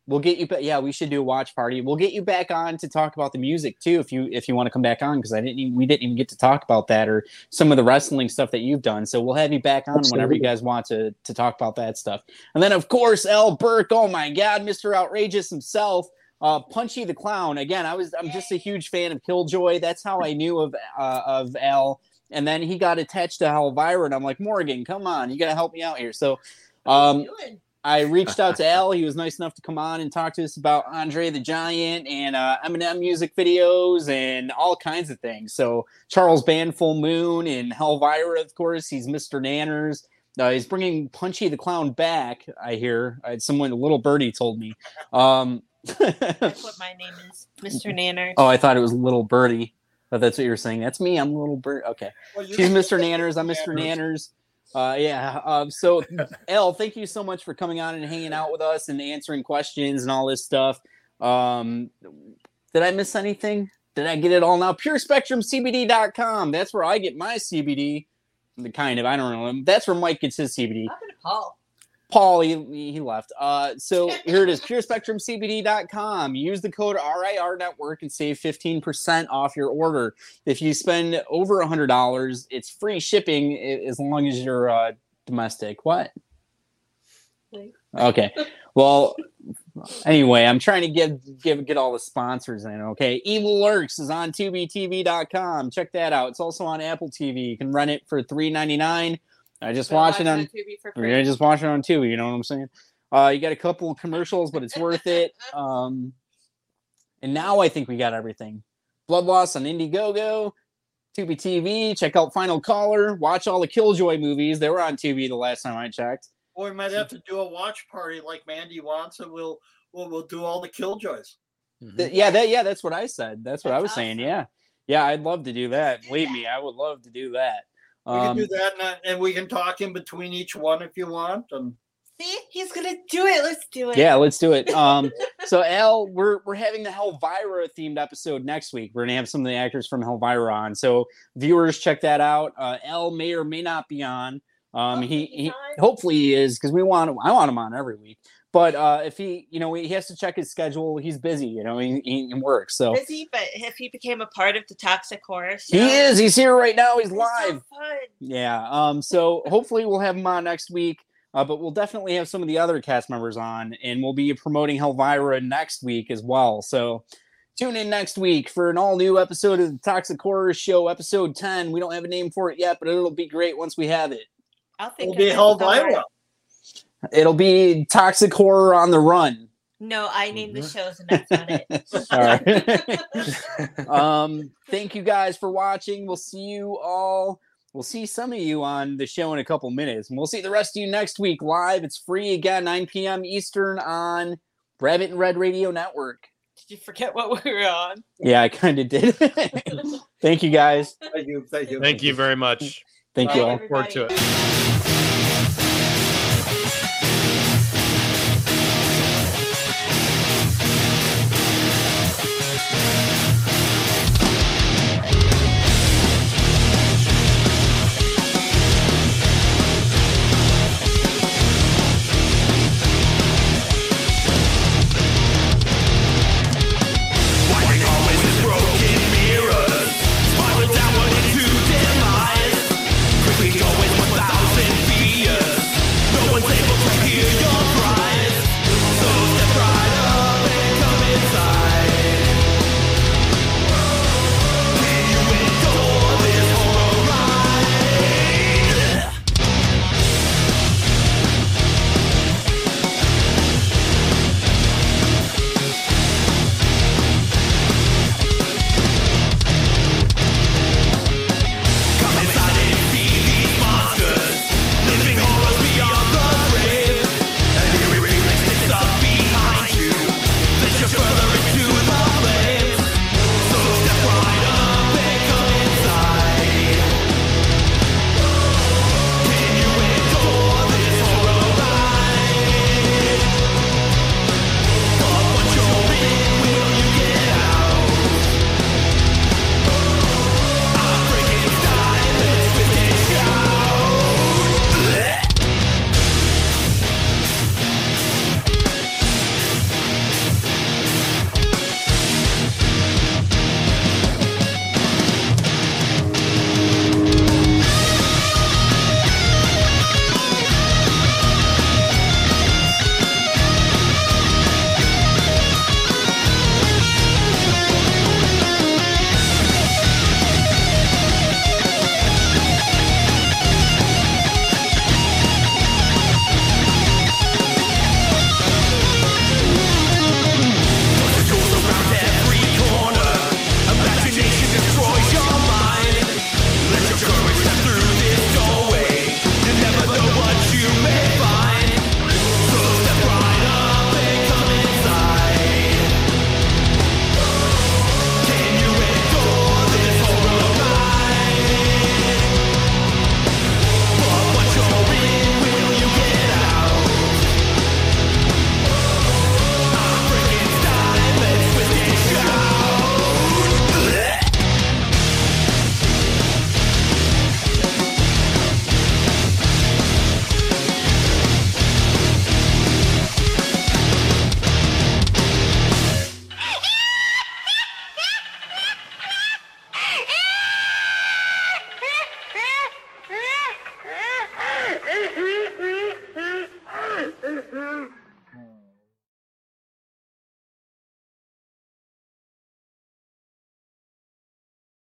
We'll get you back. Yeah, we should do a watch party. We'll get you back on to talk about the music too, if you if you want to come back on, because I didn't even, we didn't even get to talk about that or some of the wrestling stuff that you've done. So we'll have you back on whenever you guys want to to talk about that stuff. And then of course Al Burke. Oh my God, Mr. Outrageous himself. Uh, Punchy the Clown. Again, I was I'm just a huge fan of Killjoy. That's how I knew of uh, of Al. And then he got attached to Helvira, and I'm like, Morgan, come on, you gotta help me out here. So, um, I reached out to Al. He was nice enough to come on and talk to us about Andre the Giant and uh, Eminem music videos and all kinds of things. So Charles Band, Full Moon, and Helvira, of course. He's Mr. Nanners. Uh, he's bringing Punchy the Clown back. I hear. I had someone, a little birdie, told me. Um, That's what my name is, Mr. Nanners. oh, I thought it was Little Birdie. But that's what you were saying. That's me. I'm Little Bird. Okay. Well, She's Mr. Nanners. I'm Mr. Nanners. Uh, yeah. Um, so, Al, thank you so much for coming on and hanging out with us and answering questions and all this stuff. Um, did I miss anything? Did I get it all now? PureSpectrumCBD.com. That's where I get my CBD. The kind of I don't know. That's where Mike gets his CBD. Paul. Paul, he, he left. Uh, so here it is, PureSpectrumCBD.com. Use the code RIR Network and save 15% off your order. If you spend over $100, it's free shipping as long as you're uh, domestic. What? Okay. Well, anyway, I'm trying to give give get all the sponsors in. Okay, Evil Lurks is on TubiTV.com. Check that out. It's also on Apple TV. You can rent it for $3.99. I just But watch it on. You're gonna just watch it on Tubi. You know what I'm saying? Uh, you got a couple of commercials, but it's worth it. Um, and now I think we got everything. Blood Loss on Indiegogo, Tubi TV. Check out Final Caller. Watch all the Killjoy movies. They were on Tubi the last time I checked. Or we might have to do a watch party like Mandy wants, and we'll we'll, we'll do all the killjoys. Th- yeah, that yeah, that's what I said. That's what I was saying. Yeah, yeah, I'd love to do that. Believe me, I would love to do that. We Um, can do that, and, uh, and we can talk in between each one if you want. And See, he's gonna do it. Let's do it. yeah, let's do it. Um, so Al, we're we're having the Helvira themed episode next week. We're gonna have some of the actors from Helvira on. So viewers, check that out. Uh, Al may or may not be on. Um, he, he hopefully he is because we want I want him on every week. But uh, if he, you know, he has to check his schedule. He's busy, you know, he, he works. So Busy, but if he became a part of the Toxic Horror Show, he is. He's here right now. He's so live. fun. Yeah. Um. So hopefully we'll have him on next week. Uh, but we'll definitely have some of the other cast members on, and we'll be promoting Helvira next week as well. So tune in next week for an all new episode of the Toxic Horror Show, episode ten. We don't have a name for it yet, but it'll be great once we have it. I'll think It'll be of it. Helvira. It'll be Toxic Horror on the Run. No, I named the shows and that's not it. All right. um, thank you guys for watching. We'll see you all. We'll see some of you on the show in a couple minutes, and we'll see the rest of you next week live. It's free again, 9 p.m. Eastern on Rabbit and Red Radio Network. Did you forget what we were on? Yeah, I kind of did. thank you guys. Thank you. Thank you. Thank you very much. Thank you all. Look forward to it.